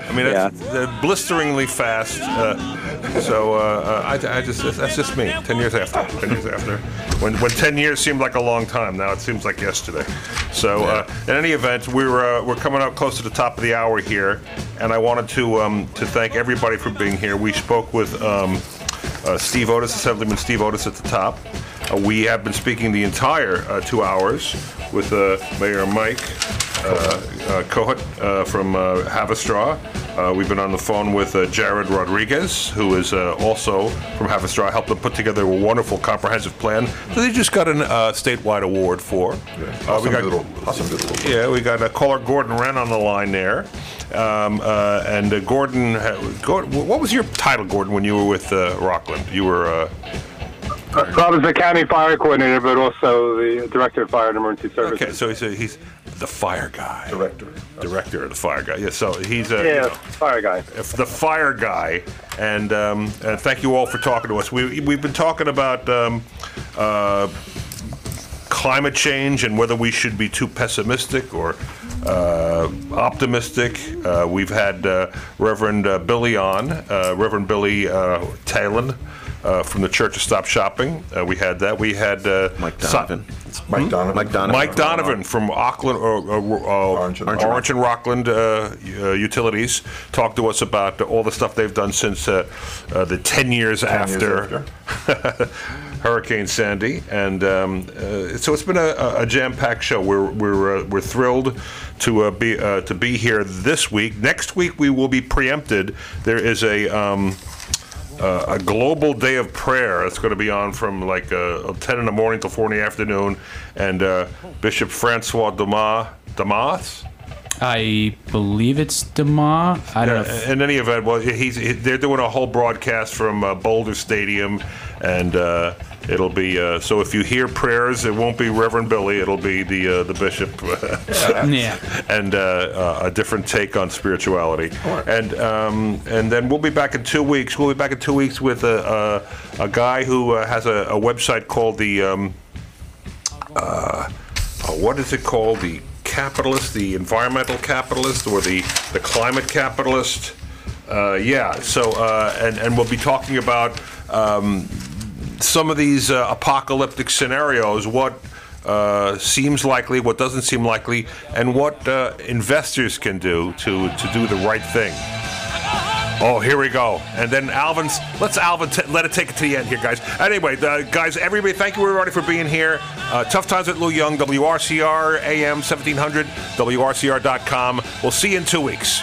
I mean, that's, uh, blisteringly fast. Uh, so uh, uh, I, I just that's just me. Ten years after. Ten years after. When when ten years seemed like a long time, now it seems like yesterday. So uh, in any event, we're uh, we're coming up close to the top of the hour here, and I wanted to um, to thank everybody for being here. We spoke with. Um, uh, Steve Otis, Assemblyman Steve Otis at the top. Uh, we have been speaking the entire uh, two hours with uh, Mayor Mike uh, uh, Kohut uh, from uh, Haverstraw. Uh, we've been on the phone with uh, Jared Rodriguez, who is uh, also from Haverstraw. Helped them put together a wonderful comprehensive plan that they just got a uh, statewide award for. We Awesome got- doodle. Awesome doodle. yeah, we got uh, caller Gordon Wren on the line there. Um, uh, and uh, Gordon, Gordon, what was your title, Gordon, when you were with uh, Rockland? You were. Uh, I was the county fire coordinator, but also the director of fire and emergency services. okay, so he's, uh, he's the fire guy. Director. Director of the fire guy. Yeah, so he's a. yeah, fire guy. the fire guy, and um, and thank you all for talking to us. We we've been talking about um, uh, climate change and whether we should be too pessimistic or uh, optimistic. Uh, we've had uh, Reverend uh, Billy on, uh, Reverend Billy uh, Talen. Uh, from the Church of Stop Shopping, uh, we had that. We had uh, Mike Si- Donovan. Mike Donovan. Mike Donovan. Mike Donovan from Auckland, or, uh, uh, Orange and Orange, Rockland. and Rockland uh, uh, Utilities talked to us about all the stuff they've done since uh, uh, the 10 years, years after, Hurricane Sandy. And um, uh, so it's been a, a jam-packed show. We're, we're, uh, we're thrilled to, uh, be, uh, to be here this week. Next week, we will be preempted. There is a... Um, uh, a global day of prayer. It's going to be on from like uh, 10 in the morning till 4 in the afternoon. And uh, Bishop Francois Damas? I believe it's Dema. I don't know. Yeah, if- in any event, well, he's he- they're doing a whole broadcast from uh, Boulder Stadium, and uh, it'll be uh, so. If you hear prayers, it won't be Reverend Billy. It'll be the uh, the bishop, Yeah. and uh, uh, a different take on spirituality. And um, and then we'll be back in two weeks. We'll be back in two weeks with a a, a guy who uh, has a, a website called the. Um, uh, uh, what is it called? The capitalist, the environmental capitalist, or the the climate capitalist? Uh, yeah. So uh, and and we'll be talking about um, some of these uh, apocalyptic scenarios. What uh, seems likely, what doesn't seem likely, and what uh, investors can do to to do the right thing. Oh, here we go. And then Alvin's, let's Alvin t- let it take it to the end here, guys. Anyway, uh, guys, everybody, thank you everybody for being here. Uh, Tough Times with Lou Young, WRCR, AM 1700, WRCR.com. We'll see you in two weeks.